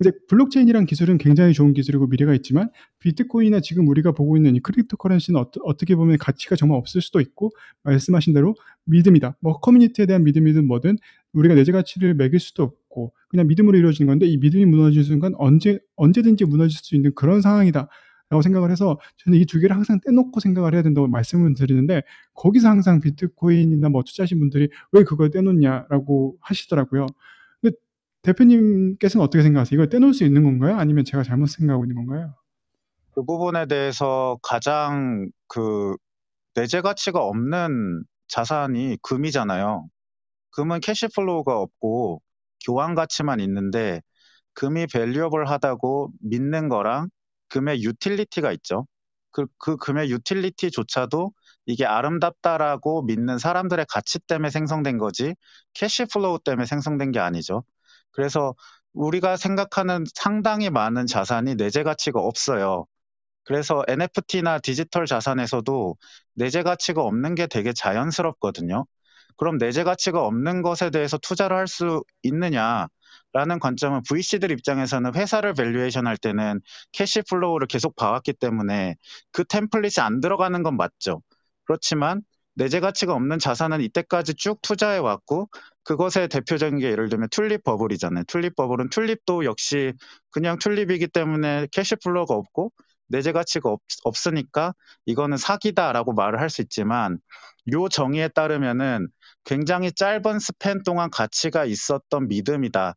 이제 블록체인이란 기술은 굉장히 좋은 기술이고 미래가 있지만 비트코인이나 지금 우리가 보고 있는 이 cryptocurrency는 어, 떻게 보면 가치가 정말 없을 수도 있고 말씀하신 대로 믿음이다. 뭐 커뮤니티에 대한 믿음이든 뭐든 우리가 내재 가치를 매길 수도 없고 그냥 믿음으로 이루어지는 건데 이 믿음이 무너지는 순간 언제 언제든지 무너질 수 있는 그런 상황이다. 라고 생각을 해서 저는 이 두 개를 항상 떼놓고 생각을 해야 된다고 말씀을 드리는데 거기서 항상 비트코인이나 뭐 투자하신 분들이 왜 그걸 떼놓냐라고 하시더라고요. 근데 대표님께서는 어떻게 생각하세요? 이걸 떼놓을 수 있는 건가요? 아니면 제가 잘못 생각하고 있는 건가요? 그 부분에 대해서 가장 그 내재 가치가 없는 자산이 금이잖아요. 금은 cash flow가 없고 교환 가치만 있는데 금이 valuable 하다고 믿는 거랑 금의 utility가 있죠. 그, 그 금의 utility조차도 이게 아름답다라고 믿는 사람들의 가치 때문에 생성된 거지 cash flow 때문에 생성된 게 아니죠. 그래서 우리가 생각하는 상당히 많은 자산이 내재 가치가 없어요. 그래서 NFT나 디지털 자산에서도 내재 가치가 없는 게 되게 자연스럽거든요. 그럼 내재 가치가 없는 것에 대해서 투자를 할 수 있느냐? 라는 관점은 VC들 입장에서는 회사를 valuation 할 때는 cash flow를 계속 봐왔기 때문에 그 template이 안 들어가는 건 맞죠. 그렇지만 내재 가치가 없는 자산은 이때까지 쭉 투자해 왔고 그것의 대표적인 게 예를 들면 튤립 버블이잖아요. 튤립 버블은 튤립도 역시 그냥 튤립이기 때문에 cash flow가 없고 내재 가치가 없, 없으니까 이거는 사기다라고 말을 할 수 있지만 요 정의에 따르면은 굉장히 짧은 span 동안 가치가 있었던 믿음이다.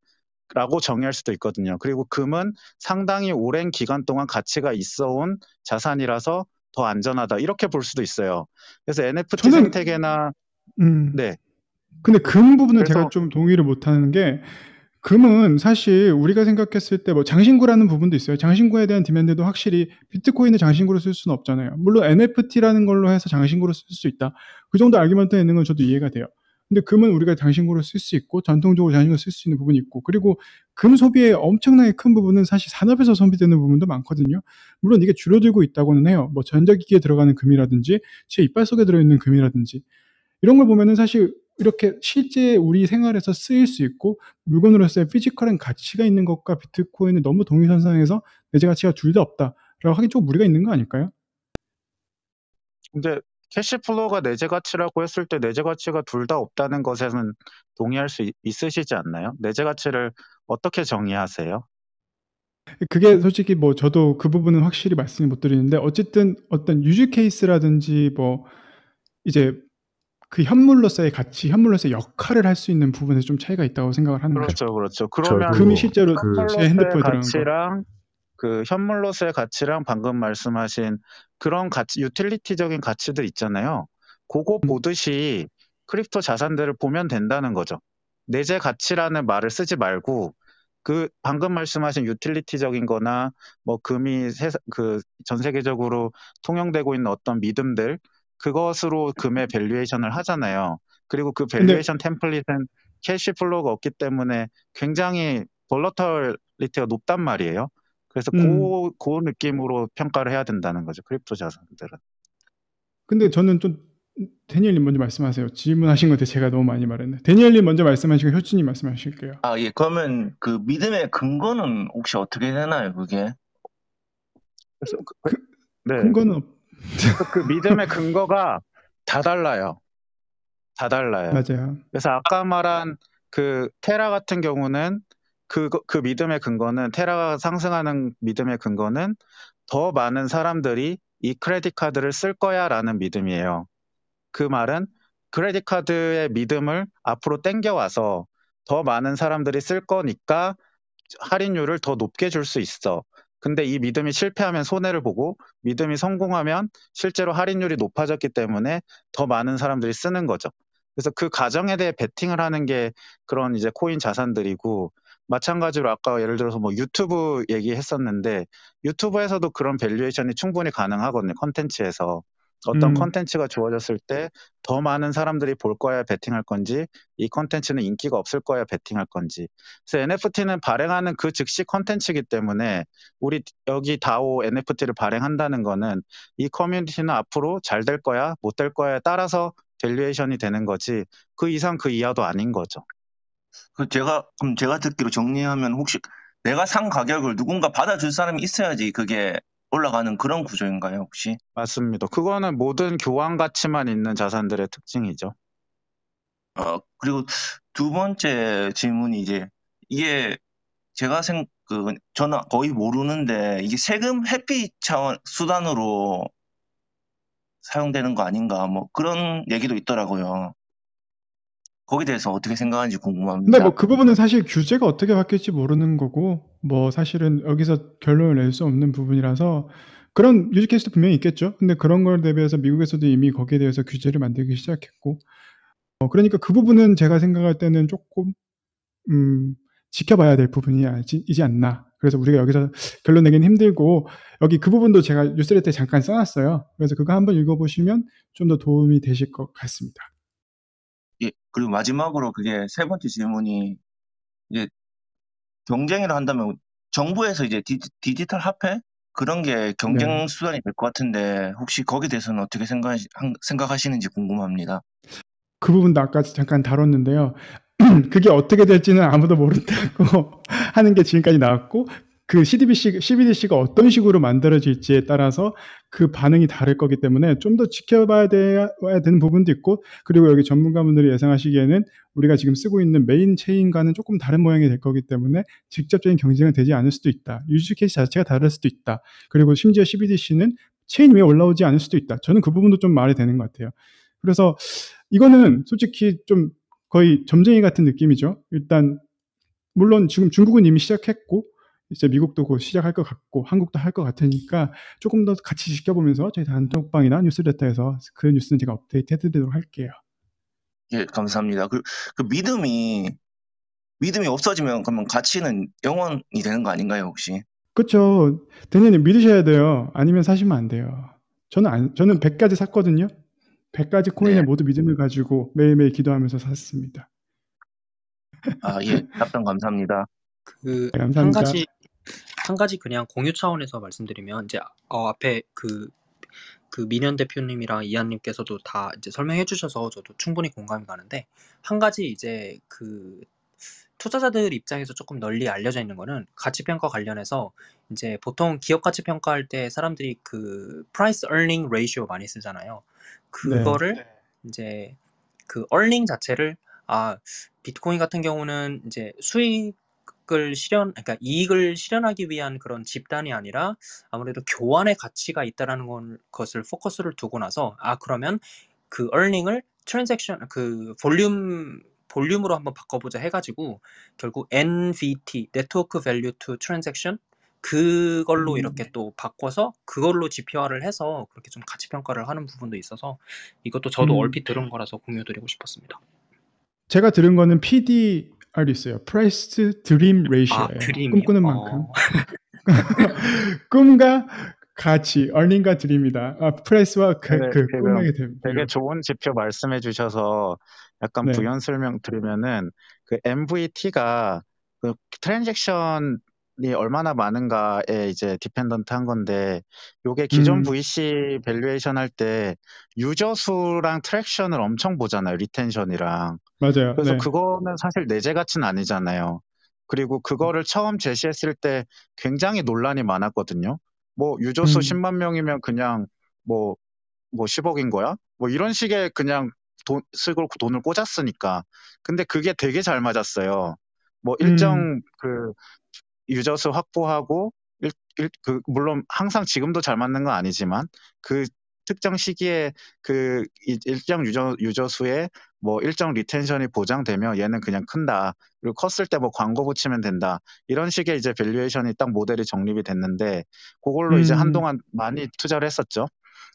라고 정의할 수도 있거든요. 그리고 금은 상당히 오랜 기간 동안 가치가 있어 온 자산이라서 더 안전하다. 이렇게 볼 수도 있어요. 그래서 NFT 저는, 생태계나 음, 네. 근데 금 부분은 제가 좀 동의를 못 하는 게 금은 사실 우리가 생각했을 때 뭐 장신구라는 부분도 있어요. 장신구에 대한 디맨드도 확실히 비트코인을 장신구로 쓸 수는 없잖아요. 물론 NFT라는 걸로 해서 장신구로 쓸 수 있다. 그 정도 알기먼트 있는 건 저도 이해가 돼요. 근데 금은 우리가 장신구로 쓸 수 있고 전통적으로 장신구로 쓸 수 있는 부분이 있고 그리고 금 소비의 엄청나게 큰 부분은 사실 산업에서 소비되는 부분도 많거든요. 물론 이게 줄어들고 있다고는 해요. 뭐 전자기기에 들어가는 금이라든지 제 이빨 속에 들어있는 금이라든지 이런 걸 보면은 사실 이렇게 실제 우리 생활에서 쓰일 수 있고 물건으로서의 physical한 가치가 있는 것과 비트코인은 너무 동일선상에서 내재 가치가 둘 다 없다. 하긴 좀 무리가 있는 거 아닐까요? 근데 cash flow가 내재 가치라고 했을 때 내재 가치가 둘 다 없다는 것에는 동의할 수 있, 있으시지 않나요? 내재 가치를 어떻게 정의하세요? 그게 솔직히 뭐 저도 그 부분은 확실히 말씀을 못 드리는데 어쨌든 어떤 use case라든지 뭐 이제 그 현물로서의 가치, 현물로서의 역할을 할 수 있는 부분에 좀 차이가 있다고 생각을 하는 거죠. 그렇죠, 그렇죠. 그러면 금이 실제로 그 제 핸드폰에 들어간 거. 가치랑 그 현물로서의 가치랑 방금 말씀하신 그런 가치, utility적인 가치들 있잖아요. 그거 보듯이 crypto 자산들을 보면 된다는 거죠. 내재 가치라는 말을 쓰지 말고 그 방금 말씀하신 utility적인 거나 뭐 금이 그 전 세계적으로 통용되고 있는 어떤 믿음들 그것으로 금의 valuation을 하잖아요. 그리고 그 valuation template은 cash flow가 없기 때문에 굉장히 volatility가 높단 말이에요. 그래서 음. 그, 그 느낌으로 평가를 해야 된다는 거죠. crypto 자산들은. 근데 저는 좀 데니엘님 먼저 말씀하세요. 질문하신 건데 제가 너무 많이 말했네. 데니엘님 먼저 말씀하시고 효진님 말씀하실게요. 아, 예. 그러면 그 믿음의 근거는 혹시 어떻게 되나요, 그게? 그래서 그, 네. 근거는 없... 그 믿음의 근거가 다 달라요. 다 달라요. 맞아요. 그래서 아까 말한 그 테라 같은 경우는 그, 그 믿음의 근거는 테라가 상승하는 믿음의 근거는 더 많은 사람들이 이 크레딧 카드를 쓸 거야라는 믿음이에요. 그 말은 크레딧 카드의 믿음을 앞으로 땡겨와서 더 많은 사람들이 쓸 거니까 할인율을 더 높게 줄 수 있어. 근데 이 믿음이 실패하면 손해를 보고 믿음이 성공하면 실제로 할인율이 높아졌기 때문에 더 많은 사람들이 쓰는 거죠. 그래서 그 가정에 대해 베팅을 하는 게 그런 이제 코인 자산들이고 마찬가지로 아까 예를 들어서 뭐 유튜브 얘기했었는데 유튜브에서도 그런 valuation이 충분히 가능하거든요. 컨텐츠에서. 어떤 음. 컨텐츠가 주어졌을 때 더 많은 사람들이 볼 거야 베팅할 건지 이 컨텐츠는 인기가 없을 거야 베팅할 건지 그래서 NFT는 발행하는 그 즉시 컨텐츠이기 때문에 우리 여기 DAO NFT를 발행한다는 거는 이 커뮤니티는 앞으로 잘 될 거야 못 될 거야에 따라서 valuation이 되는 거지 그 이상 그 이하도 아닌 거죠. 그 제가 그럼 제가 듣기로 정리하면 혹시 내가 산 가격을 누군가 받아줄 사람이 있어야지 그게 올라가는 그런 구조인가요, 혹시? 맞습니다. 그거는 모든 교환 가치만 있는 자산들의 특징이죠. 어, 그리고 두 번째 질문이 이제 이게 제가 생, 그, 저는 거의 모르는데 이게 세금 회피 차원 수단으로 사용되는 거 아닌가 뭐 그런 얘기도 있더라고요. 거기에 대해서 어떻게 생각하는지 궁금합니다. 근데 뭐 그 부분은 사실 규제가 어떻게 바뀔지 모르는 거고 뭐 사실은 여기서 결론을 낼 수 없는 부분이라서 그런 유지 케이스도 분명히 있겠죠. 근데 그런 걸 대비해서 미국에서도 이미 거기에 대해서 규제를 만들기 시작했고 어 그러니까 그 부분은 제가 생각할 때는 조금 음 지켜봐야 될 부분이지 않나. 그래서 우리가 여기서 결론 내기는 힘들고 여기 그 부분도 제가 뉴스레터에 잠깐 써놨어요. 그래서 그거 한번 읽어보시면 좀 더 도움이 되실 것 같습니다. 예, 그리고 마지막으로 그게 세 번째 질문이 이제 경쟁을 한다면 정부에서 이제 디, 디지털 화폐 그런 게 경쟁 네. 수단이 될 것 같은데 혹시 거기에 대해서는 어떻게 생각 생각하시는지 궁금합니다. 그 부분도 아까 잠깐 다뤘는데요. 그게 어떻게 될지는 아무도 모른다고 하는 게 지금까지 나왔고 그 CDBC, CBDC가 어떤 식으로 만들어질지에 따라서 그 반응이 다를 거기 때문에 좀 더 지켜봐야 돼야 되는 부분도 있고 그리고 여기 전문가분들이 예상하시기에는 우리가 지금 쓰고 있는 main chain과는 조금 다른 모양이 될 거기 때문에 직접적인 경쟁은 되지 않을 수도 있다. use case 자체가 다를 수도 있다. 그리고 심지어 CBDC는 체인 위에 올라오지 않을 수도 있다. 저는 그 부분도 좀 말이 되는 것 같아요. 그래서 이거는 솔직히 좀 거의 점쟁이 같은 느낌이죠. 일단 물론 지금 중국은 이미 시작했고 이제 미국도 곧 시작할 것 같고 한국도 할 것 같으니까 조금 더 같이 지켜보면서 저희 단톡방이나 뉴스레터에서 그 뉴스는 제가 업데이트 해드리도록 할게요. 예, 감사합니다. 그, 그 믿음이 믿음이 없어지면 그러면 가치는 영원이 되는 거 아닌가요, 혹시? 그렇죠. 대니님 믿으셔야 돼요. 아니면 사시면 안 돼요. 저는 안, 저는 100가지 샀거든요. 100가지 코인에 네. 모두 믿음을 가지고 매일매일 기도하면서 샀습니다. 아, 예. 답변 감사합니다. 그 네, 한 감사합니다. 가지 한 가지 그냥 공유 차원에서 말씀드리면 이제 어, 앞에 그, 그 민현 대표님이랑 이한님께서도 다 이제 설명해 주셔서 저도 충분히 공감이 가는데 한 가지 이제 그 투자자들 입장에서 조금 널리 알려져 있는 거는 가치 평가 관련해서 이제 보통 기업 가치 평가할 때 사람들이 그 price earning ratio 많이 쓰잖아요. 네. 그거를 이제 그 earning 자체를 아 비트코인 같은 경우는 이제 수익 을 실현 그러니까 이익을 실현하기 위한 그런 집단이 아니라 아무래도 교환의 가치가 있다라는 건 것을 포커스를 두고 나서 아 그러면 그 earning을 transaction 그 볼륨 볼륨으로 한번 바꿔보자 해가지고 결국 NVT network value to transaction 그걸로 음. 이렇게 또 바꿔서 그걸로 지표화를 해서 그렇게 좀 가치 평가를 하는 부분도 있어서 이것도 저도 음. 얼핏 들은 거라서 공유드리고 싶었습니다. 제가 들은 거는 PDR 있어요. Price Dream 아 Ratio예요. Dream이요? 꿈꾸는 만큼. 어, 꿈과 가치, earning과 dream이다. 아, price와 그, 네, 그 꿈에게 됨. 되게 좋은 지표 말씀해 주셔서 약간 네. 부연 설명 드리면은 그 NVT가 그 transaction 이 얼마나 많은가에 이제 dependent 한 건데 요게 기존 음. VC valuation 할 때 유저 수랑 traction을 엄청 보잖아요. retention이랑. 맞아요. 그래서 네. 그거는 사실 내재 가치는 아니잖아요. 그리고 그거를 처음 제시했을 때 굉장히 논란이 많았거든요. 뭐 유저 수 음. 10만 명이면 그냥 뭐뭐 10억인 거야? 뭐 이런 식의 그냥 돈 쓰고 돈을 꽂았으니까. 근데 그게 되게 잘 맞았어요. 뭐 일정 음. 그 유저 수 확보하고 일, 일, 그 물론 항상 지금도 잘 맞는 건 아니지만 그 특정 시기에 그 이- 일정 유저 유저 수에 뭐 일정 retention이 보장되면 얘는 그냥 큰다. 그리고 컸을 때 뭐 광고 붙이면 된다. 이런 식의 이제 valuation이 딱 모델이 정립이 됐는데 그걸로 이제 음. 한동안 많이 투자를 했었죠.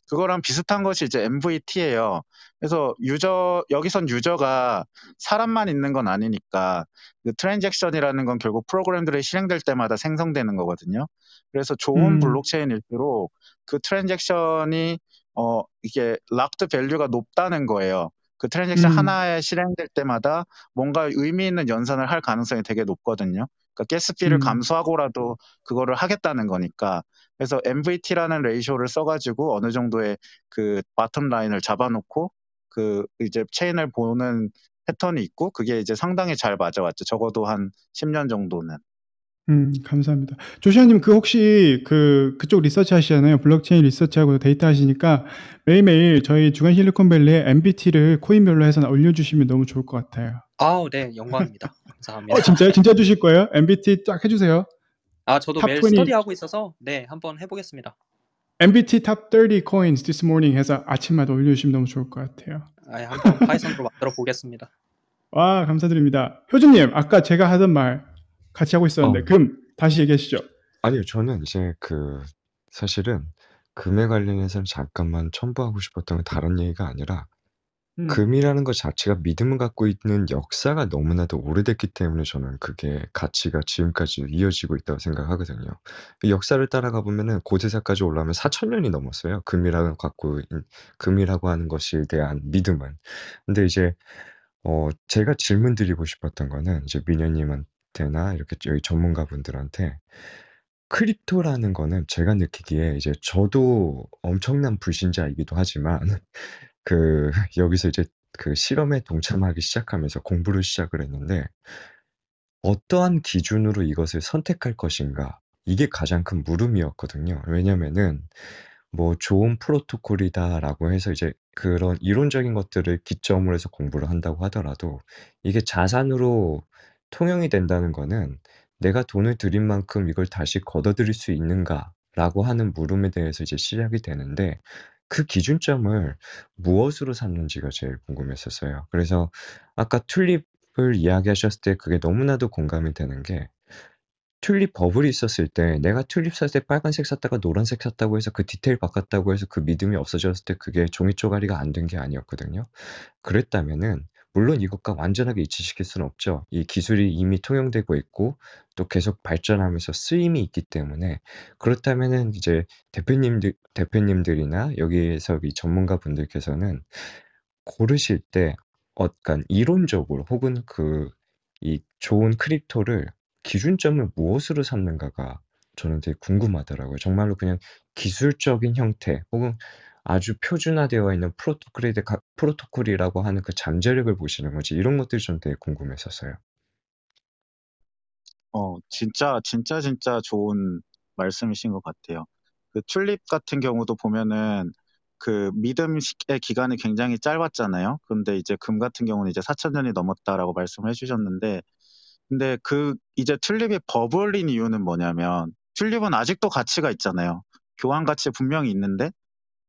그거랑 비슷한 것이 이제 NVT예요. 그래서 유저 여기선 유저가 사람만 있는 건 아니니까 그 transaction이라는 건 결국 프로그램들이 실행될 때마다 생성되는 거거든요. 그래서 좋은 음. 블록체인일수록 그 transaction이 어 이게 locked value가 높다는 거예요. 그 transaction 음. 하나에 실행될 때마다 뭔가 의미 있는 연산을 할 가능성이 되게 높거든요. 그러니까 가스비를 음. 감수하고라도 그거를 하겠다는 거니까. 그래서 NVT라는 ratio를 써가지고 어느 정도의 그 bottom line을 잡아놓고 그 이제 체인을 보는 패턴이 있고 그게 이제 상당히 잘 맞아왔죠. 적어도 한 10년 정도는. 음, 감사합니다. 조시아님, 그 혹시 그 그쪽 리서치 하시잖아요. 블록체인 리서치하고 데이터 하시니까 매일매일 저희 주간 실리콘밸리의 NVT를 코인별로 해서 올려주시면 너무 좋을 것 같아요. 아우 네 영광입니다. 감사합니다. 어, 진짜요? 진짜 주실 거예요? NVT 딱 해주세요. 아 저도 top 매일 20. 스터디하고 있어서 네 한번 해보겠습니다. NVT Top 30 Coins this morning 해서 아침마다 올려주시면 너무 좋을 것 같아요. 아 한번 Python으로 만들어 보겠습니다. 와, 감사드립니다. 효준님, 아까 제가 하던 말 같이 하고 있었는데, 어. 금 다시 얘기하시죠. 아니요, 저는 이제 그 사실은 금에 관련해서는 잠깐만 첨부하고 싶었던 건 다른 얘기가 아니라 음. 금이라는 것 자체가 믿음을 갖고 있는 역사가 너무나도 오래됐기 때문에 저는 그게 가치가 지금까지 이어지고 있다고 생각하거든요. 이 역사를 따라가 보면은 고대사까지 올라오면 4천 년이 넘었어요. 금이라고 갖고 있- 금이라고 하는 것에 대한 믿음은. 근데 이제 어 제가 질문 드리고 싶었던 거는 이제 민현님한 테나 이렇게 여기 전문가분들한테 크립토라는 거는 제가 느끼기에 이제 저도 엄청난 불신자이기도 하지만 그 여기서 이제 그 실험에 동참하기 시작하면서 공부를 시작을 했는데 어떠한 기준으로 이것을 선택할 것인가 이게 가장 큰 물음이었거든요. 왜냐면은 뭐 좋은 프로토콜이다라고 해서 이제 그런 이론적인 것들을 기점으로 해서 공부를 한다고 하더라도 이게 자산으로 통용이 된다는 거는 '내가 돈을 들인 만큼 이걸 다시 걷어들일 수 있는가?'라고 하는 물음에 대해서 이제 시작이 되는데 그 기준점을 무엇으로 삼는지가 제일 궁금했었어요. 그래서 아까 튤립을 이야기하셨을 때 그게 너무나도 공감이 되는 게 튤립 버블이 있었을 때 내가 튤립 살 때 빨간색 샀다가 노란색 샀다고 해서 그 디테일 바꿨다고 해서 그 믿음이 없어졌을 때 그게 종이 쪼가리가 안 된 게 아니었거든요. 그랬다면은 물론 이것과 완전하게 일치시킬 수는 없죠. 이 기술이 이미 통용되고 있고 또 계속 발전하면서 쓰임이 있기 때문에 그렇다면은 이제 대표님들 대표님들이나 여기에서 이 전문가분들께서는 고르실 때 약간 이론적으로 혹은 그 이 좋은 크립토를 기준점을 무엇으로 삼는가가 저는 되게 궁금하더라고요. 정말로 그냥 기술적인 형태 혹은 아주 표준화되어 있는 가 프로토콜이라고 하는 그 잠재력을 보시는 건지 이런 것들이 좀 되게 궁금했었어요. 어, 진짜, 진짜, 진짜 좋은 말씀이신 것 같아요. 그 튤립 같은 경우도 보면은 그 믿음의 기간이 굉장히 짧았잖아요. 근데 이제 금 같은 경우는 이제 4천년이 넘었다라고 말씀을 해주셨는데, 근데 그 이제 튤립이 버블인 이유는 뭐냐면, 튤립은 아직도 가치가 있잖아요. 교환 가치 분명히 있는데,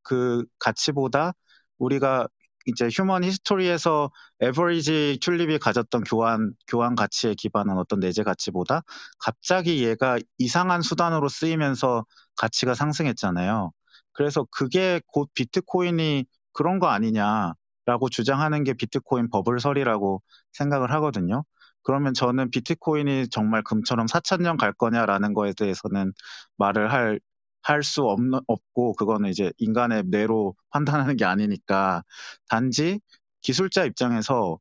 그 가치보다 우리가 이제 human history에서 에버리지 튤립이 가졌던 교환 교환 가치에 기반한 어떤 내재 가치보다 갑자기 얘가 이상한 수단으로 쓰이면서 가치가 상승했잖아요. 그래서 그게 곧 비트코인이 그런 거 아니냐라고 주장하는 게 비트코인 버블설이라고 생각을 하거든요. 그러면 저는 비트코인이 정말 금처럼 4천 년 갈 거냐라는 거에 대해서는 말을 할 할 수 없고 그거는 이제 인간의 뇌로 판단하는 게 아니니까 단지 기술자 입장에서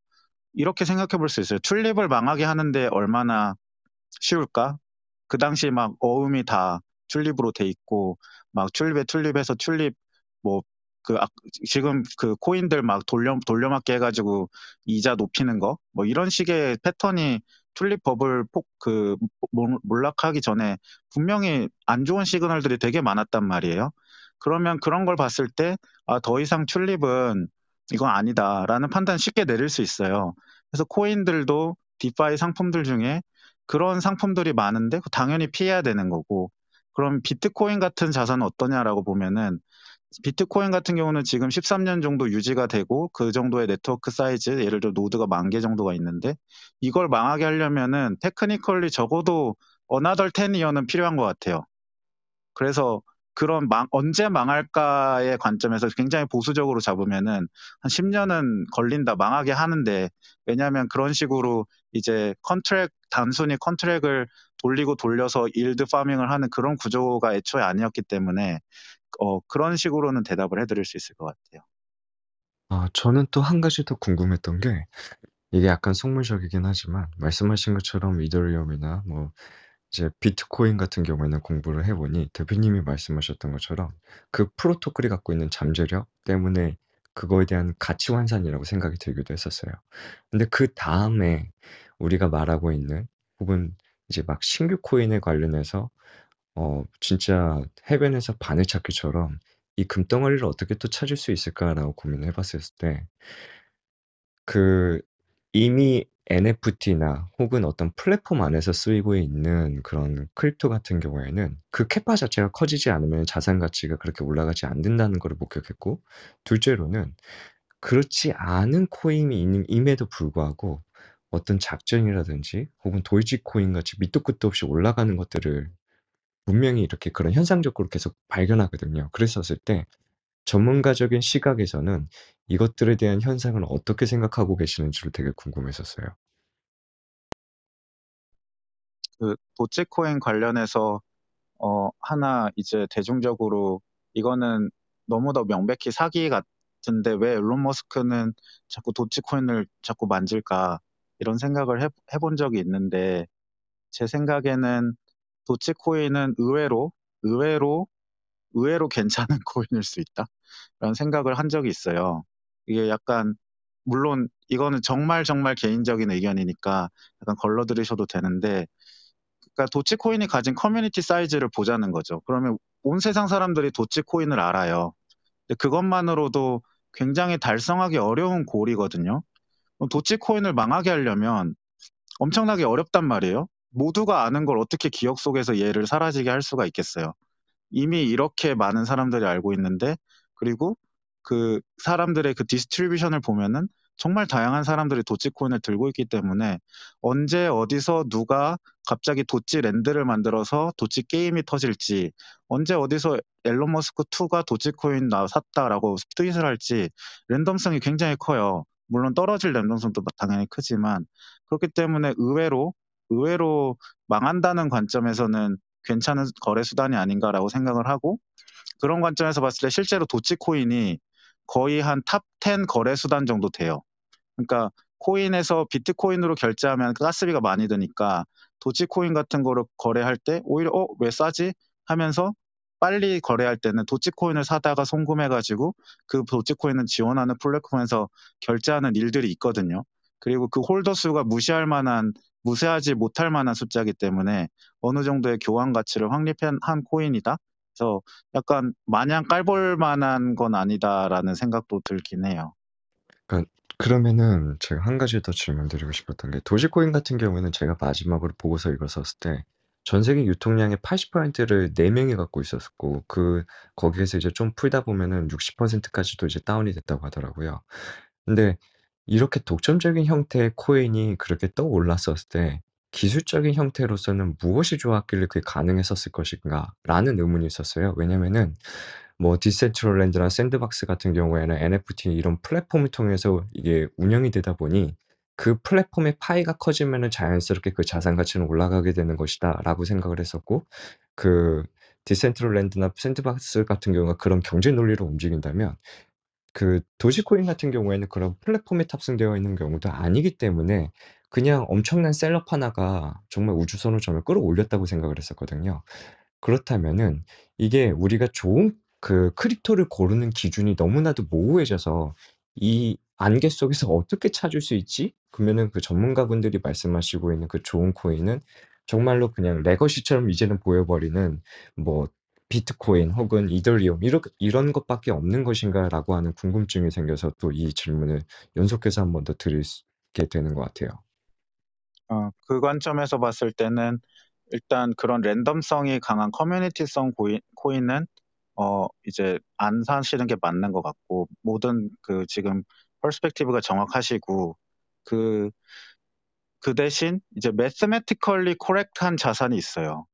이렇게 생각해 볼 수 있어요. 튤립을 망하게 하는데 얼마나 쉬울까? 그 당시 막 어음이 다 튤립으로 돼 있고 막 튤립에 튤립해서 튤립 뭐 그 지금 그 코인들 막 돌려 돌려막기 해가지고 이자 높이는 거 뭐 이런 식의 패턴이 튤립 버블 폭그 몰락하기 전에 분명히 안 좋은 시그널들이 되게 많았단 말이에요. 그러면 그런 걸 봤을 때 아, 더 이상 튤립은 이건 아니다라는 판단 쉽게 내릴 수 있어요. 그래서 코인들도 디파이 상품들 중에 그런 상품들이 많은데 당연히 피해야 되는 거고 그럼 비트코인 같은 자산은 어떠냐라고 보면은 비트코인 같은 경우는 지금 13년 정도 유지가 되고 그 정도의 네트워크 사이즈 예를 들어 노드가 만 개 정도가 있는데 이걸 망하게 하려면은 technically 적어도 another 10 year는 필요한 것 같아요. 그래서 그런 망, 언제 망할까의 관점에서 굉장히 보수적으로 잡으면은 한 10년은 걸린다 망하게 하는데 왜냐하면 그런 식으로 이제 contract 단순히 contract을 돌리고 돌려서 yield farming을 하는 그런 구조가 애초에 아니었기 때문에 어, 그런 식으로는 대답을 해드릴 수 있을 것 같아요. 아, 저는 또 한 가지 더 궁금했던 게 이게 약간 속물적이긴 하지만 말씀하신 것처럼 이더리움이나 뭐 이제 비트코인 같은 경우에는 공부를 해 보니 대표님이 말씀하셨던 것처럼 그 프로토콜이 갖고 있는 잠재력 때문에 그거에 대한 가치 환산이라고 생각이 들기도 했었어요. 근데 그 다음에 우리가 말하고 있는 혹은 이제 막 신규 코인에 관련해서 어 진짜 해변에서 바늘 찾기처럼 이 금덩어리를 어떻게 또 찾을 수 있을까라고 고민을 해봤을 때 그 이미 NFT나 혹은 어떤 플랫폼 안에서 쓰이고 있는 그런 크립토 같은 경우에는 그 capa 자체가 커지지 않으면 자산 가치가 그렇게 올라가지 않는다는 걸 목격했고 둘째로는 그렇지 않은 코인이 임에도 불구하고 어떤 작전이라든지 혹은 도지코인 같이 밑도 끝도 없이 올라가는 것들을 분명히 이렇게 그런 현상적으로 계속 발견하거든요. 그랬었을 때 전문가적인 시각에서는 이것들에 대한 현상을 어떻게 생각하고 계시는지를 되게 궁금했었어요. 그 도치코인 관련해서 어 하나 이제 대중적으로 이거는 너무도 명백히 사기 같은데 왜 일론 머스크는 자꾸 도치코인을 자꾸 만질까 이런 생각을 해, 해 본 적이 있는데 제 생각에는 도치코인은 의외로 의외로 의외로 괜찮은 코인일 수 있다. 라는 생각을 한 적이 있어요. 이게 약간 물론 이거는 정말 정말 개인적인 의견이니까 약간 걸러 들으셔도 되는데 그러니까 도치코인이 가진 커뮤니티 사이즈를 보자는 거죠. 그러면 온 세상 사람들이 도치코인을 알아요. 근데 그것만으로도 굉장히 달성하기 어려운 골이거든요. 도치코인을 망하게 하려면 엄청나게 어렵단 말이에요. 모두가 아는 걸 어떻게 기억 속에서 얘를 사라지게 할 수가 있겠어요. 이미 이렇게 많은 사람들이 알고 있는데 그리고 그 사람들의 그 distribution을 보면은 정말 다양한 사람들이 도지코인을 들고 있기 때문에 언제 어디서 누가 갑자기 도지 랜드를 만들어서 도지 게임이 터질지 언제 어디서 일론 머스크 2가 도지코인 나 샀다라고 트윗을 할지 random성이 굉장히 커요. 물론 떨어질 random성도 당연히 크지만 그렇기 때문에 의외로 의외로 망한다는 관점에서는 괜찮은 거래 수단이 아닌가라고 생각을 하고 그런 관점에서 봤을 때 실제로 도지코인이 거의 한 top 10 거래 수단 정도 돼요. 그러니까 코인에서 비트코인으로 결제하면 가스비가 많이 드니까 도지코인 같은 거를 거래할 때 오히려 어 왜 싸지 하면서 빨리 거래할 때는 도지코인을 사다가 송금해가지고 그 도지코인을 지원하는 플랫폼에서 결제하는 일들이 있거든요. 그리고 그 홀더 수가 무시할 만한 무시하지 못할 만한 숫자이기 때문에 어느 정도의 교환 가치를 확립한 한 코인이다. 그래서 약간 마냥 깔볼 만한 건 아니다라는 생각도 들긴 해요. 그러니까 그러면은 제가 한 가지 더 질문드리고 싶었던 게 도지코인 같은 경우에는 제가 마지막으로 보고서 읽었었을 때 전 세계 유통량의 80%를 4명이 갖고 있었고 그 거기에서 이제 좀 풀다 보면은 60%까지도 이제 down이 됐다고 하더라고요. 근데 이렇게 독점적인 형태의 코인이 그렇게 떠올랐었을 때 기술적인 형태로서는 무엇이 좋았길래 그게 가능했었을 것인가 라는 의문이 있었어요. 왜냐면은 뭐 디센트럴랜드나 샌드박스 같은 경우에는 NFT 이런 플랫폼을 통해서 이게 운영이 되다 보니 그 플랫폼의 파이가 커지면은 자연스럽게 그 자산 가치는 올라가게 되는 것이다라고 생각을 했었고 그 디센트럴랜드나 샌드박스 같은 경우가 그런 경제 논리로 움직인다면 그 도지코인 같은 경우에는 그런 플랫폼에 탑승되어 있는 경우도 아니기 때문에 그냥 엄청난 셀럽 하나가 정말 우주선을 정말 끌어올렸다고 생각을 했었거든요. 그렇다면은 이게 우리가 좋은 그 크립토를 고르는 기준이 너무나도 모호해져서 이 안개 속에서 어떻게 찾을 수 있지? 그러면은 그 전문가분들이 말씀하시고 있는 그 좋은 코인은 정말로 그냥 legacy처럼 이제는 보여 버리는 뭐 비트코인 혹은 이더리움 이렇 이런 것밖에 없는 것인가라고 하는 궁금증이 생겨서 또 이 질문을 연속해서 한 번 더 드리게 되는 것 같아요. 어, 그 관점에서 봤을 때는 일단 그런 random성이 강한 커뮤니티성 코인, 코인은 어 이제 안 사시는 게 맞는 것 같고 모든 그 지금 perspective가 정확하시고 그그 대신 이제 mathematically correct한 자산이 있어요.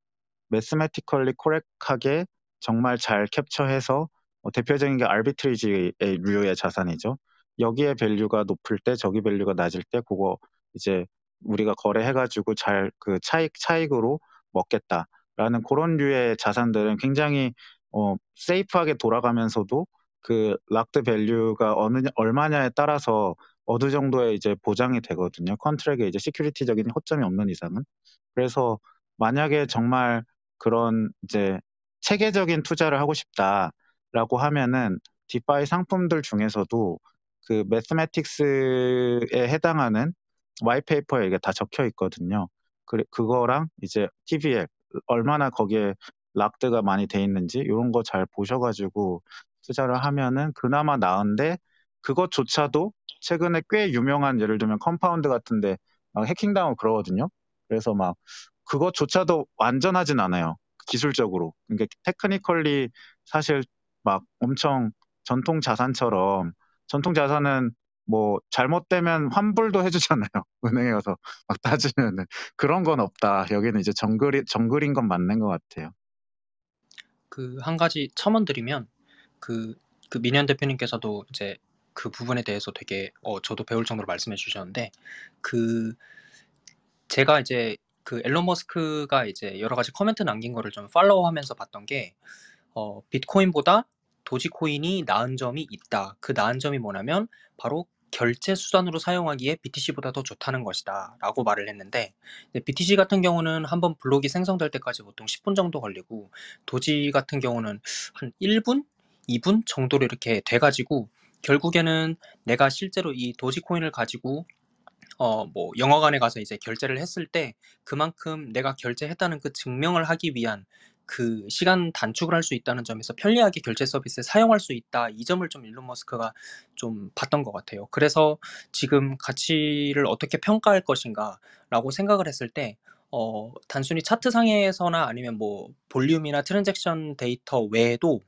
mathematically correct하게 정말 잘 캡처해서 어, 대표적인 게 arbitrage의 류의 자산이죠. 여기에 value가 높을 때 저기 value가 낮을 때 그거 이제 우리가 거래해가지고 잘 그 차익 차익으로 먹겠다라는 그런 류의 자산들은 굉장히 어 safe하게 돌아가면서도 그 locked value가 어느 얼마냐에 따라서 어느 정도의 이제 보장이 되거든요. contract에 이제 security적인 허점이 없는 이상은. 그래서 만약에 정말 그런 이제 체계적인 투자를 하고 싶다라고 하면은 DeFi 상품들 중에서도 그 mathematics에 해당하는 와이페이퍼에 이게 다 적혀 있거든요. 그, 그거랑 이제 TVL 얼마나 거기에 locked가 많이 돼 있는지 이런 거 잘 보셔가지고 투자를 하면은 그나마 나은데 그것조차도 최근에 꽤 유명한 예를 들면 Compound 같은데 막 해킹당하고 그러거든요. 그래서 막 그것조차도 완전하진 않아요. 기술적으로. 그러니까 technically 사실 막 엄청 전통 자산처럼 전통 자산은 뭐 잘못되면 환불도 해주잖아요. 은행에 가서 막 따지면은 그런 건 없다. 여기는 이제 정글이 정글인 건 맞는 것 같아요. 그 한 가지 첨언드리면 그, 그 민현 대표님께서도 이제 그 부분에 대해서 되게 어 저도 배울 정도로 말씀해 주셨는데 그 제가 이제 그 앨런 머스크가 이제 여러 가지 커멘트 남긴 거를 좀 팔로우하면서 봤던 게 어, 비트코인보다 도지코인이 나은 점이 있다. 그 나은 점이 뭐냐면 바로 결제 수단으로 사용하기에 BTC보다 더 좋다는 것이다 라고 말을 했는데 BTC 같은 경우는 한번 블록이 생성될 때까지 보통 10분 정도 걸리고 도지 같은 경우는 한 1분? 2분 정도로 이렇게 돼가지고 결국에는 내가 실제로 이 도지코인을 가지고 어, 뭐, 영화관에 가서 이제 결제를 했을 때 그만큼 내가 결제했다는 그 증명을 하기 위한 그 시간 단축을 할 수 있다는 점에서 편리하게 결제 서비스를 사용할 수 있다. 이 점을 좀 일론 머스크가 좀 봤던 것 같아요. 그래서 지금 가치를 어떻게 평가할 것인가라고 생각을 했을 때 어, 단순히 차트 상에서나 아니면 뭐 볼륨이나 transaction 데이터 외에도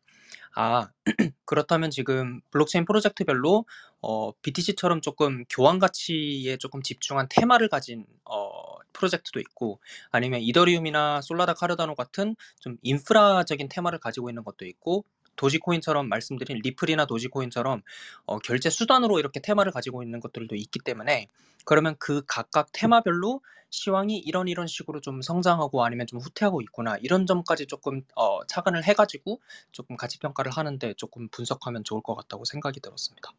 아, 그렇다면 지금 블록체인 프로젝트별로 어, BTC처럼 조금 교환 가치에 조금 집중한 테마를 가진 어, 프로젝트도 있고 아니면 이더리움이나 솔라나 카르다노 같은 좀 인프라적인 테마를 가지고 있는 것도 있고 도지코인처럼 말씀드린 리플이나 도지코인처럼 어, 결제 수단으로 이렇게 테마를 가지고 있는 것들도 있기 때문에 그러면 그 각각 테마별로 시황이 이런 이런 식으로 좀 성장하고 아니면 좀 후퇴하고 있구나 이런 점까지 조금 어, 착안을 해가지고 조금 가치 평가를 하는데 조금 분석하면 좋을 것 같다고 생각이 들었습니다.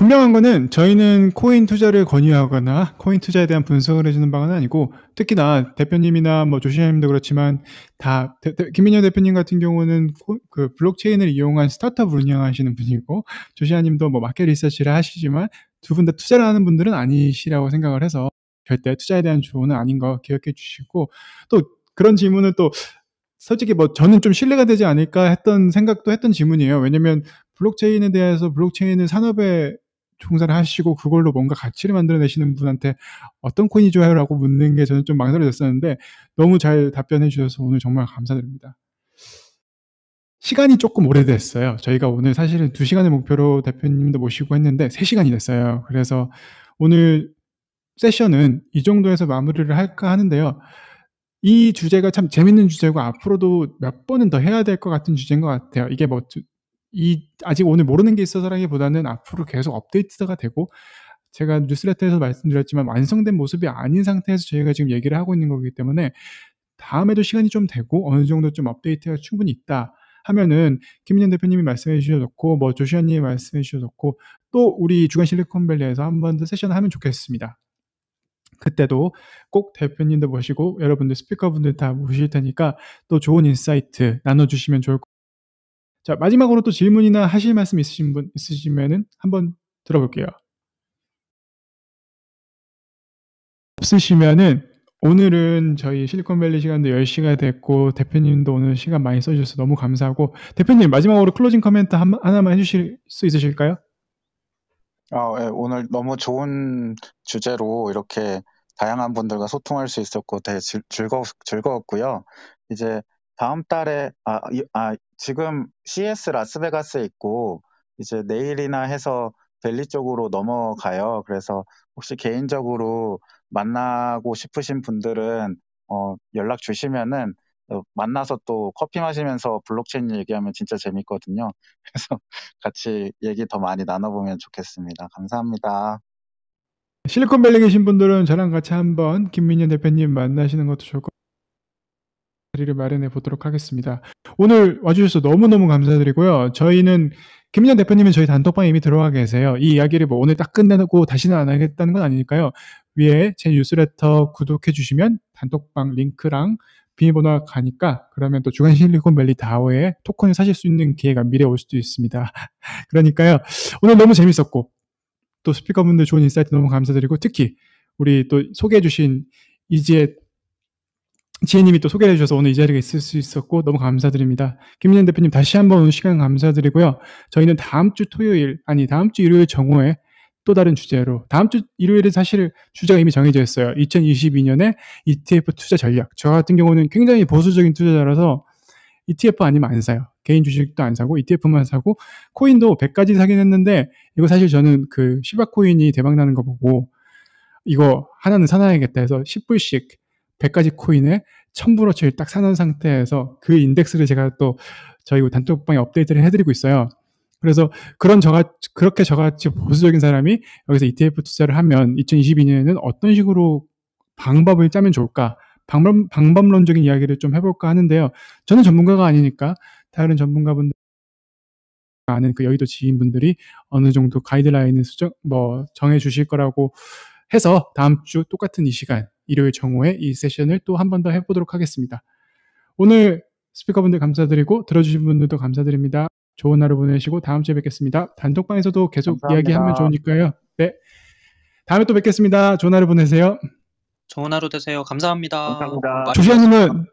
분명한 거는 저희는 코인 투자를 권유하거나 코인 투자에 대한 분석을 해주는 바는 아니고 특히나 대표님이나 뭐 조시아님도 그렇지만 다 대, 대, 김민현 대표님 같은 경우는 코, 그 블록체인을 이용한 스타트업을 운영하시는 분이고 조시아님도 뭐 market research를 하시지만 두 분 다 투자를 하는 분들은 아니시라고 생각을 해서 절대 투자에 대한 조언은 아닌 거 기억해 주시고 또 그런 질문은 또 솔직히 뭐 저는 좀 신뢰가 되지 않을까 했던 생각도 했던 질문이에요. 왜냐면 블록체인에 대해서 블록체인을 산업에 종사를 하시고 그걸로 뭔가 가치를 만들어내시는 분한테 어떤 코인이 좋아요라고 묻는 게 저는 좀 망설여졌었는데 너무 잘 답변해 주셔서 오늘 정말 감사드립니다. 시간이 조금 오래됐어요. 저희가 오늘 사실은 2시간을 목표로 대표님도 모시고 했는데 3시간이 됐어요. 그래서 오늘 세션은 이 정도에서 마무리를 할까 하는데요. 이 주제가 참 재밌는 주제고 앞으로도 몇 번은 더 해야 될 것 같은 주제인 것 같아요. 이게 뭐, 이, 아직 오늘 모르는 게 있어서라기보다는 앞으로 계속 업데이트가 되고, 제가 뉴스레터에서 말씀드렸지만 완성된 모습이 아닌 상태에서 저희가 지금 얘기를 하고 있는 거기 때문에 다음에도 시간이 좀 되고 어느 정도 좀 업데이트가 충분히 있다 하면은 김민현 대표님이 말씀해 주셔놓고 뭐 조시아님이 말씀해 주셔놓고 또 우리 주간 실리콘밸리에서 한 번 더 세션 하면 좋겠습니다. 그때도 꼭 대표님도 모시고 여러분들 스피커분들 다 모실 테니까 또 좋은 insight 나눠주시면 좋을 것. 자, 마지막으로 또 질문이나 하실 말씀 있으신 분 있으시면은 한번 들어볼게요. 없으시면은 오늘은 저희 실리콘밸리 시간도 10시가 됐고 대표님도 오늘 시간 많이 써주셔서 너무 감사하고 대표님 마지막으로 closing 코멘트 한, 하나만 해주실 수 있으실까요? 어, 예, 오늘 너무 좋은 주제로 이렇게 다양한 분들과 소통할 수 있었고 되게 즐, 즐거, 즐거웠고요. 이제 다음 달에 아, 이, 아 지금 CS 라스베가스에 있고 이제 내일이나 해서 벨리 쪽으로 넘어가요. 그래서 혹시 개인적으로 만나고 싶으신 분들은 어, 연락 주시면은 어, 만나서 또 커피 마시면서 블록체인 얘기하면 진짜 재밌거든요. 그래서 같이 얘기 더 많이 나눠보면 좋겠습니다. 감사합니다. 실리콘밸리 계신 분들은 저랑 같이 한번 김민현 대표님 만나시는 것도 좋을 것. 자리를 마련해 보도록 하겠습니다. 오늘 와주셔서 너무너무 감사드리고요. 저희는 김민현 대표님은 저희 단톡방에 이미 들어와 계세요. 이 이야기를 뭐 오늘 딱 끝내고 다시는 안 하겠다는 건 아니니까요. 위에 제 뉴스레터 구독해 주시면 단톡방 링크랑 비밀번호가 가니까 그러면 또 주간 실리콘밸리 DAO에 토큰을 사실 수 있는 기회가 미래에 올 수도 있습니다. 그러니까요. 오늘 너무 재밌었고 또 스피커분들 좋은 insight 너무 감사드리고 특히 우리 또 소개해 주신 이지혜 지혜님이 또 소개해 주셔서 오늘 이 자리에 있을 수 있었고 너무 감사드립니다. 김민현 대표님 다시 한번 오늘 시간 감사드리고요. 저희는 다음 주 토요일 아니 다음 주 일요일 정오에 또 다른 주제로 다음 주 일요일은 사실 주제가 이미 정해져 있어요. 2022년에 ETF 투자 전략. 저 같은 경우는 굉장히 보수적인 투자자라서 ETF 아니면 안 사요. 개인 주식도 안 사고 ETF만 사고 코인도 100가지 사긴 했는데 이거 사실 저는 그 시바 코인이 대박 나는 거 보고 이거 하나는 사놔야겠다 해서 10불씩 100가지 코인에 1000불어치를 딱 사놓은 상태에서 그 인덱스를 제가 또 저희 단톡방에 업데이트를 해드리고 있어요. 그래서 그런 저가 그렇게 저같이 보수적인 사람이 여기서 ETF 투자를 하면 2022년에는 어떤 식으로 방법을 짜면 좋을까? 방법, 방법론적인 이야기를 좀 해볼까 하는데요. 저는 전문가가 아니니까 다른 전문가분들 아는 그 여의도 지인분들이 어느 정도 가이드라인을 수정 뭐 정해 주실 거라고 해서 다음 주 똑같은 이 시간 일요일 정오에 이 세션을 또 한 번 더 해보도록 하겠습니다. 오늘 스피커분들 감사드리고 들어주신 분들도 감사드립니다. 좋은 하루 보내시고 다음 주에 뵙겠습니다. 단톡방에서도 계속 감사합니다. 이야기하면 좋으니까요. 네. 다음에 또 뵙겠습니다. 좋은 하루 보내세요. 좋은 하루 되세요. 감사합니다. 감사합니다. 조시아님은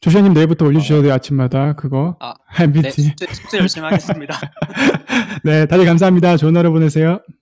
조시아님 내일부터 올려주셔야 돼요 아침마다 그거 아, 네, MBT. 숙제, 숙제 열심히 하겠습니다. 네, 다들 감사합니다. 좋은 하루 보내세요. 네.